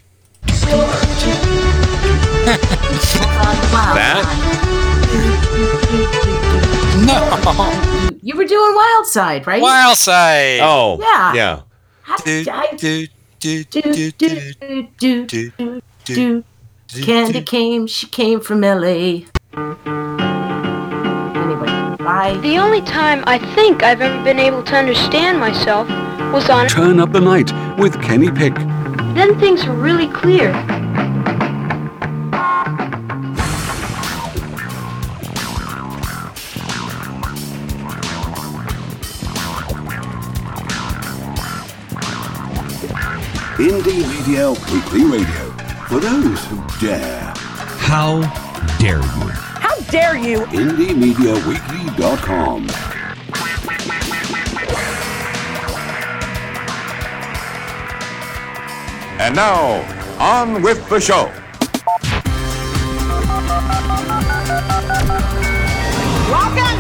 that? no. You were doing Wild Side, right? Wild Side. Oh. Yeah. Yeah. Candy came, she came from LA. Anyway, bye. The only time I think I've ever been able to understand myself was on Turn Up the Night with Kenny Pick. Then things were really clear. Indie Media Weekly Radio. For those who dare. How dare you? How dare you? IndieMediaWeekly.com. And now, on with the show. Welcome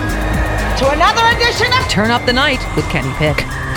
to another edition of Turn Up the Night with Kenny Pick.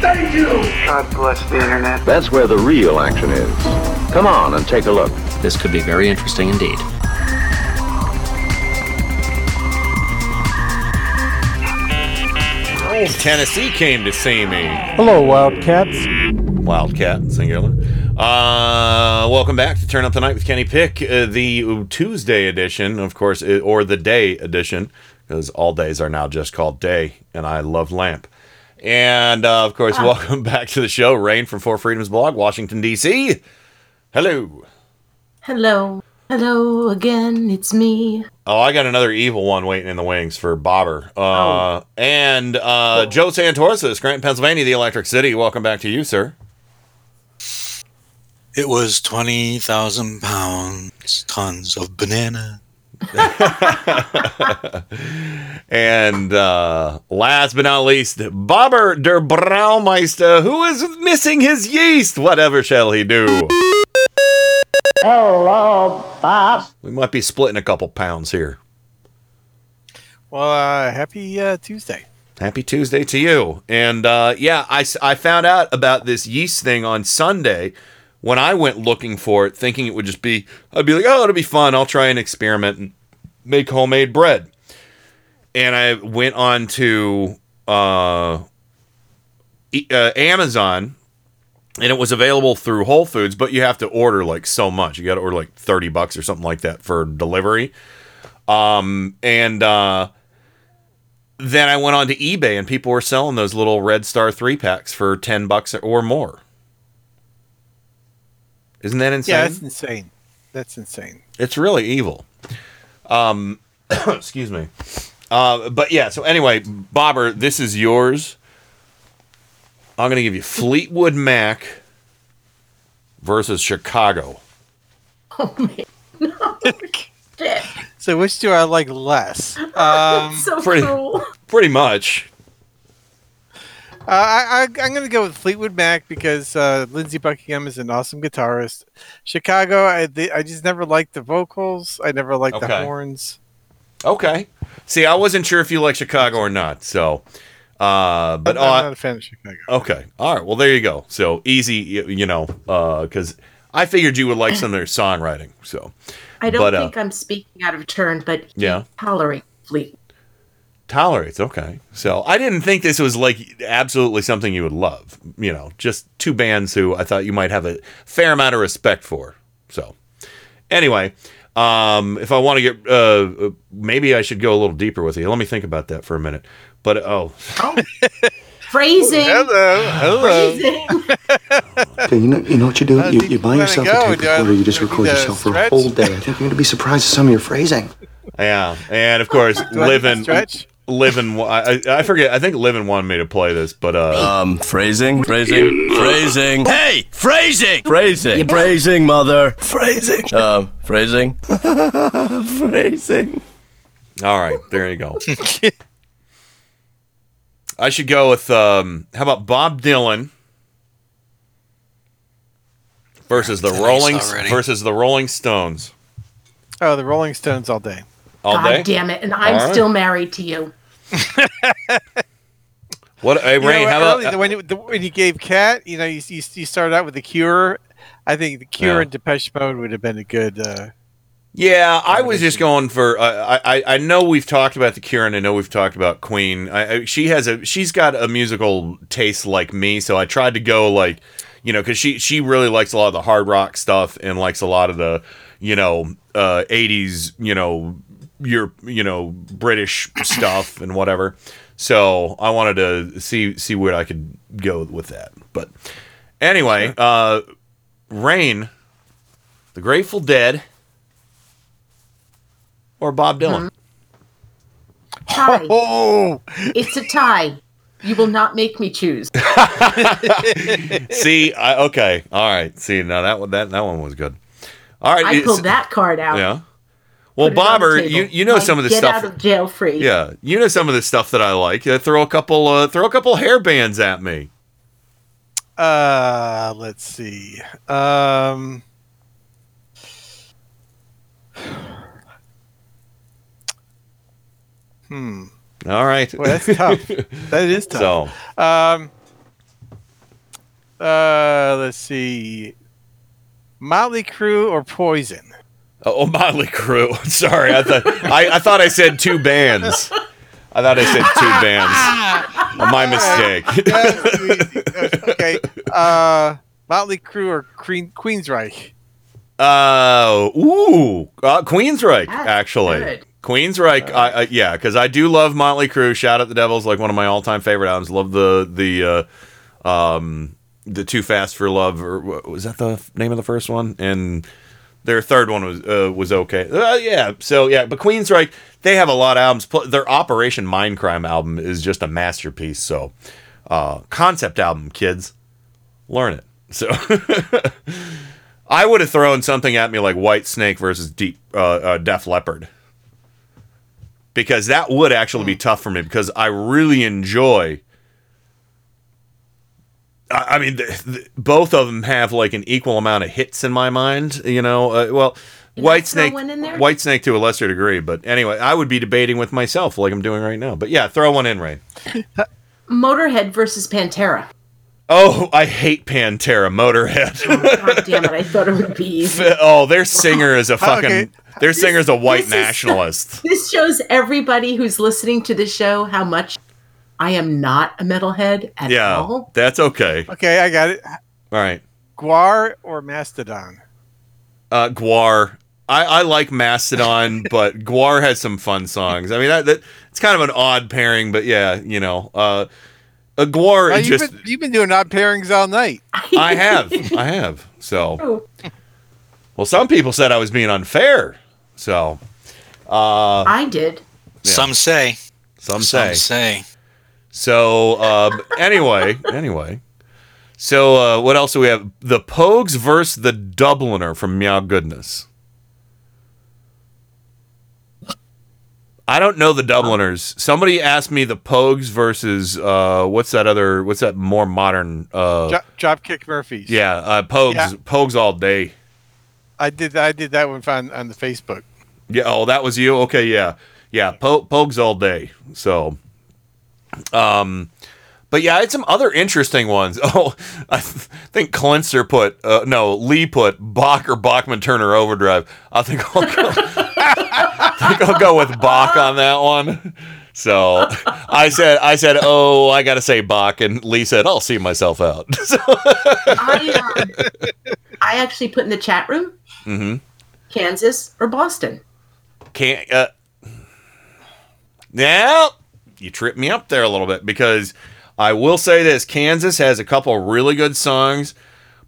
Thank you. God bless the internet. That's where the real action is. Come on and take a look. This could be very interesting indeed. Tennessee came to see me. Hello, Wildcats. Wildcat, singular. Uh, welcome back to Turn Up the Night with Kenny Pick, uh, the Tuesday edition, of course, uh, or the day edition, because all days are now just called day, and I love lamp. And uh, of course, welcome [LAUGHS] back to the show, Rain from Four Freedoms Blog, Washington D.C. Hello. Hello. Hello again, it's me. Oh, I got another evil one waiting in the wings for Bobber. Uh, And uh, Joe Santorsa, Grant, Pennsylvania, the Electric City. Welcome back to you, sir. It was 20,000 pounds, tons of banana. [LAUGHS] and uh, last but not least, Bobber der Braumeister, who is missing his yeast. Whatever shall he do? Hello, Bob. We might be splitting a couple pounds here. Well, uh, happy uh, Tuesday. Happy Tuesday to you. And uh, yeah, I found out about this yeast thing on Sunday when I went looking for it, thinking it would just be, I'd be like, oh, it'll be fun. I'll try and experiment and make homemade bread. And I went on to uh, uh, Amazon and it was available through Whole Foods, but you have to order like so much. You got to order like 30 bucks or something like that for delivery. Um, and uh, then I went on to eBay and people were selling those little Red Star three packs for 10 bucks or more. Isn't that insane? Yeah, that's insane. That's insane. It's really evil. Um, [COUGHS] excuse me. Uh, but yeah, so anyway, Bobber, this is yours. I'm going to give you Fleetwood Mac versus Chicago. Oh man. Shit. [LAUGHS] So, which do I like less? [LAUGHS] Um, so pretty, cruel. pretty much. Uh, I, I, I'm going to go with Fleetwood Mac because uh, Lindsey Buckingham is an awesome guitarist. Chicago, I, they, I just never liked the vocals. I never liked the horns. Okay. See, I wasn't sure if you like Chicago or not. So, uh, but I'm, I'm uh, not a fan of Chicago. Okay. All right. Well, there you go. So easy, you, you know, because I figured you would like some of their songwriting. So, I don't But, uh, think I'm speaking out of turn, but yeah, tolerate Fleet. Tolerates. Okay. So I didn't think this was like absolutely something you would love. You know, just two bands who I thought you might have a fair amount of respect for. So, anyway, um, if I want to get, uh, uh, maybe I should go a little deeper with you. Let me think about that for a minute. But oh, [LAUGHS] Phrasing. Hello. Hello. Phrasing. [LAUGHS] [LAUGHS] Okay, you know, you know what you do? I You, you buy yourself wanna a tape recorder, you just record need to yourself for a whole day. I think you're going to be surprised at some of your phrasing. Yeah, and of course, Do I need to living. I, I forget. I think living wanted me to play this, but uh, Um, phrasing, phrasing, phrasing. Hey, phrasing, phrasing, phrasing, mother, phrasing. Um, phrasing, [LAUGHS] phrasing. All right, there you go. I should go with um, how about Bob Dylan versus the Nice Rolling already. versus the Rolling Stones. Oh, the Rolling Stones all day. All God day? damn it! And I'm All right. still married to you. What? Hey, You know, Rain, how early- about? when you, the, when you gave Cat, you know, you, you, you started out with the Cure. I think the Cure Yeah. and Depeche Mode would have been a good. Uh, Yeah, I was just going for. Uh, I I I know we've talked about the Cure, and I know we've talked about Queen. I, I, she has a she's got a musical taste like me, so I tried to go like, you know, because she she really likes a lot of the hard rock stuff and likes a lot of the, you know, uh, '80s, you know, your you know British stuff and whatever. So I wanted to see see where I could go with that. But anyway, uh, Rain, the Grateful Dead or Bob Dylan? Tie. [LAUGHS] Oh, it's a tie. You will not make me choose. [LAUGHS] [LAUGHS] See, I, okay, all right. See, now that one that that one was good. All right, I pulled that card out. Yeah. Well, Put it Bobber, you you know Like, some of the get stuff. out of jail free. yeah, you know some of the stuff that I like. Uh, throw a couple, uh, throw a couple hair bands at me. uh, let's see. Um, hmm. All right. Well, that's tough. [LAUGHS] that is tough. So, Um, uh, let's see. Motley Crue or Poison? Oh, oh, Motley Crue. [LAUGHS] Sorry, I thought I, I thought I said two bands. I thought I said two bands. [LAUGHS] My mistake. okay. Uh, Motley Crue or Queen, Queensryche? Uh, ooh, uh, Queensryche, That's actually. good. Queensryche, I, I, yeah, because I do love Motley Crue. Shout at the Devils, like one of my all-time favorite albums. Love the the uh, um the Too Fast for Love, or was that the name of the first one? And their third one was uh, was okay. Uh, yeah, so yeah, but Queensryche, they have a lot of albums. Their Operation Mindcrime album is just a masterpiece. So, uh, concept album, kids, learn it. So. [LAUGHS] I would have thrown something at me like Whitesnake versus Deep uh, uh, Def Leppard because that would actually be tough for me because I really enjoy. I, I mean, th th both of them have like an equal amount of hits in my mind. You know, uh, well, Whitesnake, one in there? Whitesnake to a lesser degree, but anyway, I would be debating with myself like I'm doing right now. But yeah, throw one in, Rain. [LAUGHS] Motorhead versus Pantera. Oh, I hate Pantera, Motorhead. God damn it! I thought it would be [LAUGHS] easy. oh, their singer is a [LAUGHS] fucking. Okay. Their singer's a white this is- nationalist. This shows everybody who's listening to the show how much I am not a metalhead at yeah, all. that's okay. Okay, I got it. All right. GWAR or Mastodon? Uh, GWAR. I, I like Mastodon, [LAUGHS] but GWAR has some fun songs. I mean, that, that it's kind of an odd pairing, but yeah, you know, uh, a GWAR Oh, is you've, just. been, you've been doing odd pairings all night. [LAUGHS] I have, I have. So, [LAUGHS] well, some people said I was being unfair. So, uh, I did. Some say. Some say. Some say. So uh, anyway, anyway. So uh, what else do we have? The Pogues versus the Dubliner from Meow Goodness. I don't know the Dubliners. Somebody asked me the Pogues versus uh, what's that other? What's that more modern? Uh, Dropkick Murphys. yeah, uh, Pogues. Yeah. Pogues all day. I did. I did that one on on the Facebook. Yeah. Oh, that was you. Okay. Yeah. Yeah. Po- Pogues all day. So, um, but yeah, I had some other interesting ones. [LAUGHS] Oh, I th- think Clinster put uh, no Lee put Bach or Bachman Turner Overdrive. I think I'll go. [LAUGHS] I think I'll go with Bach on that one. So I said, I said, oh, I gotta say Bach, and Lee said, I'll see myself out. [LAUGHS] so, I, um, I actually put in the chat room hmm Kansas or Boston. Can't. Uh, now you tripped me up there a little bit because I will say this: Kansas has a couple really good songs,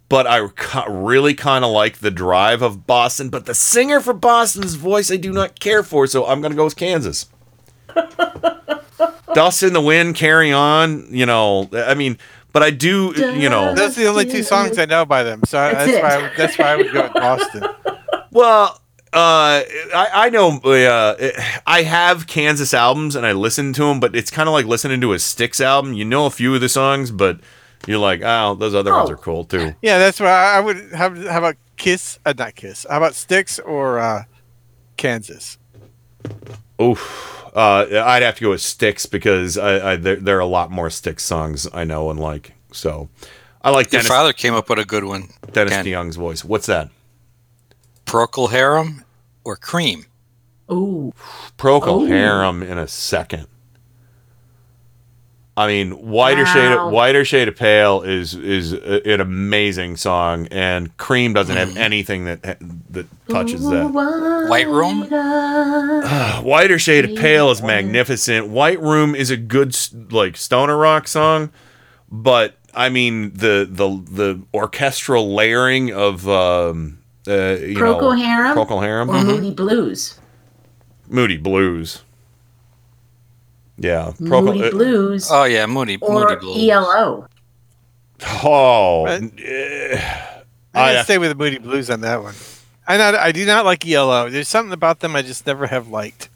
but I really kind of like the drive of Boston. But the singer for Boston's voice, I do not care for, so I'm gonna go with Kansas. [LAUGHS] Dust in the wind, carry on. You know, I mean, but I do. You know, Those are the only two songs I know by them. So That's that's, why. I, that's why I would go with Boston. Well, uh, I, I know uh, I have Kansas albums and I listen to them, but it's kind of like listening to a Styx album. You know a few of the songs, but you're like, oh, those other ones Oh. are cool too. Yeah, that's why I would have. How about Kiss? Uh, not Kiss. How about Styx or uh, Kansas? Oof. Uh, I'd have to go with Styx because I, I there, there are a lot more Styx songs I know and like. So I like Your Dennis, father came up with a good one. Dennis Ken. DeYoung's voice. What's that? Procol Harum or Cream? Ooh. Procol Oh. Harum in a second. I mean, whiter shade, Wow. of, whiter shade of pale is is a- an amazing song, and Cream doesn't have anything that that touches that. White Room? [SIGHS] Whiter Shade of Pale is magnificent. White Room is a good like stoner rock song, but I mean the the the orchestral layering of um uh, you know Procol Harum? Procol Harum, Or Moody Blues. Moody Blues. Yeah, Procol- Moody uh, Blues. Oh yeah, Moody or Moody Blues. ELO. Oh, But- eh, I'm I'd gonna have- stay with the Moody Blues on that one. I not I do not like ELO. There's something about them I just never have liked.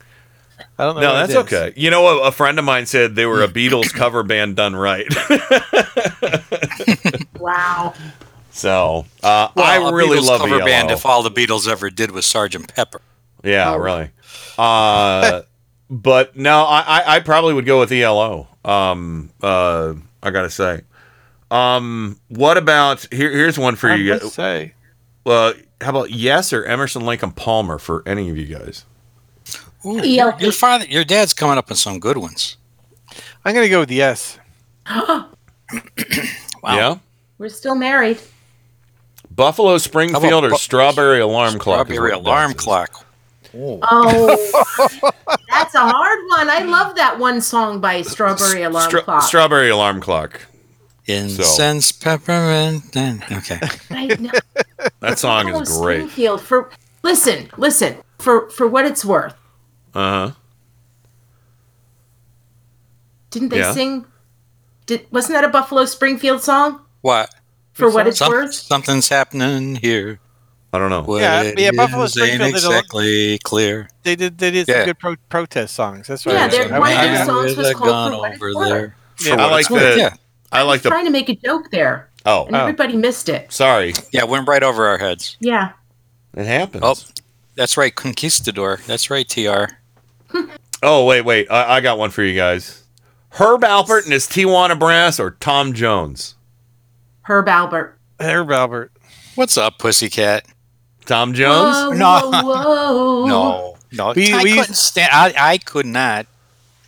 I don't know. no, that's okay. You know what? A friend of mine said they were a Beatles cover band done right. [LAUGHS] Wow. So uh, Well, I a really Beatles love cover ELO. band if all the Beatles ever did was Sergeant Pepper. Yeah, Oh. really. Uh, [LAUGHS] but no, I, I I probably would go with ELO. Um, uh, I gotta say. Um, what about here? Here's one for I you. must guys. say. Uh, how about yes or Emerson Lake and Palmer for any of you guys? Ooh, your, your father, your dad's coming up with some good ones. I'm gonna go with yes. [GASPS] Yeah, We're still married. Buffalo Springfield or Bu- Strawberry Alarm Clock? Strawberry alarm clock. Oh, [LAUGHS] that's a hard one. I love that one song by Strawberry Alarm Stra- Clock. Strawberry Alarm Clock. Incense, peppermint, and okay. [LAUGHS] I know. That song Oh, is great. Springfield for listen, listen for for what it's worth. Uh huh. Didn't they Yeah. sing? Did wasn't that a Buffalo Springfield song? What? For what it's Some- worth. Something's happening here. I don't know. What Yeah, yeah, Buffalo is ain't Springfield did a exactly clear. They did. They did some Yeah. good pro- protest songs. That's right. Yeah, their- I- one of I- their songs was called gun For What It's over Worth. there. Yeah, I like it's the. yeah. I like the. Trying to make a joke there, Oh, and everybody missed it. sorry. Yeah, went right over our heads. Yeah. It happens. Oh, that's right, Conquistador. That's right, TR. [LAUGHS] Oh, wait, wait. I, I got one for you guys. Herb Alpert and his Tijuana Brass or Tom Jones? Herb Alpert. Herb Alpert. What's up, pussycat? Tom Jones? Whoa, No. whoa, whoa. No, no. We- I we- couldn't stand. I, I could not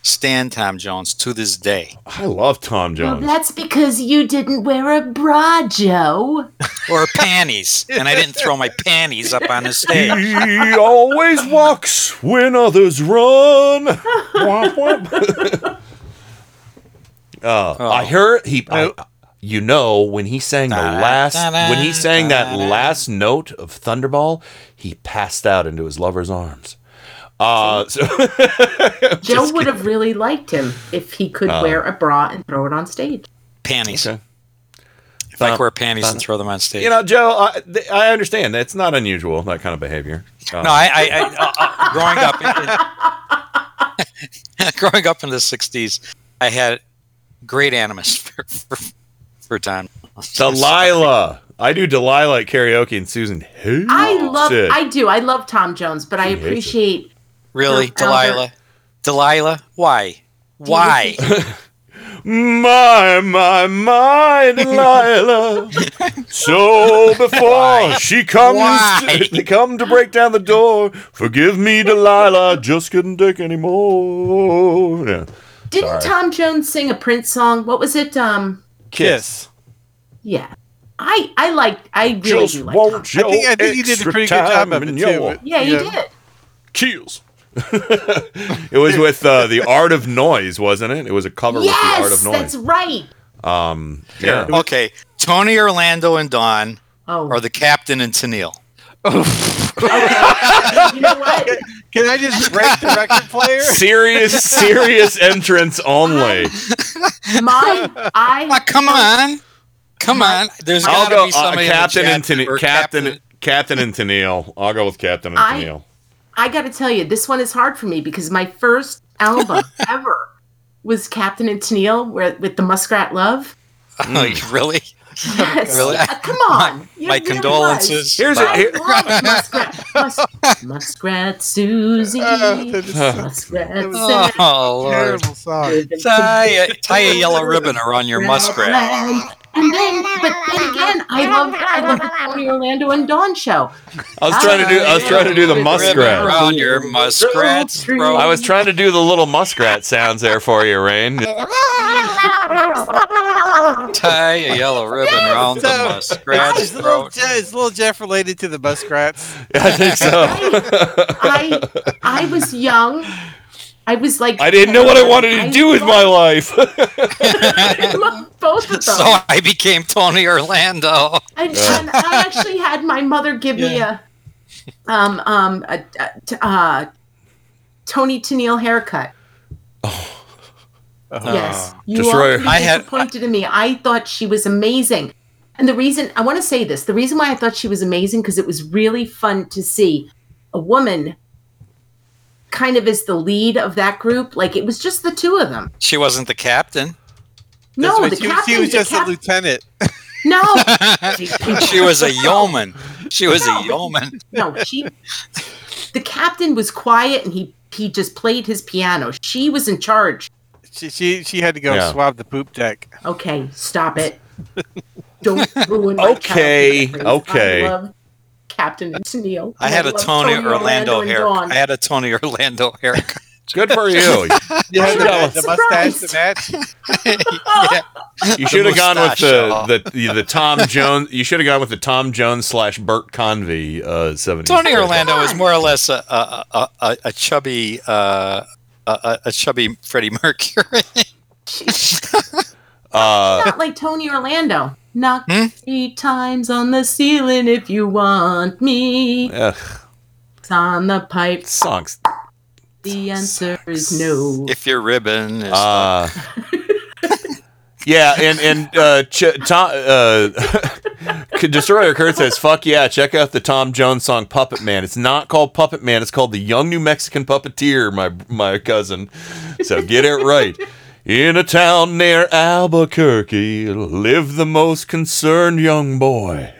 stand Tom Jones to this day, I love Tom Well, Jones. that's because you didn't wear a bra, Joe. or panties, and I didn't throw my panties up on the stage. he always walks when others run. [LAUGHS] Womp, womp. [LAUGHS] Uh, I heard he. I, you know when he sang the last da, da, when he sang that da, da. last note of Thunderball, he passed out into his lover's arms. Uh, so [LAUGHS] Joe would have really liked him if he could Oh. wear a bra and throw it on stage. Panties. Okay. If I Uh, could wear panties uh, and throw them on stage. you know, Joe, I, th- I understand that's not unusual that kind of behavior. Uh, no, I, I, I uh, uh, growing up, in, [LAUGHS] growing up in the '60s, I had great animus [LAUGHS] for for, for Tom. Delilah. I do Delilah at karaoke and Susan hates I love, it. I do, I love Tom Jones, but I She hates appreciate. Really, Delilah? Delilah? Why? Why? [LAUGHS] [LAUGHS] My, my, my Delilah. so [LAUGHS] before she comes, Why? they come to break down the door. Forgive me, Delilah. Just couldn't take anymore. Yeah. Didn't Sorry. Tom Jones sing a Prince song? What was it? Um, Kiss. yeah, I, I like, I really Just do like. Tom. want your I think I think you did a pretty good job time of it too. your but, Yeah, you you did. Keels. [LAUGHS] it was with uh, the Art of Noise, wasn't it? It was a cover with the Art Yes, of that's Noise. right. Um, yeah. Okay, Tony Orlando and Dawn Oh, are the captain and Tennille. [LAUGHS] you know what? [LAUGHS] Can I just break the record player? [LAUGHS] Serious, serious entrance only. My, I. Come on, come on. There's I'll got to go be uh, somebody in the Captain chat and Tennille. or Captain, Captain and Tennille. I'll go with Captain and I- Tennille. I got to tell you, this one is hard for me because my first album [LAUGHS] ever was Captain and Tennille where, with the Muskrat Love. Oh, really? Yes. Really? Yeah, come on. You My know, condolences. was. Here's a I here, Muskrat. Mus- Muskrat Susie. [LAUGHS] Oh, muskrat Sam. Oh, Lord. Terrible song. Tie a, tie a yellow ribbon around your muskrat. And then, but then again, I love I love the Tony Orlando and Dawn show. I was trying to do. I was uh, trying to do the muskrat. around your muskrat's throat. I was trying to do the little muskrat sounds there for you, Rain. [LAUGHS] Tie a yellow ribbon around the So, muskrat's is little, throat. Is little Jeff related to the muskrats? I think so. I I was young. I was like I didn't know what I wanted to do with my life. I [LAUGHS] loved both of them. So I became Tony Orlando. And, and I actually had my mother give me a um um a, a t- uh Toni Tennille haircut. Yes, you Destroyer. all I had- disappointed in me. I thought she was amazing, and the reason I want to say this, the reason why I thought she was amazing, because it was really fun to see a woman kind of is the lead of that group. Like it was just the two of them. She wasn't the captain. No, the she, was- she captain. was the just cap- a lieutenant. [LAUGHS] no, [LAUGHS] She was a yeoman. She was a yeoman. no, she. The captain was quiet, and he he just played his piano. She was in charge. She she, she had to go Yeah. swab the poop deck. Okay, stop it. [LAUGHS] Don't ruin my Okay, childhood memories. okay. I love Captain and Tennille. I had a love Tony, Orlando, and hair. Dawn. I had a Tony Orlando haircut. [LAUGHS] Good for you. [LAUGHS] You had the, the mustache to match. [LAUGHS] yeah. You should have gone with mustache. the, the the Tom Jones. You should have gone with the Tom Jones slash Bert Convy uh, seventies. Tony Orlando was more or less a a, a, a, a chubby uh, a, a- a chubby Freddie Mercury. Uh, Not like Tony Orlando. Knock Hmm? three times on the ceiling if you want me. ugh, It's on the pipe. songs. The answer is no. if your ribbon is Uh, [LAUGHS] yeah, and and uh, Ch- Tom, uh, [LAUGHS] Destroyer Kurt says, "Fuck yeah, check out the Tom Jones song Puppet Man. It's not called Puppet Man. It's called the Young New Mexican Puppeteer, my my cousin. So get it right." In a town near Albuquerque lived the most concerned young boy.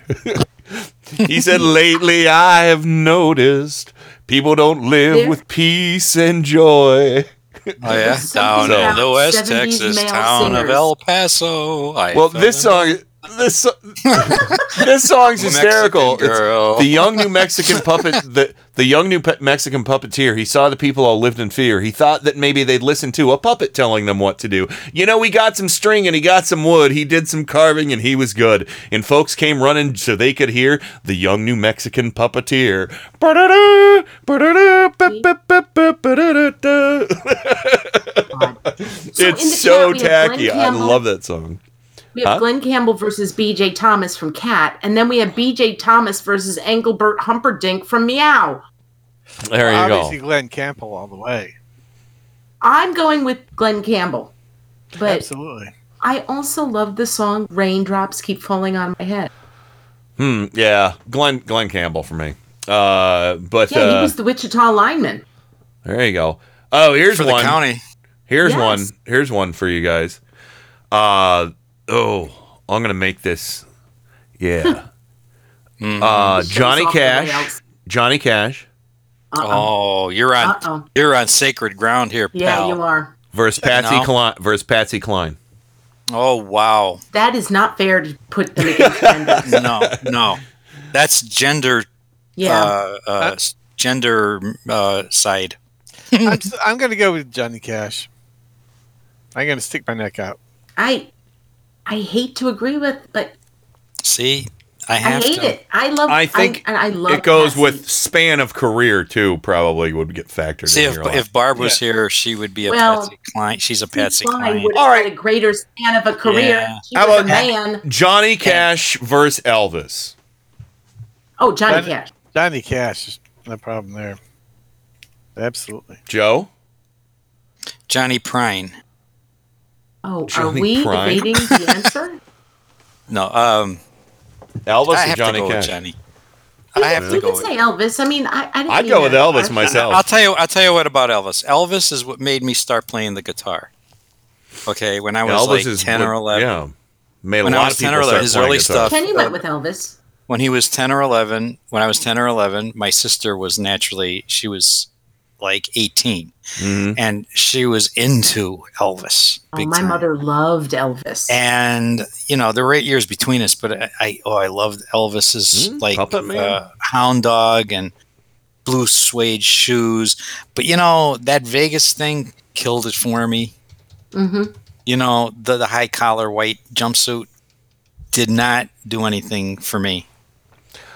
[LAUGHS] he said, Lately I have noticed people don't live There- with peace and joy. Oh yeah, down in the West Texas male town of. El Paso. I Well, this in song, this this song's hysterical. It's the young new Mexican puppet, [LAUGHS] the the young new pe- Mexican puppeteer. He saw the people all lived in fear. He thought that maybe they'd listen to a puppet telling them what to do. You know, he got some string and he got some wood. He did some carving and he was good. And folks came running so they could hear the young new Mexican puppeteer. [LAUGHS] It's so chat, we have Glenn tacky. I love that song. We have Huh? Glen Campbell versus BJ Thomas from Cat, and then we have BJ Thomas versus Engelbert Humperdinck from Meow. There you Obviously, go. Glen Campbell all the way. I'm going with Glen Campbell, but Absolutely. I also love the song "Raindrops Keep Falling on My Head." Hmm. Yeah, Glen Glen Campbell for me. Uh, but Yeah, uh, he was the Wichita lineman. there you go. Oh, here's for the one. county. Here's Yes. one. Here's one for you guys. Uh oh, I'm gonna make this. Yeah. [LAUGHS] uh, Johnny Cash. Johnny Cash Oh, you're on Uh-oh. you're on sacred ground here, Yeah, you are. versus Patsy No. Cline. Versus Patsy Cline. Oh wow. That is not fair to put them against [LAUGHS] genders. No, no. That's gender Yeah. uh, uh, gender uh, side. I'm, s- I'm going to go with Johnny Cash. I'm going to stick my neck out. I I hate to agree with, but See, I I hate to. it. I love. I think I, and I love. it goes Patsy. with span of career too. Probably would get factored See in if here a lot. if Barb was here, she would be a Well, Patsy Cline. She's a Steve Patsy Klein Cline. would have had a greater span of a career. Yeah. He How was a about man. Johnny Cash versus Elvis. Oh, Johnny Johnny- Cash. Johnny Cash is no problem there. Absolutely. Joe. Johnny Prine. Oh, are we Prine. evading the answer? [LAUGHS] No, um, Elvis I or Johnny Cash? with Johnny. I have to you go. can With, say Elvis. I mean, I, I didn't I'd go with Elvis I- myself. I'll tell you. I'll tell you what about Elvis. Elvis is what made me start playing the guitar. Okay, when I was Elvis like is ten or eleven. Yeah, made a When I lot was of 10 people or start 11, his playing early guitar. stuff. Kenny went with Elvis. when he was 10 or 11, when I was 10 or 11, my sister was naturally, she was like 18 Mhm. and she was into Elvis. Oh, my time. mother loved Elvis. And, you know, there were eight years between us, but I, I oh, I loved Elvis's Mm, like Puppet Man. uh, hound dog and blue suede shoes. But, you know, that Vegas thing killed it for me. hmm You know, the, the high collar white jumpsuit did not do anything for me.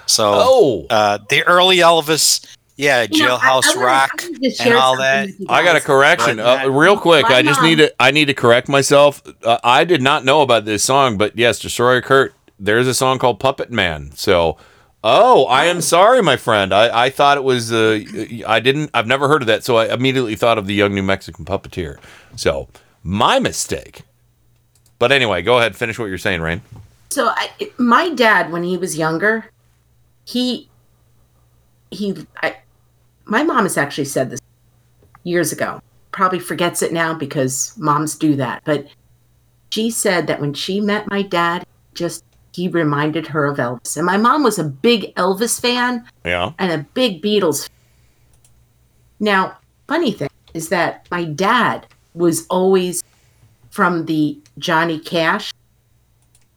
So, Oh. uh, the early Elvis, yeah, You know, I- I Jailhouse Rock I wanna and all that. I got a correction, But uh, real quick. My I just mom- need to. I need to correct myself. Uh, I did not know about this song, but yes, Destroyer Kurt. There's a song called Puppet Man. So, oh, I am sorry, my friend. I, I thought it was. Uh, I didn't. I've never heard of that. So I immediately thought of the Young New Mexican Puppeteer. So my mistake. But anyway, go ahead. Finish what you're saying, Rain. So I, my dad, when he was younger, he he I, my mom has actually said this years ago. Probably forgets it now because moms do that. But she said that when she met my dad, just he reminded her of Elvis. And my mom was a big Elvis fan Yeah. and a big Beatles. fan. Now, funny thing is that my dad was always from the Johnny Cash,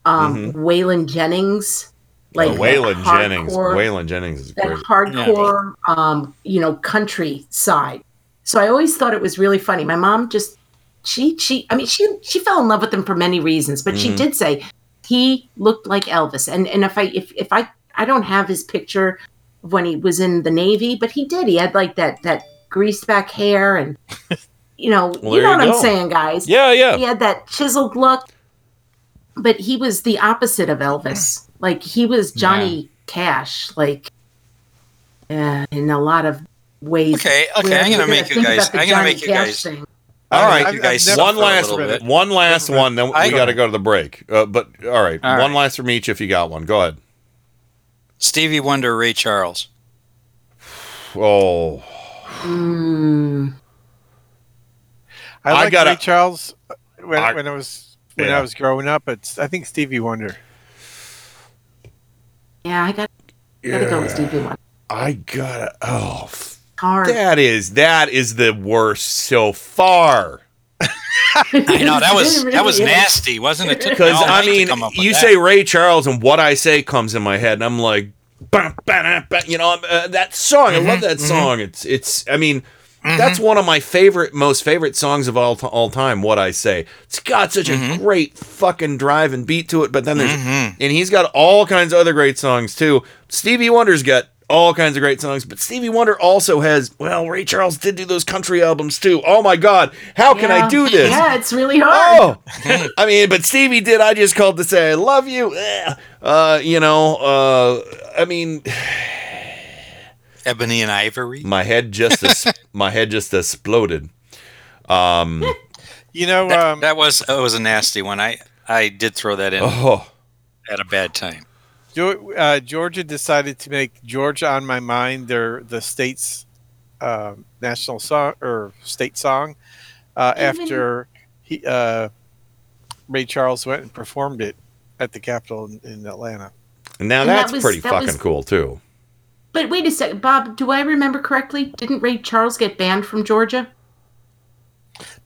um, Waylon Jennings, like oh, Waylon that Jennings. Waylon Jennings is that great. hardcore, um, you know, country side. So I always thought it was really funny. My mom just she she I mean she she fell in love with him for many reasons, but she Mhm. did say he looked like Elvis. And and if I if if I I don't have his picture of when he was in the Navy, but he did. He had like that that greased back hair and [LAUGHS] you know Well, you know you what go. I'm saying, guys. Yeah, yeah. He had that chiseled look. But he was the opposite of Elvis. Like he was Johnny Cash, like uh, in a lot of ways. Okay, okay, I'm gonna make you guys- I'm gonna make you guys- thing. All I'll you guys suffer one last little bit. one last one. Then I- we got to go to the break. Uh, but all right, All one right. last from each if you got one. Go ahead. Stevie Wonder, Ray Charles. Oh, Mm, I I like gotta- Ray Charles when I- when I was when Yeah. I was growing up. It's I think Stevie Wonder. Yeah, I got gotta go with Stevie Wonder. I gotta. Oh, Hard. that is that is the worst so far. I know that was [LAUGHS] that was is. nasty, wasn't it? Because I mean, come up with you that. say Ray Charles, and what I say comes in my head, and I'm like, "Bah, bah, nah, bah," you know, uh, that song. I love that song. It's it's. I mean. That's one of my favorite, most favorite songs of all all time. What I say, it's got such a great fucking drive and beat to it. But then there's, and he's got all kinds of other great songs too. Stevie Wonder's got all kinds of great songs, but Stevie Wonder also has. Well, Ray Charles did do those country albums too. Oh my God, how can I do this? Yeah, it's really hard. Oh, I mean, but Stevie did. I just called to say I love you. Eh. Uh, you know, uh, I mean, Ebony and Ivory. my head just [LAUGHS] es- my head just exploded. Um, [LAUGHS] You know, That, um, that was that was a nasty one. I I did throw that in oh, at a bad time. Uh, Georgia decided to make "Georgia on My Mind" their the state's uh, national song or state song uh, after he uh, Ray Charles went and performed it at the Capitol in, in Atlanta. and now And that that's was- pretty that fucking was- cool too. But wait a second, Bob. Do I remember correctly? Didn't Ray Charles get banned from Georgia?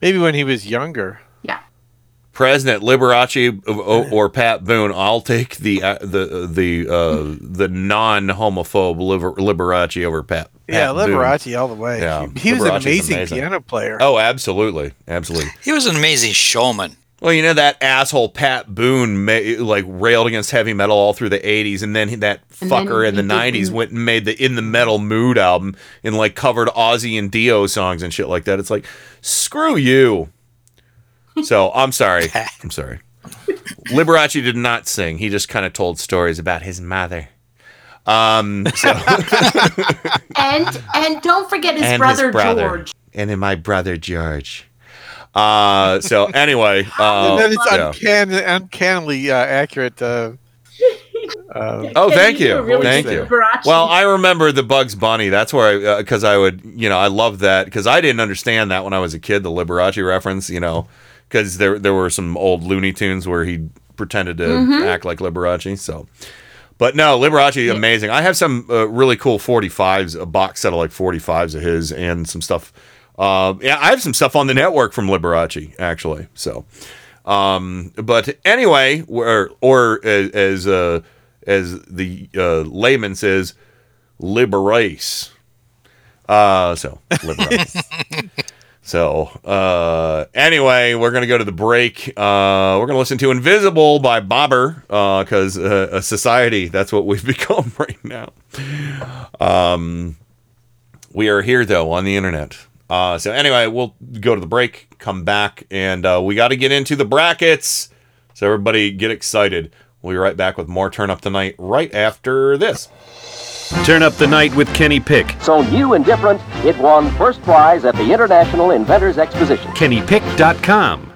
Maybe when he was younger. Yeah. President Liberace or, or Pat Boone, I'll take the uh, the the uh, the non homophobe Liber- Liberace over Pat. Pat yeah, Boone. Liberace all the way. Yeah, he, he was an amazing, amazing. piano player. Oh, absolutely, absolutely. He was an amazing showman. Well, you know that asshole Pat Boone ma- like railed against heavy metal all through the '80s, and then that And then fucker in the he did- '90s went and made the In the Metal Mood album and like covered Ozzy and Dio songs and shit like that. It's like, screw you. So I'm sorry. [LAUGHS] I'm sorry. Liberace did not sing. He just kind of told stories about his mother. Um, so [LAUGHS] And and don't forget his and brother, his brother George. and then my brother George. Uh, so anyway, [LAUGHS] uh, and then it's yeah. uncanny, uncannily uh, accurate. Uh, uh, Oh, thank you you, really thank you. Liberace. Well, I remember the Bugs Bunny. That's where I, because I would, you know, I love that because I didn't understand that when I was a kid, the Liberace reference, you know, because there there were some old Looney Tunes where he pretended to Mhm. act like Liberace. So, but no, Liberace, amazing. I have some uh, really cool 45s, a box set of like 45s of his, and some stuff. Uh, yeah, I have some stuff on the network from Liberace, actually. So, um, but anyway, or, or as as, uh, as the uh, layman says, liberace. Uh, so liberace. [LAUGHS] So, uh, anyway, we're going to go to the break. Uh, we're going to listen to Invisible by Bobber because uh, a society, that's what we've [LAUGHS] become right now. Um, we are here, though, on the internet. Uh, so, anyway, we'll go to the break, come back, and uh, we got to get into the brackets. So, everybody get excited. We'll be right back with more Turn Up the Night right after this. Turn up the night with Kenny Pick. So new and different, it won first prize at the International Inventors Exposition. KennyPick.com.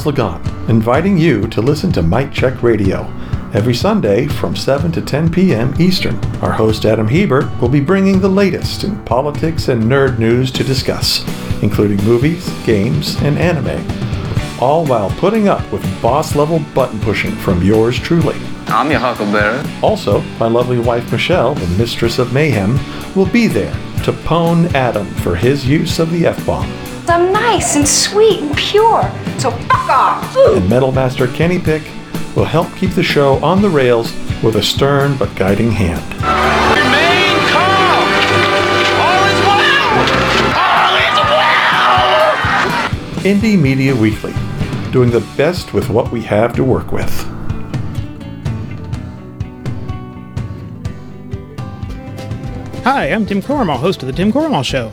I Miles Lagan, inviting you to listen to Mic Check Radio. Every Sunday from 7 to 10 p.m. Eastern, our host Adam Hebert will be bringing the latest in politics and nerd news to discuss, including movies, games, and anime. all while putting up with boss level button pushing from yours truly. I'm your huckleberry. Also, my lovely wife Michelle, the mistress of mayhem, will be there to pwn Adam for his use of the F bomb. I'm nice and sweet and pure, so fuck off. And Metal Master Kenny Pick will help keep the show on the rails with a stern but guiding hand. Remain calm! All is well! All is well! Indie Media Weekly, doing the best with what we have to work with. Hi, I'm Tim Cormal, host of The Tim Cormal Show.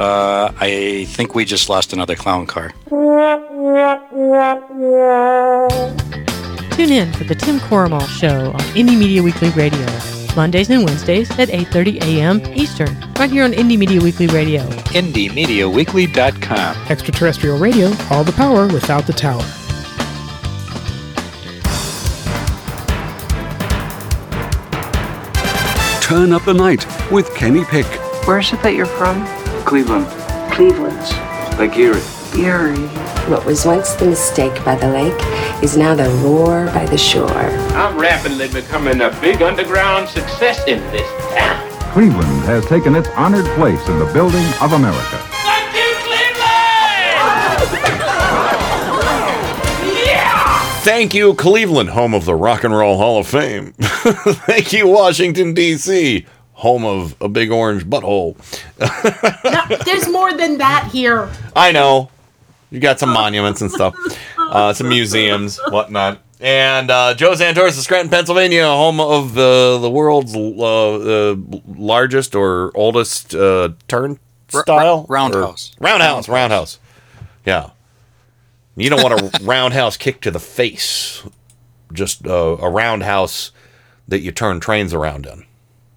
Uh, I think we just lost another clown car. Tune in for the Tim Corrimal Show on Indie Media Weekly Radio, Mondays and Wednesdays at 8:30 a.m. Eastern, right here on Indie Media Weekly Radio. IndieMediaWeekly.com. Extraterrestrial radio, all the power without the tower. Turn up the night with Kenny Pick. Where's it that you're from? Cleveland. Cleveland. Lake Erie. Erie. What was once the mistake by the lake is now the roar by the shore. I'm rapidly becoming a big underground success in this town. Cleveland has taken its honored place in the building of America. Thank you, Cleveland! yeah! Thank you, Cleveland, home of the Rock and Roll Hall of Fame. [LAUGHS] Thank you, Washington, D.C., home of a big orange butthole. No, there's more than that here. I know. You got some monuments and stuff, uh, some museums, whatnot. And uh, Joe Santos of Scranton, Pennsylvania, home of the the world's uh, uh, largest or oldest uh, turnstile roundhouse. Or- roundhouse, roundhouse. Yeah. You don't want a [LAUGHS] roundhouse kick to the face. Just uh, a roundhouse that you turn trains around in.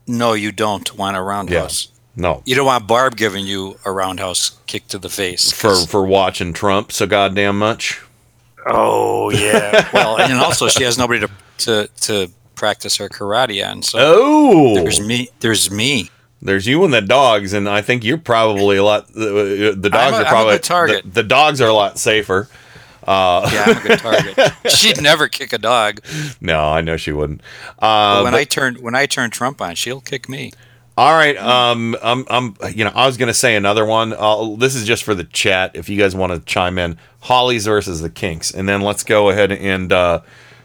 No, you don't want a roundhouse. No. You don't want Barb giving you a roundhouse kick to the face. For for watching Trump so goddamn much. Oh yeah. [LAUGHS] well, and also she has nobody to to to practice her karate on. So Oh. there's me. There's me. There's you and the dogs, and I think you're probably a lot. The, the dogs a- are probably good target. The, the dogs are a lot safer. Uh, Yeah, I'm a good target. [LAUGHS] She'd never kick a dog. no, I know she wouldn't. Uh, when but- I turn when I turn Trump on, she'll kick me. all right, um, I'm, I'm, you know, I was gonna say another one. Uh, this is just for the chat. If you guys want to chime in, Hollies versus the Kinks, and then let's go ahead and, uh,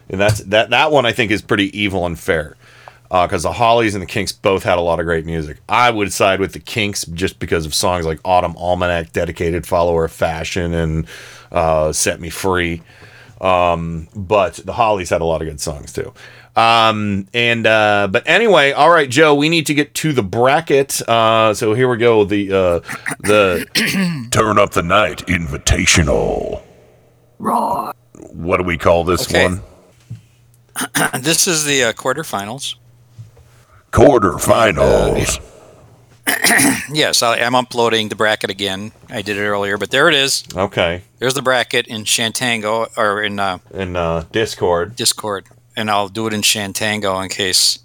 and that's that. That one I think is pretty evil and fair. Because the Hollies and the Kinks both had a lot of great music. I would side with the Kinks just because of songs like Autumn Almanac, Dedicated Follower of Fashion, and uh, Set Me Free. Um, but the Hollies had a lot of good songs too. Um, and uh, but anyway, all right, Joe, we need to get to the bracket. Uh, so here we go. The uh, the [COUGHS] Turn up the night invitational. Raw. what do we call this Okay. one? [COUGHS] this is the uh, quarterfinals. Quarterfinals. [CLEARS THROAT] yes, I, I'm uploading the bracket again. I did it earlier, but there it is. Okay. There's the bracket in Chatango or in uh, in uh, Discord. Discord, and I'll do it in Chatango in case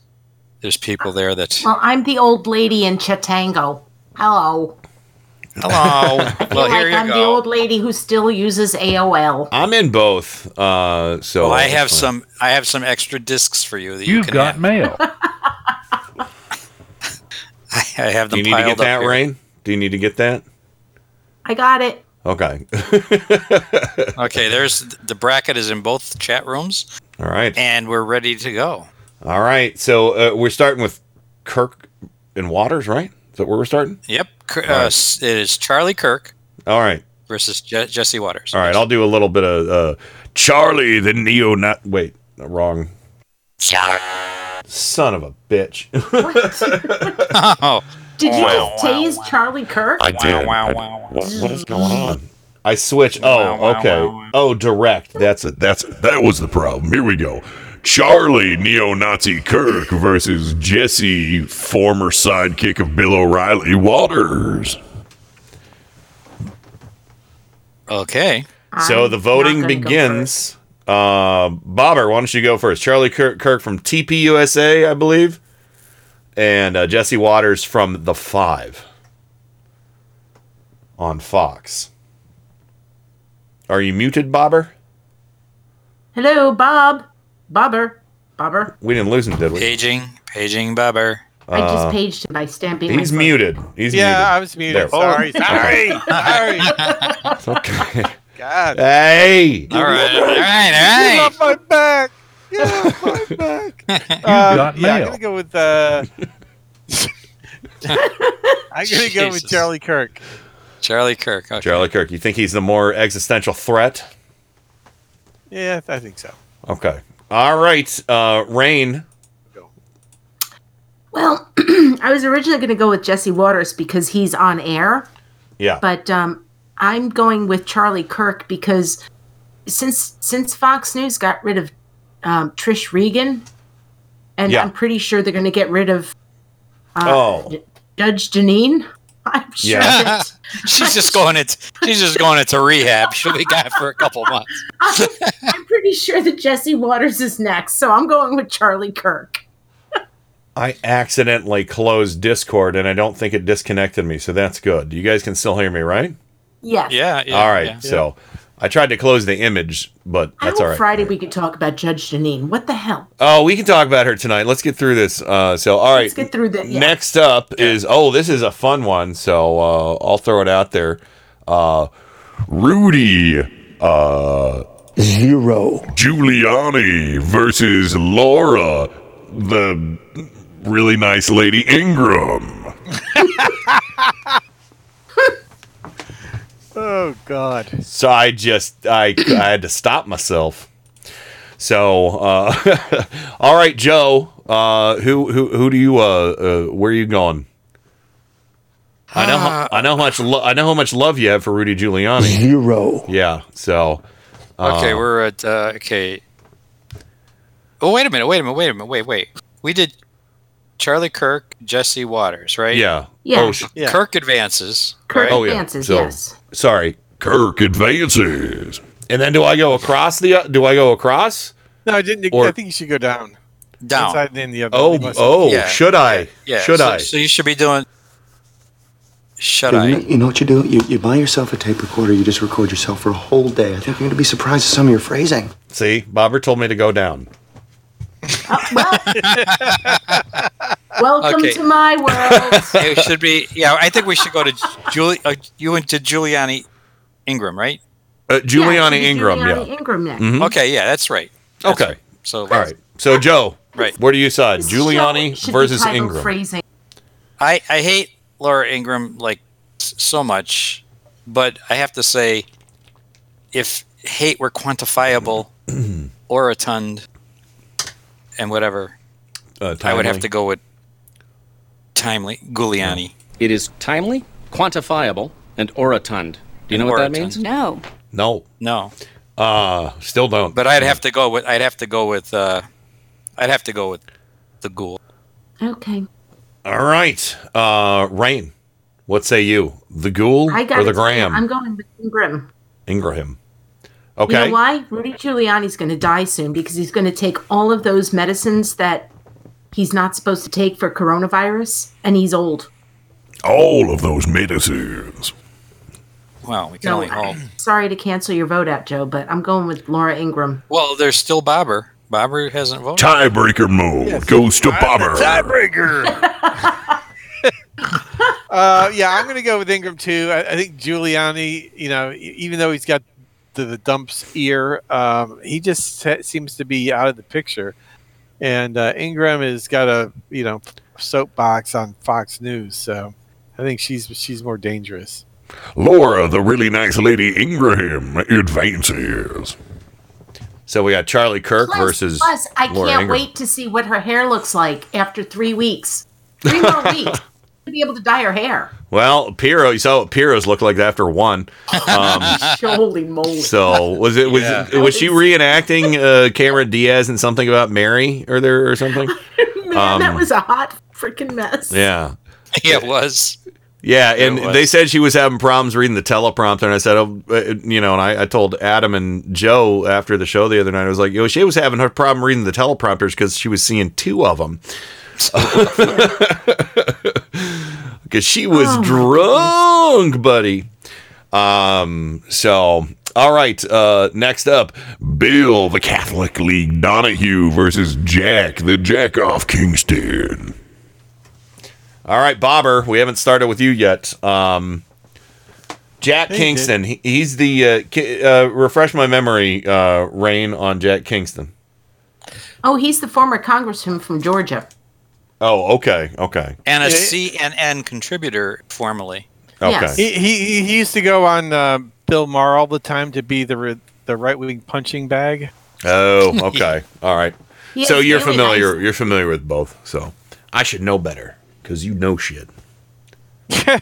there's people there that. Well, I'm the old lady in Chatango. Hello. Hello. [LAUGHS] I feel well, here like you I'm the old lady who still uses AOL. I'm in both. Uh, so Well, I have fine. some. I have some extra discs for you that you You've can got have. mail. [LAUGHS] [LAUGHS] I have them. Do you need to get that, here. Rain? Do you need to get that? I got it. Okay. [LAUGHS] Okay, there's the bracket is in both chat rooms, All right. and we're ready to go. All right. So uh, we're starting with Kirk and Watters, right? Is that where we're starting? Yep, uh, right. it is Charlie Kirk All right. versus Je- Jesse Watters. All right. I'll do a little bit of uh, Charlie the neo not wait wrong. Son of a bitch. [LAUGHS] oh, Did you Wow, just tase Charlie Kirk? I did. I- what- what is going mm. on? I switch. Oh, okay. Oh, direct. That's it. That's that was the problem. Here we go. Charlie neo-Nazi Kirk versus Jesse, former sidekick of Bill O'Reilly Watters. Okay. So the voting not go begins. Uh, Bobber, why don't you go first? Charlie Kirk, Kirk from TPUSA, I believe, and uh, Jesse Watters from The Five on Fox. Are you muted, Bobber? Hello, Bob. Bobber. Bobber. We didn't lose him, did we? Paging, paging Bobber. I just Uh, paged him by stamping. He's my muted. He's yeah, muted. I was muted. There. Sorry, sorry, okay. sorry. [LAUGHS] Okay. God. Hey. All right. All right. All right. Get all off my back. Get off my [LAUGHS] back. Uh, got yeah, I'm gonna go with. Uh, [LAUGHS] I'm gonna go with Charlie Kirk. Charlie Kirk. Okay. Charlie Kirk. You think he's the more existential threat? Yeah, I think so. Okay. All right. Uh, Rain. Well, [CLEARS THROAT] I was originally going to go with Jesse Watters because he's on air, Yeah. but um, I'm going with Charlie Kirk because since since Fox News got rid of um, Trish Regan, and Yeah. I'm pretty sure they're going to get rid of uh, Oh. J- Judge Jeanine. [LAUGHS] I'm sure. Yeah. that- [LAUGHS] she's just going into she's just going into rehab. She'll be gone for a couple months. [LAUGHS] I'm pretty sure that Jesse Watters is next, so I'm going with Charlie Kirk. I accidentally closed Discord and I don't think it disconnected me, so that's good. You guys can still hear me, right? Yes. Yeah, yeah. all right. yeah. So I tried to close the image, but I that's hope all right. Friday we could talk about Judge Jeanine. What the hell? Oh, we can talk about her tonight. Let's get through this. Uh, so, all right. Let's get through the. Yeah. Next up is oh, this is a fun one. So uh, I'll throw it out there. Uh, Rudy uh, Zero. Giuliani versus Laura, the really nice lady Ingraham. [LAUGHS] Oh God. So I just I I had to stop myself. So uh, [LAUGHS] all right, Joe. Uh, who who who do you uh, uh where are you going? I know how, I know how much lo- I know how much love you have for Rudy Giuliani. Zero. Yeah. So uh, Okay, we're at uh, okay. Oh wait a minute! Wait a minute! Wait a minute! Wait wait. We did Charlie Kirk, Jesse Watters, right? yeah. Yeah. Oh, sh- Yeah. Kirk advances. Kirk right? oh yeah. advances, So yes. Sorry. Kirk advances. And then do I go across the? Uh, do I go across? No, I didn't. Or- I think you should go down. Down. Inside and in the other. Oh unless- oh. Yeah. Should I? Yeah. Should so, I? So you should be doing. Should Okay, you, know, I? you know what you do? You, you buy yourself a tape recorder, you just record yourself for a whole day. I think you're going to be surprised at some of your phrasing. See, Bobber told me to go down. [LAUGHS] [LAUGHS] Welcome Okay. to my world. [LAUGHS] it should be. Yeah, I think we should go to Julie. Uh, you went to Giuliani Ingraham, right? Uh, Giuliani Yeah, it should be Ingraham. Giuliani yeah. Ingraham next. Mhm. Okay, yeah, that's right. That's Okay. right. So All right. So Joe, Right. Where do you side? This Giuliani show should be versus titled Ingraham. Phrasing. I I hate Laura Ingraham like s- so much, but I have to say, if hate were quantifiable, [CLEARS THROAT] or rotund, and whatever, Uh, I would have to go with timely Giuliani. It is timely, quantifiable, and orotund. Do you know what that means? No. No. No. Uh still don't. But I'd have to go with I'd have to go with uh, I'd have to go with the ghoul. Okay. All right. Uh Rain. What say you? The Ghoul I got or the it. Graham? I'm going with Ingram. Ingraham. Okay. You Okay. know why? Rudy Giuliani's going to die soon because he's going to take all of those medicines that he's not supposed to take for coronavirus, and he's old. All of those medicines. Well, we can No, only hope. [CLEARS THROAT] sorry to cancel your vote out, Joe, but I'm going with Laura Ingraham. Well, there's still Bobber. Bobber hasn't voted. Tiebreaker mode goes to Bobber. Tiebreaker. [LAUGHS] uh, yeah, I'm going to go with Ingraham too. I, I think Giuliani, you know, even though he's got the, the dumps ear, um, he just se- seems to be out of the picture. And uh, Ingraham has got a you know soapbox on Fox News, so I think she's she's more dangerous. Laura, the really nice lady Ingraham, advances. So we got Charlie Kirk Plus, versus plus I Laura can't Ingram. wait to see what her hair looks like after three weeks. Three more [LAUGHS] weeks. To be able to dye her hair. Well, Pirro, you saw what Pirro's looked like after one. Um, [LAUGHS] Holy moly! so was it was Yeah. was she reenacting uh, Cameron Diaz in something about Mary or there or something? [LAUGHS] Man, that Um, was a hot freaking mess. Yeah. [LAUGHS] Yeah, it was. Yeah, and was. they said she was having problems reading the teleprompter, and I said, oh, uh, you know, and I, I told Adam and Joe after the show the other night, I was like, yo, she was having her problem reading the teleprompters because she was seeing two of them. Because she was Oh, my drunk, buddy. Um, so, all right, uh, next up, Bill the Catholic League Donohue versus Jack the Jack off Kingston. All right, Bobber, we haven't started with you yet. Um, Jack Hey, Kingston, he, he's the uh, ki- uh, refresh my memory. Uh, Rain on Jack Kingston. Oh, he's the former congressman from Georgia. Oh, okay, okay, And a Yeah. CNN contributor formerly. okay. He, he he used to go on uh, Bill Maher all the time to be the re- the right wing punching bag. Oh, [LAUGHS] okay, all right. He so you're really familiar. You're familiar with both. So I should know better because you know shit. [LAUGHS] uh,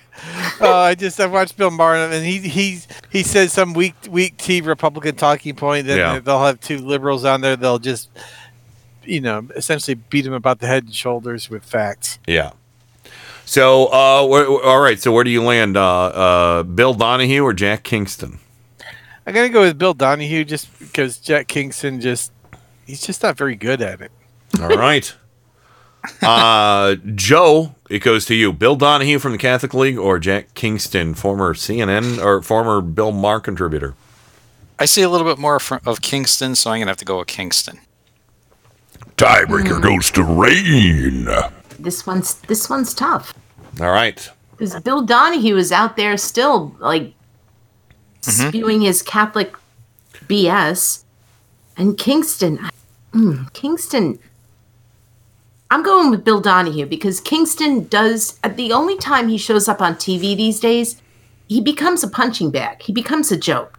I just I watched Bill Maher and he he he says some weak weak T Republican talking point. Then Yeah. they'll have two liberals on there. They'll just you know essentially beat him about the head and shoulders with facts. Yeah. So, uh, where, all right. So where do you land? Uh, uh, Bill Donohue or Jack Kingston? I'm gonna go with Bill Donohue just because Jack Kingston just he's just not very good at it. All right. [LAUGHS] Uh, Joe, it goes to you. Bill Donohue from the Catholic League or Jack Kingston, former CNN or former Bill Maher contributor? I see a little bit more fr- of Kingston, so I'm going to have to go with Kingston. Tiebreaker goes to Rain. This one's this one's tough All right. because Bill Donohue is out there still like Mm-hmm. spewing his Catholic BS, and Kingston, mm, Kingston. I'm going with Bill Donohue because Kingston does the only time he shows up on TV these days, he becomes a punching bag. He becomes a joke.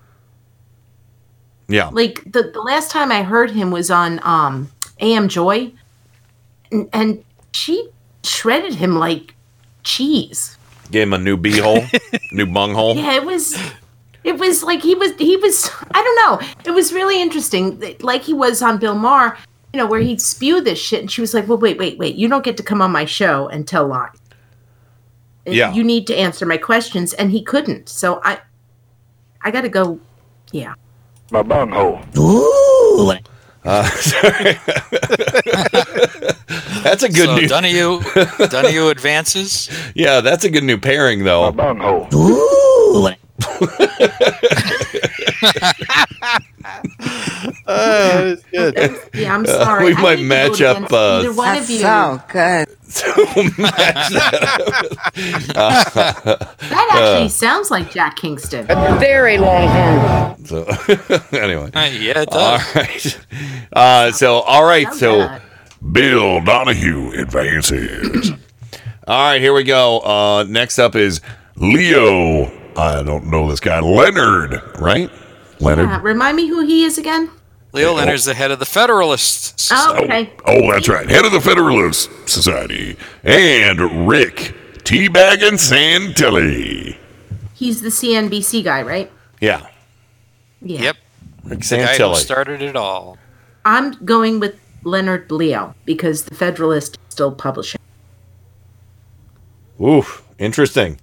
Yeah. Like the, the last time I heard him was on um AM Joy and, and she shredded him like cheese. Gave him a new beehole, [LAUGHS] new bunghole. Yeah, it was it was like he was he was I don't know. It was really interesting. Like he was on Bill Maher, you know, where he'd spew this shit and she was like, Well wait, wait, wait, you don't get to come on my show and tell lies. Yeah. You need to answer my questions and he couldn't. So I I gotta go yeah. My bunghole. Ooh. Uh, [LAUGHS] sorry. [LAUGHS] that's a good so new. Donohue, [LAUGHS] Donohue advances. Yeah, that's a good new pairing though. bunghole. Ooh. Uh, it's [LAUGHS] good. Yeah, I'm [LAUGHS] Uh, sorry. we I might match up, against uh, either one of you. good. [LAUGHS] That actually Uh, sounds like Jack Kingston. A Very long hand. So anyway. Uh, yeah, it All does. right. Uh, so all right. So Bill Donohue advances. all right. Here we go. Uh, next up is Leo. I don't know this guy. Leonard, right? Leonard. Yeah, remind me who he is again. Leo Leonard's the head of the Federalists. Oh, okay. Oh, oh, that's right. Head of the Federalist Society. And Rick Teabaggin Santelli. He's the CNBC guy, right? yeah. Yeah. Yep. Rick The guy who Santelli. started it all. I'm going with Leonard Leo because the Federalist is still publishing. Oof. Interesting.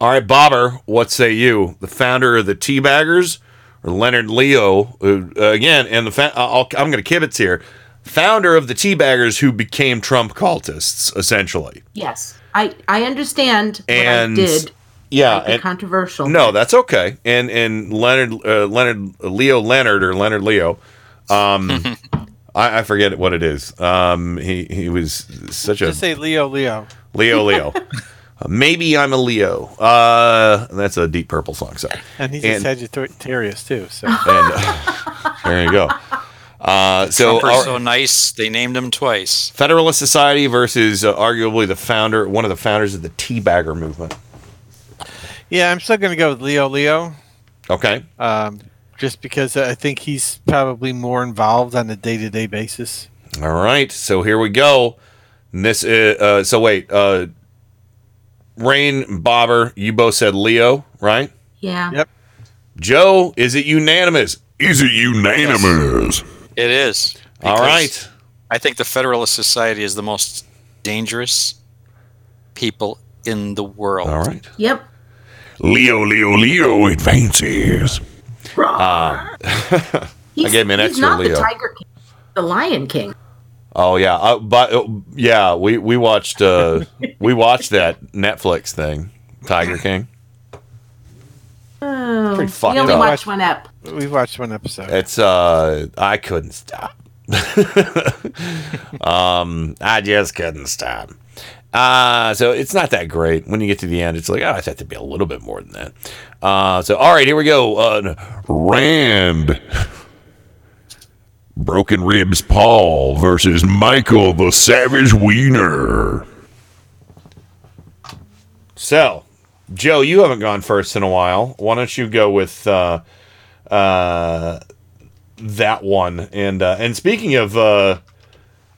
All right, Bobber. What say you? The founder of the Teabaggers or Leonard Leo uh, again? And the fa- I'll, I'm going to kibitz here. Founder of the Teabaggers who became Trump cultists, essentially. Yes, I I understand what And I did. yeah, might be and- controversial. No, that's okay. And and Leonard uh, Leonard Leo Leonard or Leonard Leo, um, [LAUGHS] I, I forget what it is. Um, he he was such a say Leo Leo. Leo Leo. [LAUGHS] Maybe I'm a Leo. Uh, that's a Deep Purple song. Sorry. And he's And- a Sagittarius too. So [LAUGHS] And uh, there you go. Uh, so Trump our- so nice, they named him twice. Federalist Society versus uh, arguably the founder, one of the founders of the Teabagger movement. yeah, I'm still gonna go with Leo Leo. Okay. Um, just because I think he's probably more involved on a day to day basis. All right. So here we go. And this uh, uh so wait, uh Rain, Bobber, you both said Leo, right? Yeah. Yep. Joe, is it unanimous? Is it unanimous? It is. All right. I think the Federalist Society is the most dangerous people in the world. All right. Yep. Leo, Leo, Leo advances. Uh, [LAUGHS] I He's, gave him an he's extra not Leo. the Tiger King, the Lion King. Oh yeah, uh, but uh, yeah, we we watched uh, we watched that Netflix thing, Tiger King. Oh, Pretty fucked we only up. watched one ep. We watched one episode. It's uh, I couldn't stop. [LAUGHS] um, I just couldn't stop. Uh, so it's not that great. When you get to the end, it's like, oh, I thought there'd be a little bit more than that. Uh, so all right, here we go. Uh, Rand. Broken Ribs Paul versus Michael the Savage Wiener. So, Joe, you haven't gone first in a while. Why don't you go with uh, uh, that one? And uh, and speaking of uh,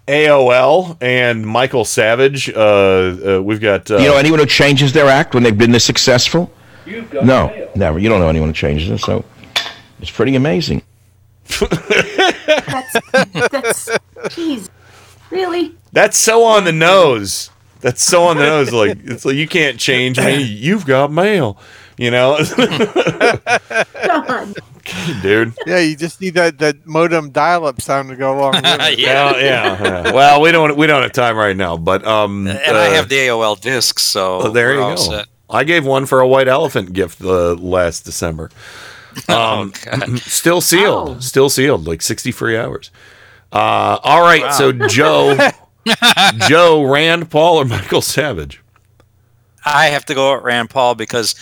AOL and Michael Savage, uh, uh, we've got uh, you know anyone who changes their act when they've been this successful? No, never. You don't know anyone who changes it, so it's pretty amazing. [LAUGHS] That's, that's, jeez, really? That's so on the nose. That's so on the nose. Like it's like you can't change me. You've got mail. You know, [LAUGHS] God. dude. Yeah, you just need that, that modem dial-up sound to go along. with it. [LAUGHS] Yeah, yeah, yeah. Well, we don't we don't have time right now, but um, And I uh, have the AOL disc, so Oh, there you go. set. I gave one for a white elephant gift uh, last December. [LAUGHS] Um, still sealed, still sealed, like sixty free hours. Uh, all right, Wow. so Joe, [LAUGHS] Joe, Rand Paul, or Michael Savage? I have to go at Rand Paul because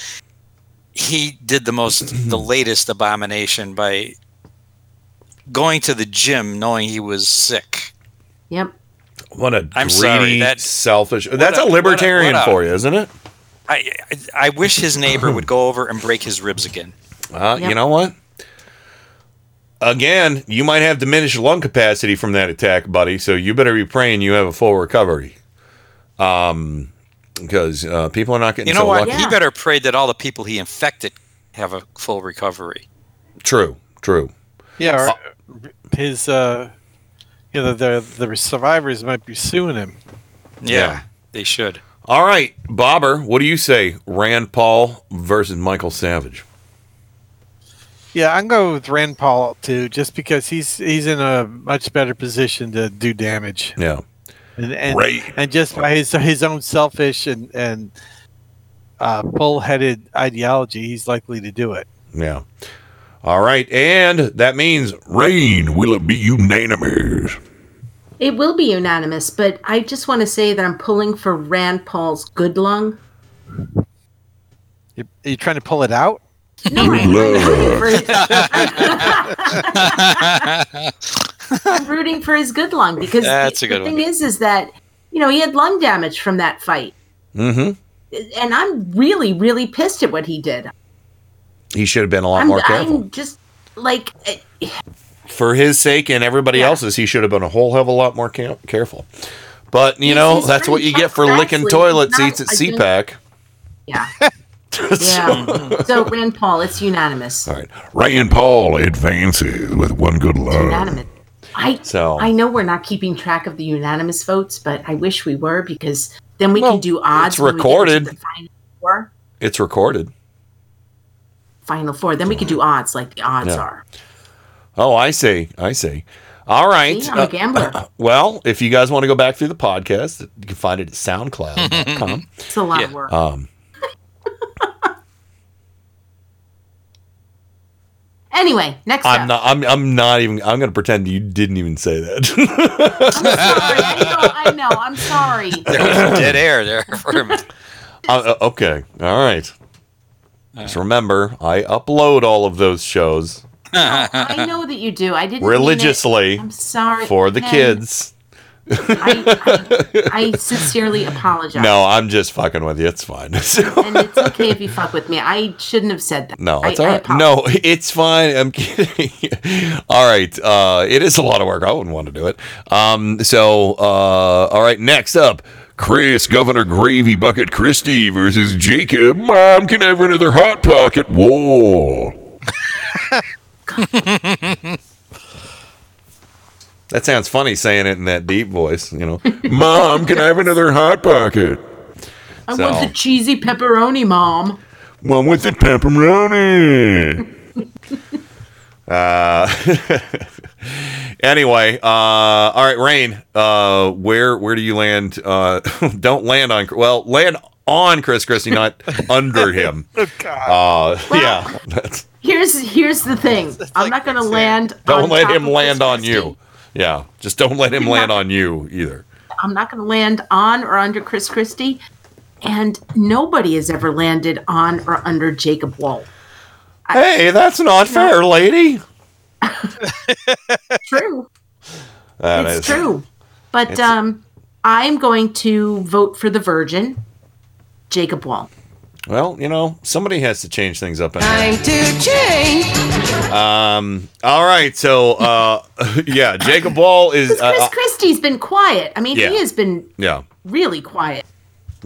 he did the most, [CLEARS THROAT] the latest abomination by going to the gym knowing he was sick. Yep. What a I'm greedy, sorry, that- selfish. That's a- a what a- libertarian what a- for you, isn't it? I, I I wish his neighbor would go over and break his ribs again. Uh, Yep. You know what? Again, you might have diminished lung capacity from that attack, buddy. So you better be praying you have a full recovery. Um, because uh, people are not getting You know so what? lucky. He better pray that all the people he infected have a full recovery. True, true. Yeah, or his uh, you know the, the the survivors might be suing him. Yeah, they should. All right, Bobber, what do you say? Rand Paul versus Michael Savage. Yeah, I'm going with Rand Paul too, just because he's he's in a much better position to do damage. Yeah. and and, Right. and just by his his own selfish and and uh, bull-headed ideology, he's likely to do it. Yeah. All right, and that means Rain, will it be unanimous? It will be unanimous, but I just want to say that I'm pulling for Rand Paul's good lung. You, are you trying to pull it out? No, I'm rooting for his, I'm [LAUGHS] [LAUGHS] rooting for his good lung because That's the, a good the one. thing is, is that you know he had lung damage from that fight, mm-hmm. and I'm really, really pissed at what he did. he should have been a lot I'm, more careful. I'm just like, eh, For his sake and everybody else's, he should have been a whole hell of a lot more ca- careful. But you He's- know, he's that's what you get for tough licking toilet seats at a gen- CPAC. yeah, [LAUGHS] yeah. [LAUGHS] so Rand Paul, it's unanimous. All right. Rand Paul advances with one good love. Unanimous. I So I know we're not keeping track of the unanimous votes, but I wish we were because then we can do odds. it's when we get into recorded. the final four. it's recorded. Final four. Then we could do odds like the odds Yeah. are. Oh, I see. I see. All right. See, I'm a gambler. [CLEARS THROAT] well, if you guys want to go back through the podcast, you can find it at soundcloud.com. It's a lot of work. um, [LAUGHS] Anyway, next I'm up. not. I'm. I'm not even. I'm going to pretend you didn't even say that. [LAUGHS] I'm sorry. I know. I'm sorry. [LAUGHS] There was dead air there for a minute. Uh, uh, okay. All right. Just remember, I upload all of those shows I know that you do. I didn't mean it. religiously I'm sorry for the Ken, kids. I sincerely apologize. No, I'm just fucking with you. It's fine. [LAUGHS] and it's okay if you fuck with me. I shouldn't have said that. No, I- it's all I right. apologize. No, it's fine. I'm [LAUGHS] kidding. all right. Uh, it is a lot of work. I wouldn't want to do it. Um, so, uh, all right. Next up, Chris, Governor Gravy Bucket Christie versus Jacob. Mom, can I have another hot pocket? Whoa. [LAUGHS] That sounds funny saying it in that deep voice, you know. [LAUGHS] Mom, can I have another hot pocket? I So- want the cheesy pepperoni, mom. One with the pepperoni. [LAUGHS] Uh, [LAUGHS] anyway, uh, all right, Rain. Uh, where where do you land? Uh, don't land on. Well, land on Chris Christie, not under him. Oh Uh, yeah, that's, Here's here's the thing. I'm not going to land. don't on let top him land Chris on Christie. you. Yeah, just don't let him land on you either. I'm not going to land on or under Chris Christie, and nobody has ever landed on or under Jacob Wohl. Hey, that's not fair, lady. [LAUGHS] True. That it's is- true. But It's- um, I'm going to vote for the Virgin, Jacob Wohl. Well, you know, somebody has to change things up. In here. Time to change. Um. All right. So, uh, [LAUGHS] yeah, Jacob Wohl is. Chris Uh, uh, Christie's been quiet. I mean, Yeah. he has been yeah. really quiet.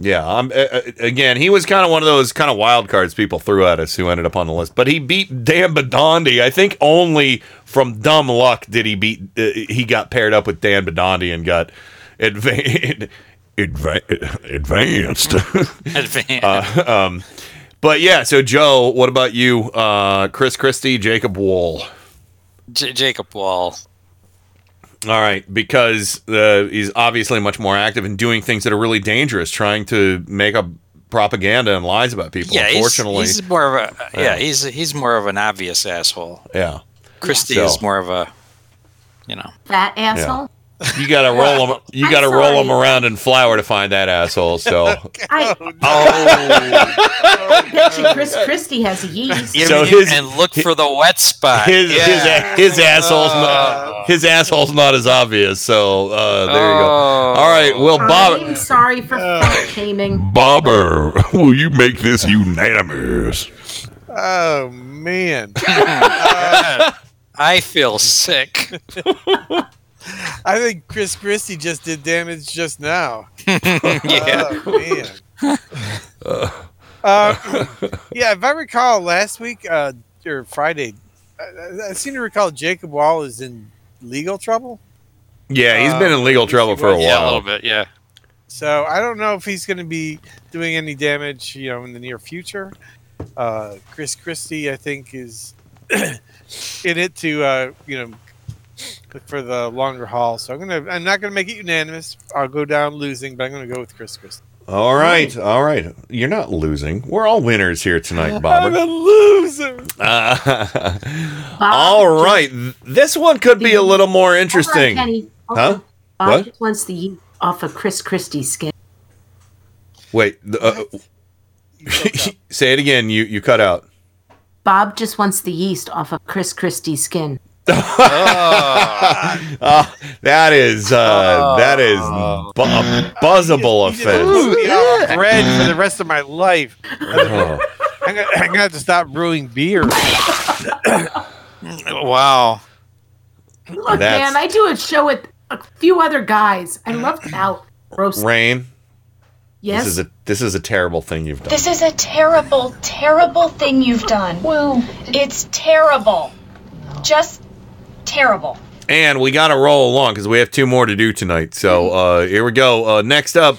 Yeah, um, uh, uh, again, he was kind of one of those kind of wild cards people threw at us who ended up on the list. But he beat Dan Bidondi. I think only from dumb luck did he beat. Uh, he got paired up with Dan Bidondi and got adva- [LAUGHS] adva- advanced. [LAUGHS] Advanced. uh, um, but yeah, so Joe, what about you? Uh, Chris Christie, Jacob Wohl. J- Jacob Wohl. All right, because uh, he's obviously much more active in doing things that are really dangerous, trying to make up propaganda and lies about people. Yeah, Unfortunately, he's more of a yeah. Yeah. He's he's more of an obvious asshole. yeah. Christie So- is more of a, you know. Fat asshole. You gotta roll him. You gotta roll him sorry. around in flour to find that asshole. So, I, [LAUGHS] Oh, bet you Chris Christie has yeast. So his- and look for the wet spot. his yeah. his his asshole's not his asshole's not as obvious. So uh, there you go. Oh. All right, well, Bob. I'm sorry for fat shaming. Bobber, [LAUGHS] will you make this unanimous? Oh man. [LAUGHS] I feel sick. I think Chris Christie just did damage just now. [LAUGHS] [LAUGHS] yeah. Oh, man. Uh, [LAUGHS] yeah, if I recall last week uh, or Friday, I, I seem to recall Jacob Wohl is in legal trouble. Yeah, he's been in legal trouble for a Yeah, a little bit. Yeah. So I don't know if he's going to be doing any damage, you know, in the near future. Uh, Chris Christie, I think, is [CLEARS THROAT] in it to, uh, you know, look for the longer haul. So I'm gonna, I'm not gonna make it unanimous. I'll go down losing, but I'm gonna go with Chris Christie. All right, all right. You're not losing. We're all winners here tonight, [LAUGHS] Bob. I'm Bobber. a loser. [LAUGHS] Uh, all right, th- this one could be a little more interesting. Kenny. Hold Huh? Bob What? just wants the off of Chris Christie's skin. Wait, the, uh, [LAUGHS] say it again. You you cut out. Bob just wants the yeast off of Chris Christie's skin. Oh, [LAUGHS] that is uh, that is bu- a buzzable offense. Put me bread for the rest of my life. Oh. I'm, gonna, I'm gonna have to stop brewing beer. [COUGHS] Wow. Look, That's- man, I do a show with a few other guys. I love to out roast. Rain. Yes. This is a this is a terrible thing you've done. This is a terrible, terrible thing you've done. Well, it's terrible. Just terrible. And we got to roll along because we have two more to do tonight. So uh, here we go. Uh, next up,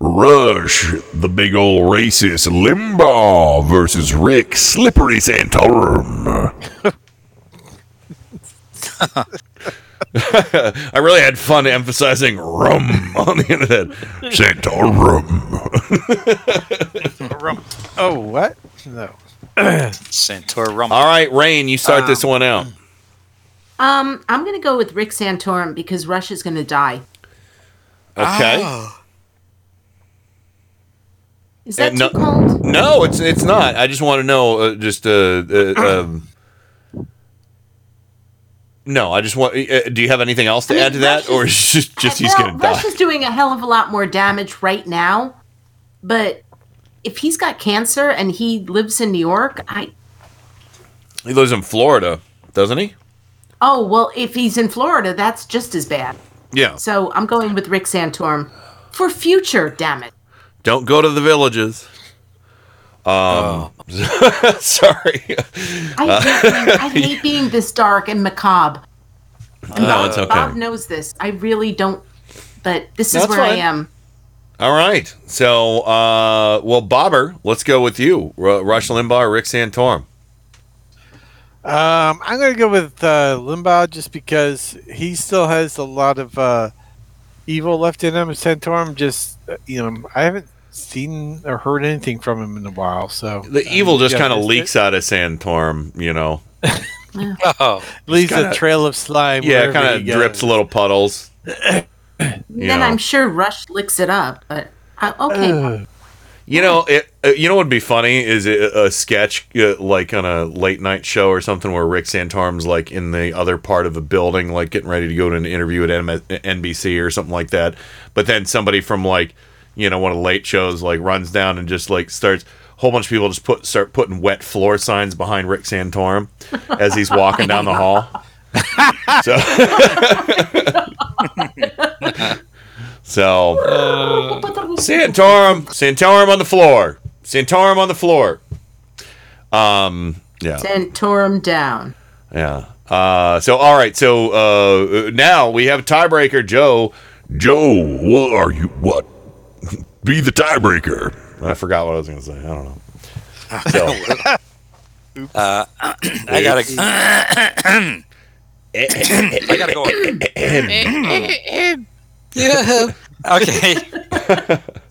Rush, the big old racist Limbaugh versus Rick Slippery Santorum. [LAUGHS] I really had fun emphasizing rum [LAUGHS] on the end of that. Santorum. [LAUGHS] Oh, what? No. [CLEARS THROAT] Santor Rumble. All right, Rain, you start this one out. Um, I'm gonna go with Rick Santorum because Rush is gonna die. Okay. Ah. Is that Uh, no, too cold? no, it's it's not. I just want to know. Uh, just uh, uh, [CLEARS THROAT] um, no, I just want. Uh, do you have anything else to I mean, add to that, Rush or is- is [LAUGHS] just just he's Well, gonna die? Rush is doing a hell of a lot more damage right now, but if he's got cancer and he lives in New York, I He lives in Florida, doesn't he? Oh well, if he's in Florida, that's just as bad. Yeah. So I'm going with Rick Santorum for future. Damn it! Don't go to the villages. Um, [LAUGHS] sorry. I hate, being, I [LAUGHS] hate being this dark and macabre. And No, it's okay. Bob knows this. I really don't. But this is That's where I am. All right. So, uh, well, Bobber, let's go with you. R- Rush Limbaugh or Rick Santorum? Um, I'm going to go with uh, Limbaugh just because he still has a lot of uh, evil left in him. Santorum just, uh, you know, I haven't seen or heard anything from him in a while. So The I evil mean, just kind of it's- leaks out of Santorum, you know. [LAUGHS] [LAUGHS] Oh, leaves kinda- a trail of slime. Yeah, wherever kind he of goes. drips little puddles. [LAUGHS] Then know. I'm sure Rush licks it up. But uh, okay. You know, it. Uh, you know what would be funny is a, a sketch uh, like on a late night show or something where Rick Santorum's like in the other part of a building, like getting ready to go to an interview at M- NBC or something like that. But then somebody from like, you know, one of the late shows like runs down and just like starts. A whole bunch of people just put start putting wet floor signs behind Rick Santorum [LAUGHS] as he's walking down the hall. [LAUGHS] so, [LAUGHS] so Santorum, Santorum on the floor, Santorum on the floor. Um, yeah, Santorum down. yeah. Uh, so all right, so uh, now we have tiebreaker, Joe. Joe, what are you? What? Be the tiebreaker. I forgot what I was going to say. I don't know. So, Uh, I gotta. I gotta go. Yeah. [LAUGHS] Okay.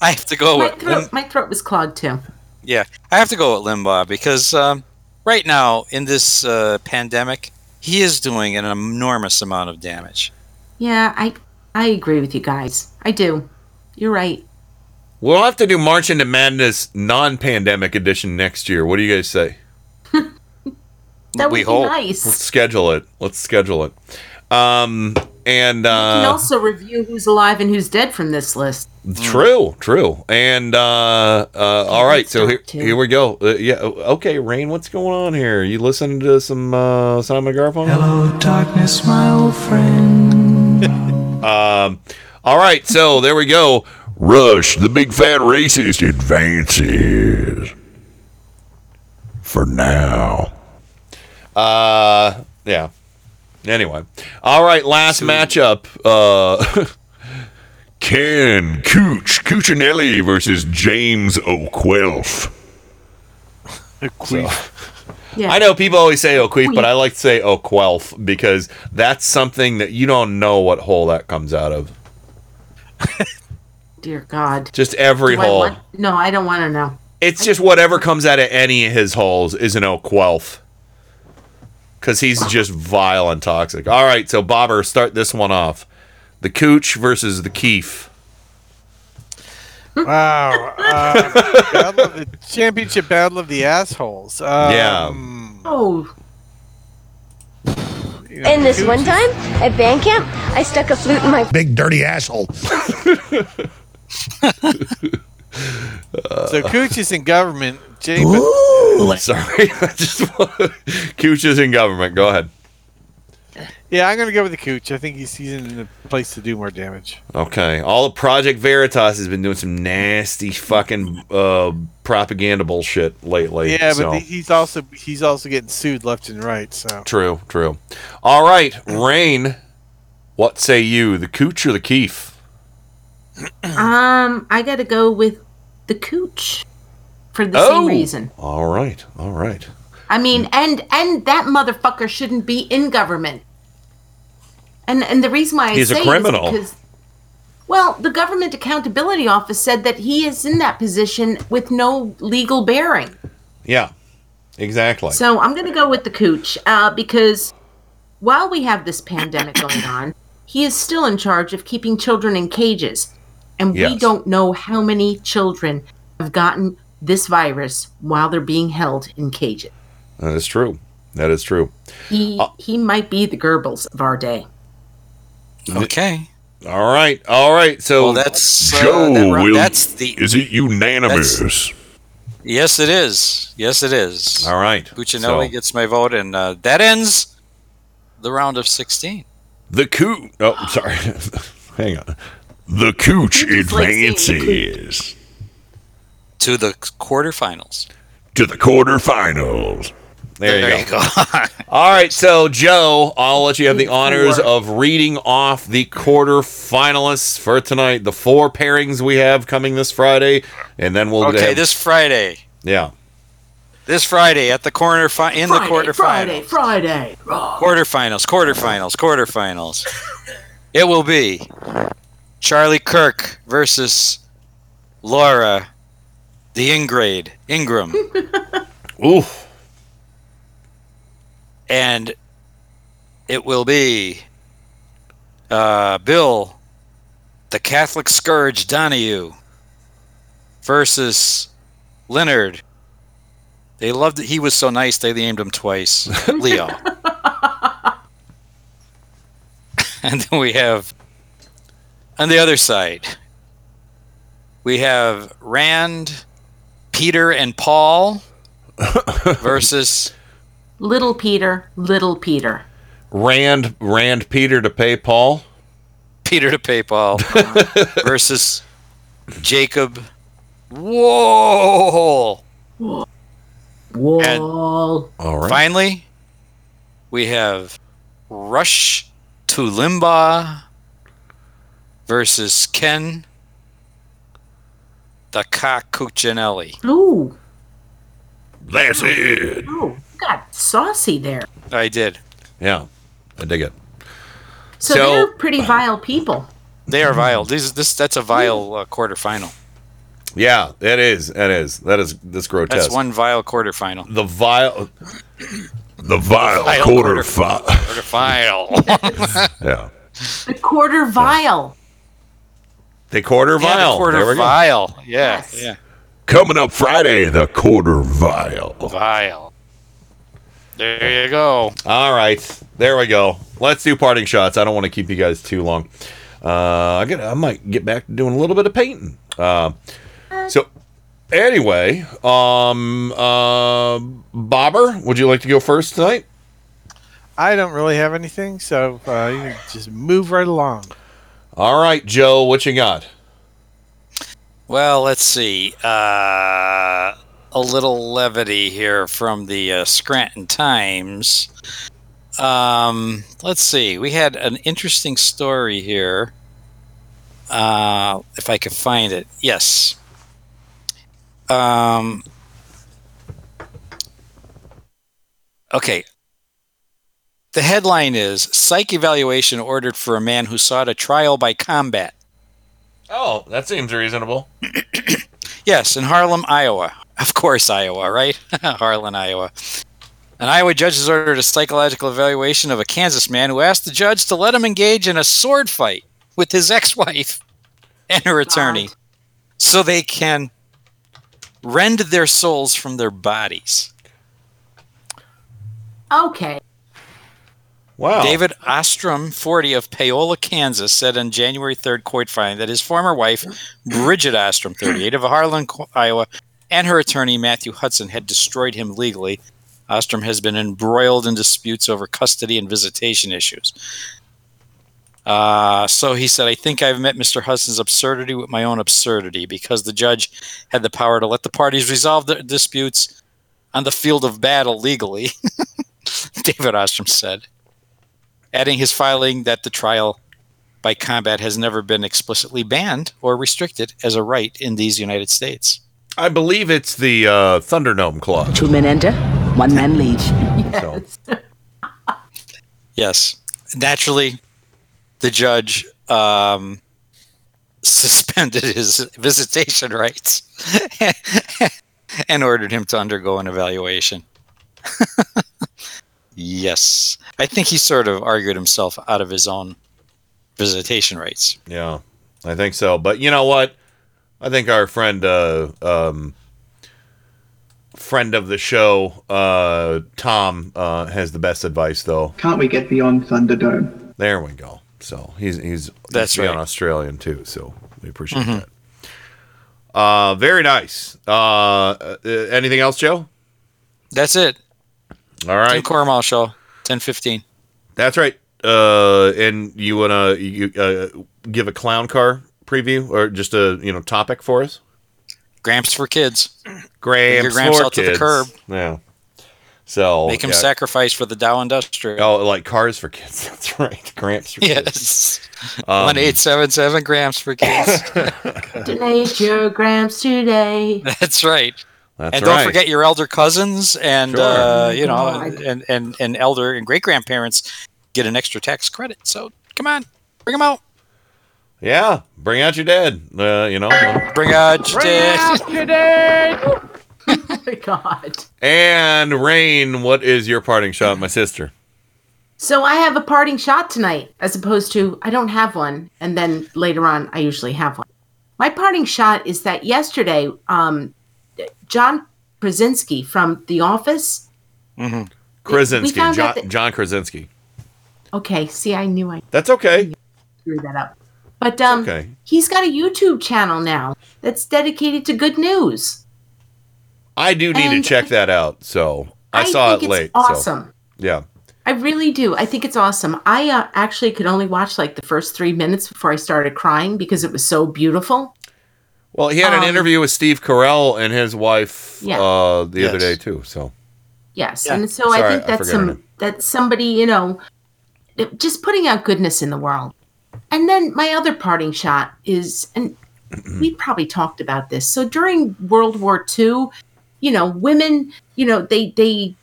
I have to go My with throat, my throat was clogged too. yeah. I have to go with Limbaugh because um, right now in this uh, pandemic, he is doing an enormous amount of damage. Yeah, I I agree with you guys. I do. You're right. we'll have to do March into Madness non-pandemic edition next year. What do you guys say? [LAUGHS] That would We be hope. nice. Let's schedule it. Let's schedule it. Um, and uh, We can also review who's alive and who's dead from this list. True, true. And uh, uh, all right, so here, here we go. Uh, yeah, okay, Rain, what's going on here? You listening to some uh, Simon & Garfunkel? Hello, darkness, my old friend. [LAUGHS] Um, all right, so there we go. Rush, the big fat racist, advances. For now. Uh, yeah. Anyway, all right, last matchup. Uh, [LAUGHS] Ken Cooch Cuccinelli versus James O'Quelf. [LAUGHS] Yeah. I know people always say O'Queef, but I like to say O'Quelf because that's something that you don't know what hole that comes out of. [LAUGHS] Dear God. Just every Do I hole. want- no, I don't want to know. It's just whatever comes out of any of his holes is an O'Quelf. Because he's just vile and toxic. All right, so Bobber, start this one off. The Cooch versus the Keef. Wow. Uh, battle of the championship battle of the assholes. Um, Yeah. Oh. you know, And this Cooch one time at band camp, I stuck a flute in my Big dirty asshole. [LAUGHS] [LAUGHS] So Cooch is in government. James, [LAUGHS] Sorry. [LAUGHS] I just want- Cooch is in government. Go ahead. yeah, I'm gonna go with the Cooch. I think he's he's in a place to do more damage. Okay. All of Project Veritas has been doing some nasty fucking uh, propaganda bullshit lately. Yeah, but so. he- he's also he's also getting sued left and right. So True, true. All right, Rain. What say you, the Cooch or the Keef? Um, I got to go with the Cooch for the Oh. same reason. All right, all right. I mean, and and that motherfucker shouldn't be in government. And and the reason why I He's a say it is criminal. because, well, the Government Accountability Office said that he is in that position with no legal bearing. Yeah, exactly. So I'm going to go with the Cooch uh, because while we have this pandemic [COUGHS] going on, he is still in charge of keeping children in cages. And we don't know how many children have gotten this virus while they're being held in cages. that is true. That is true. He he might be the Goebbels of our day. Okay. All right, all right. So Well, that's uh, Joe that will. that's the is it unanimous? yes, it is. Yes, it is. all right. Cuccinelli So, gets my vote, and uh, that ends the round of sixteen. the coup. Oh, sorry. [LAUGHS] Hang on. The Cooch like saying the advances To the quarterfinals. to the quarterfinals. There, There you you go. go. [LAUGHS] [LAUGHS] All right, so Joe, I'll let you have the honors of reading off the quarterfinalists for tonight. The four pairings we have coming this Friday, and then we'll Okay, have- this Friday. yeah. This Friday at the corner fi- in the Friday, quarterfinals. Friday, Friday. Quarterfinals, quarterfinals, quarterfinals. [LAUGHS] It will be Charlie Kirk versus Laura the Ingrade Ingraham. [LAUGHS] Oof. And it will be uh, Bill the Catholic Scourge Donohue versus Leonard. They loved it. He was so nice they named him twice. [LAUGHS] Leo. [LAUGHS] and then we have on the other side we have Rand, Peter, and Paul [LAUGHS] versus Little Peter, little Peter. Rand Rand Peter to pay Paul. Peter to pay Paul [LAUGHS] versus Jacob. Whoa! Wohl. All right. Finally, we have Rush to Limbaugh versus Ken the Cuccinelli. Ooh. That's it. Oh, got saucy there. I did. Yeah, I dig it. So, So- they're pretty vile people. They are vile. This, this that's a vile uh, quarterfinal. Yeah, it is. It is. That is this grotesque. That's one vile quarterfinal. The vile. The vile Vile quarter quarter- fi- Quarterfinal. [LAUGHS] Yeah. The quarter vile. The quarter Yeah, the vial. quarter There we go. vile. Yeah, yeah. Coming up Friday, the quarter vial. Vile. There you go. All right, there we go. Let's do parting shots. I don't want to keep you guys too long. Uh, I get. I might get back to doing a little bit of painting. Uh, so, anyway, um, uh, Bobber, would you like to go first tonight? I don't really have anything, so uh, you can just move right along. All right, Joe, what you got? Well, let's see. Uh, a little levity here from the uh, Scranton Times. Um, let's see. We had an interesting story here. Uh, if I could find it. Yes. Um, okay. The headline is Psych evaluation ordered for a man who sought a trial by combat. Oh, that seems reasonable. [CLEARS THROAT] Yes, in Harlem, Iowa. Of course, Iowa, right? [LAUGHS] Harlan, Iowa. An Iowa judge has ordered a psychological evaluation of a Kansas man who asked the judge to let him engage in a sword fight with his ex wife and her attorney so they can rend their souls from their bodies. Okay. Wow. David Ostrom, 40 of Paola, Kansas, said on January 3rd court filing that his former wife, Bridget Ostrom, 38 of Harlan, Iowa, and her attorney, Matthew Hudson, had destroyed him legally. Ostrom has been embroiled in disputes over custody and visitation issues. Uh, so he said, I think I've met Mr. Hudson's absurdity with my own absurdity because the judge had the power to let the parties resolve their disputes on the field of battle legally, [LAUGHS] David Ostrom said adding his filing that the trial by combat has never been explicitly banned or restricted as a right in these United States. I believe it's the uh, Thunderdome Clause. Two men enter, one man leave. [LAUGHS] So, Yes. Naturally, the judge um, suspended his visitation rights [LAUGHS] and ordered him to undergo an evaluation. [LAUGHS] yes. I think he sort of argued himself out of his own visitation rights. yeah, I think so. But you know what? I think our friend, uh, um, friend of the show, uh, Tom, uh, has the best advice, though. Can't we get beyond Thunderdome? There we go. So he's he's That's he's right. Australian too. So we appreciate Mhm. that. Uh, very nice. Uh, uh, anything else, Joe? That's it. All right. Tim Cornwall Show, 1015. That's right. Uh, and you wanna you uh, give a clown car preview or just a you know topic for us? Gramps for kids. Gramps, your Gramps for out to the curb. Yeah. So Make him yeah. sacrifice for the Dow Industrial. Oh, like cars for kids. [LAUGHS] That's right. Gramps for Yes. kids. Um, One eight seven seven grams for kids. [LAUGHS] Donate your grams today. That's right. That's and don't forget your elder cousins and Sure. uh, you know and, and and elder and great grandparents get an extra tax credit. So come on, bring them out. Yeah, bring out your dad. Uh, you know. Bring out your dad. [LAUGHS] oh my god. And Rain, what is your parting shot, my sister? So I have a parting shot tonight, as opposed to I don't have one, and then later on I usually have one. My parting shot is that yesterday, um, John Krasinski from The Office. Mm-hmm. Krasinski, John, that- John Krasinski. Okay, see, I knew I That's okay. screwed that up, but um, okay. he's got a YouTube channel now that's dedicated to good news. I do need And to check that out. So I, I saw it late. so, awesome. yeah. I really do. I think it's awesome. I uh, actually could only watch like the first three minutes before I started crying because it was so beautiful. Well, he had an Um, interview with Steve Carell and his wife Yeah. uh, the other day too. So Yes, Yeah. and so Sorry, I think that's forget her some name. that's somebody you know, just putting out goodness in the world. And then my other parting shot is, and we probably talked about this. So during World War II, you know, women, you know, they they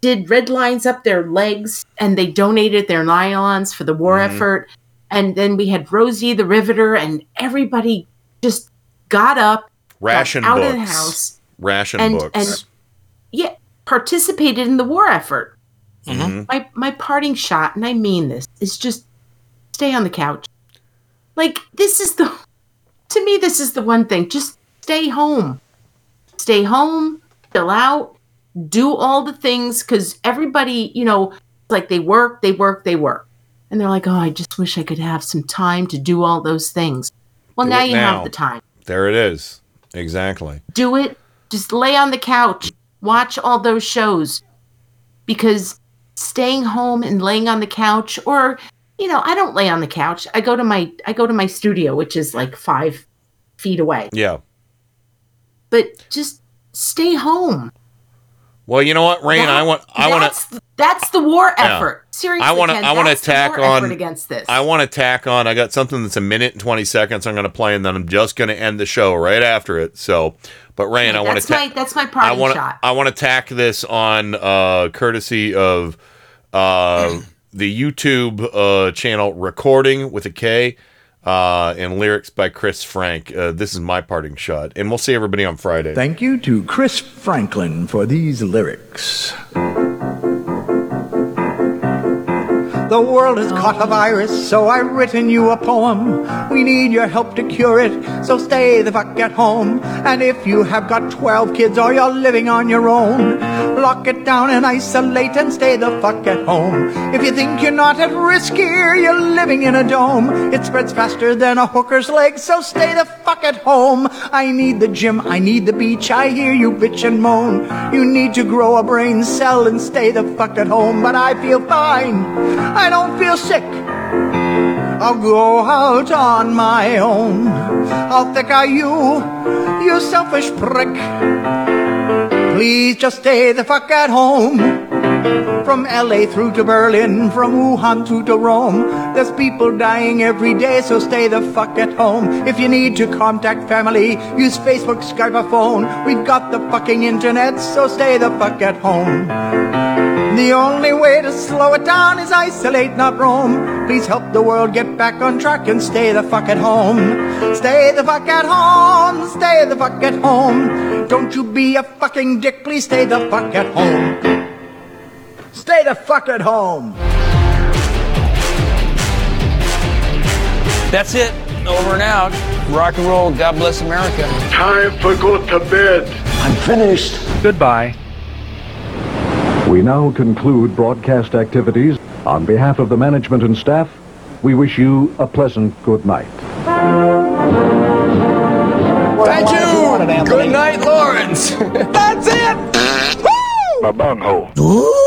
did red lines up their legs and they donated their nylons for the war Mm-hmm. effort. And then we had Rosie the Riveter, and everybody just got up, ration got out books. of the house, Ration and books. and yeah, participated in the war effort. Mhm. My my parting shot, and I mean this, is just stay on the couch. Like this is the to me this is the one thing. Just stay home. Stay home, chill out, do all the things cuz everybody, you know, like they work, they work, they work. And they're like, "Oh, I just wish I could have some time to do all those things." Well, Do now you now. have the time There it is. Exactly. do it. Just lay on the couch, watch all those shows. Because staying home and laying on the couch, or you know, I don't lay on the couch. I go to my I go to my studio, which is like five feet away. Yeah. But just stay home. Well, you know what, Rain? I want. I want to. that's the war Yeah. effort. Seriously, I want to. I want to that's tack on. against this. I want to tack on. I got something that's a minute and twenty seconds. I'm going to play, and then I'm just going to end the show right after it. So, but Rain, I want that's to. my that's my I parting want shot. I want to tack this on uh, courtesy of uh, the YouTube uh, channel Recording with a K uh, and lyrics by Chris Frank. Uh, this is my parting shot, and we'll see everybody on Friday. Thank you to Chris Franklin for these lyrics. The world has caught a virus, so I've written you a poem. We need your help to cure it, so stay the fuck at home. And if you have got 12 kids or you're living on your own, lock it down and isolate and stay the fuck at home. If you think you're not at risk here, you're living in a dome. It spreads faster than a hooker's leg, so stay the fuck at home. I need the gym, I need the beach, I hear you bitch and moan. You need to grow a brain cell and stay the fuck at home, but I feel fine. I don't feel sick. I'll go out on my own. Thick are you, you selfish prick? Please just stay the fuck at home. From LA through to Berlin, from Wuhan through to Rome. There's people dying every day, so stay the fuck at home. If you need to contact family, use Facebook, Skype, or phone. We've got the fucking internet, so stay the fuck at home. The only way to slow it down is isolate, not roam. Please help the world get back on track and stay the fuck at home. Stay the fuck at home. Stay the fuck at home. Don't you be a fucking dick. Please stay the fuck at home. Stay the fuck at home. That's it. Over and out. Rock and roll. God bless America. Time for go to bed. I'm finished. Goodbye. We now conclude broadcast activities. On behalf of the management and staff, we wish you a pleasant good night. Thank you. Good night, Lawrence. [LAUGHS] That's it. [LAUGHS] A bunghole. Ooh.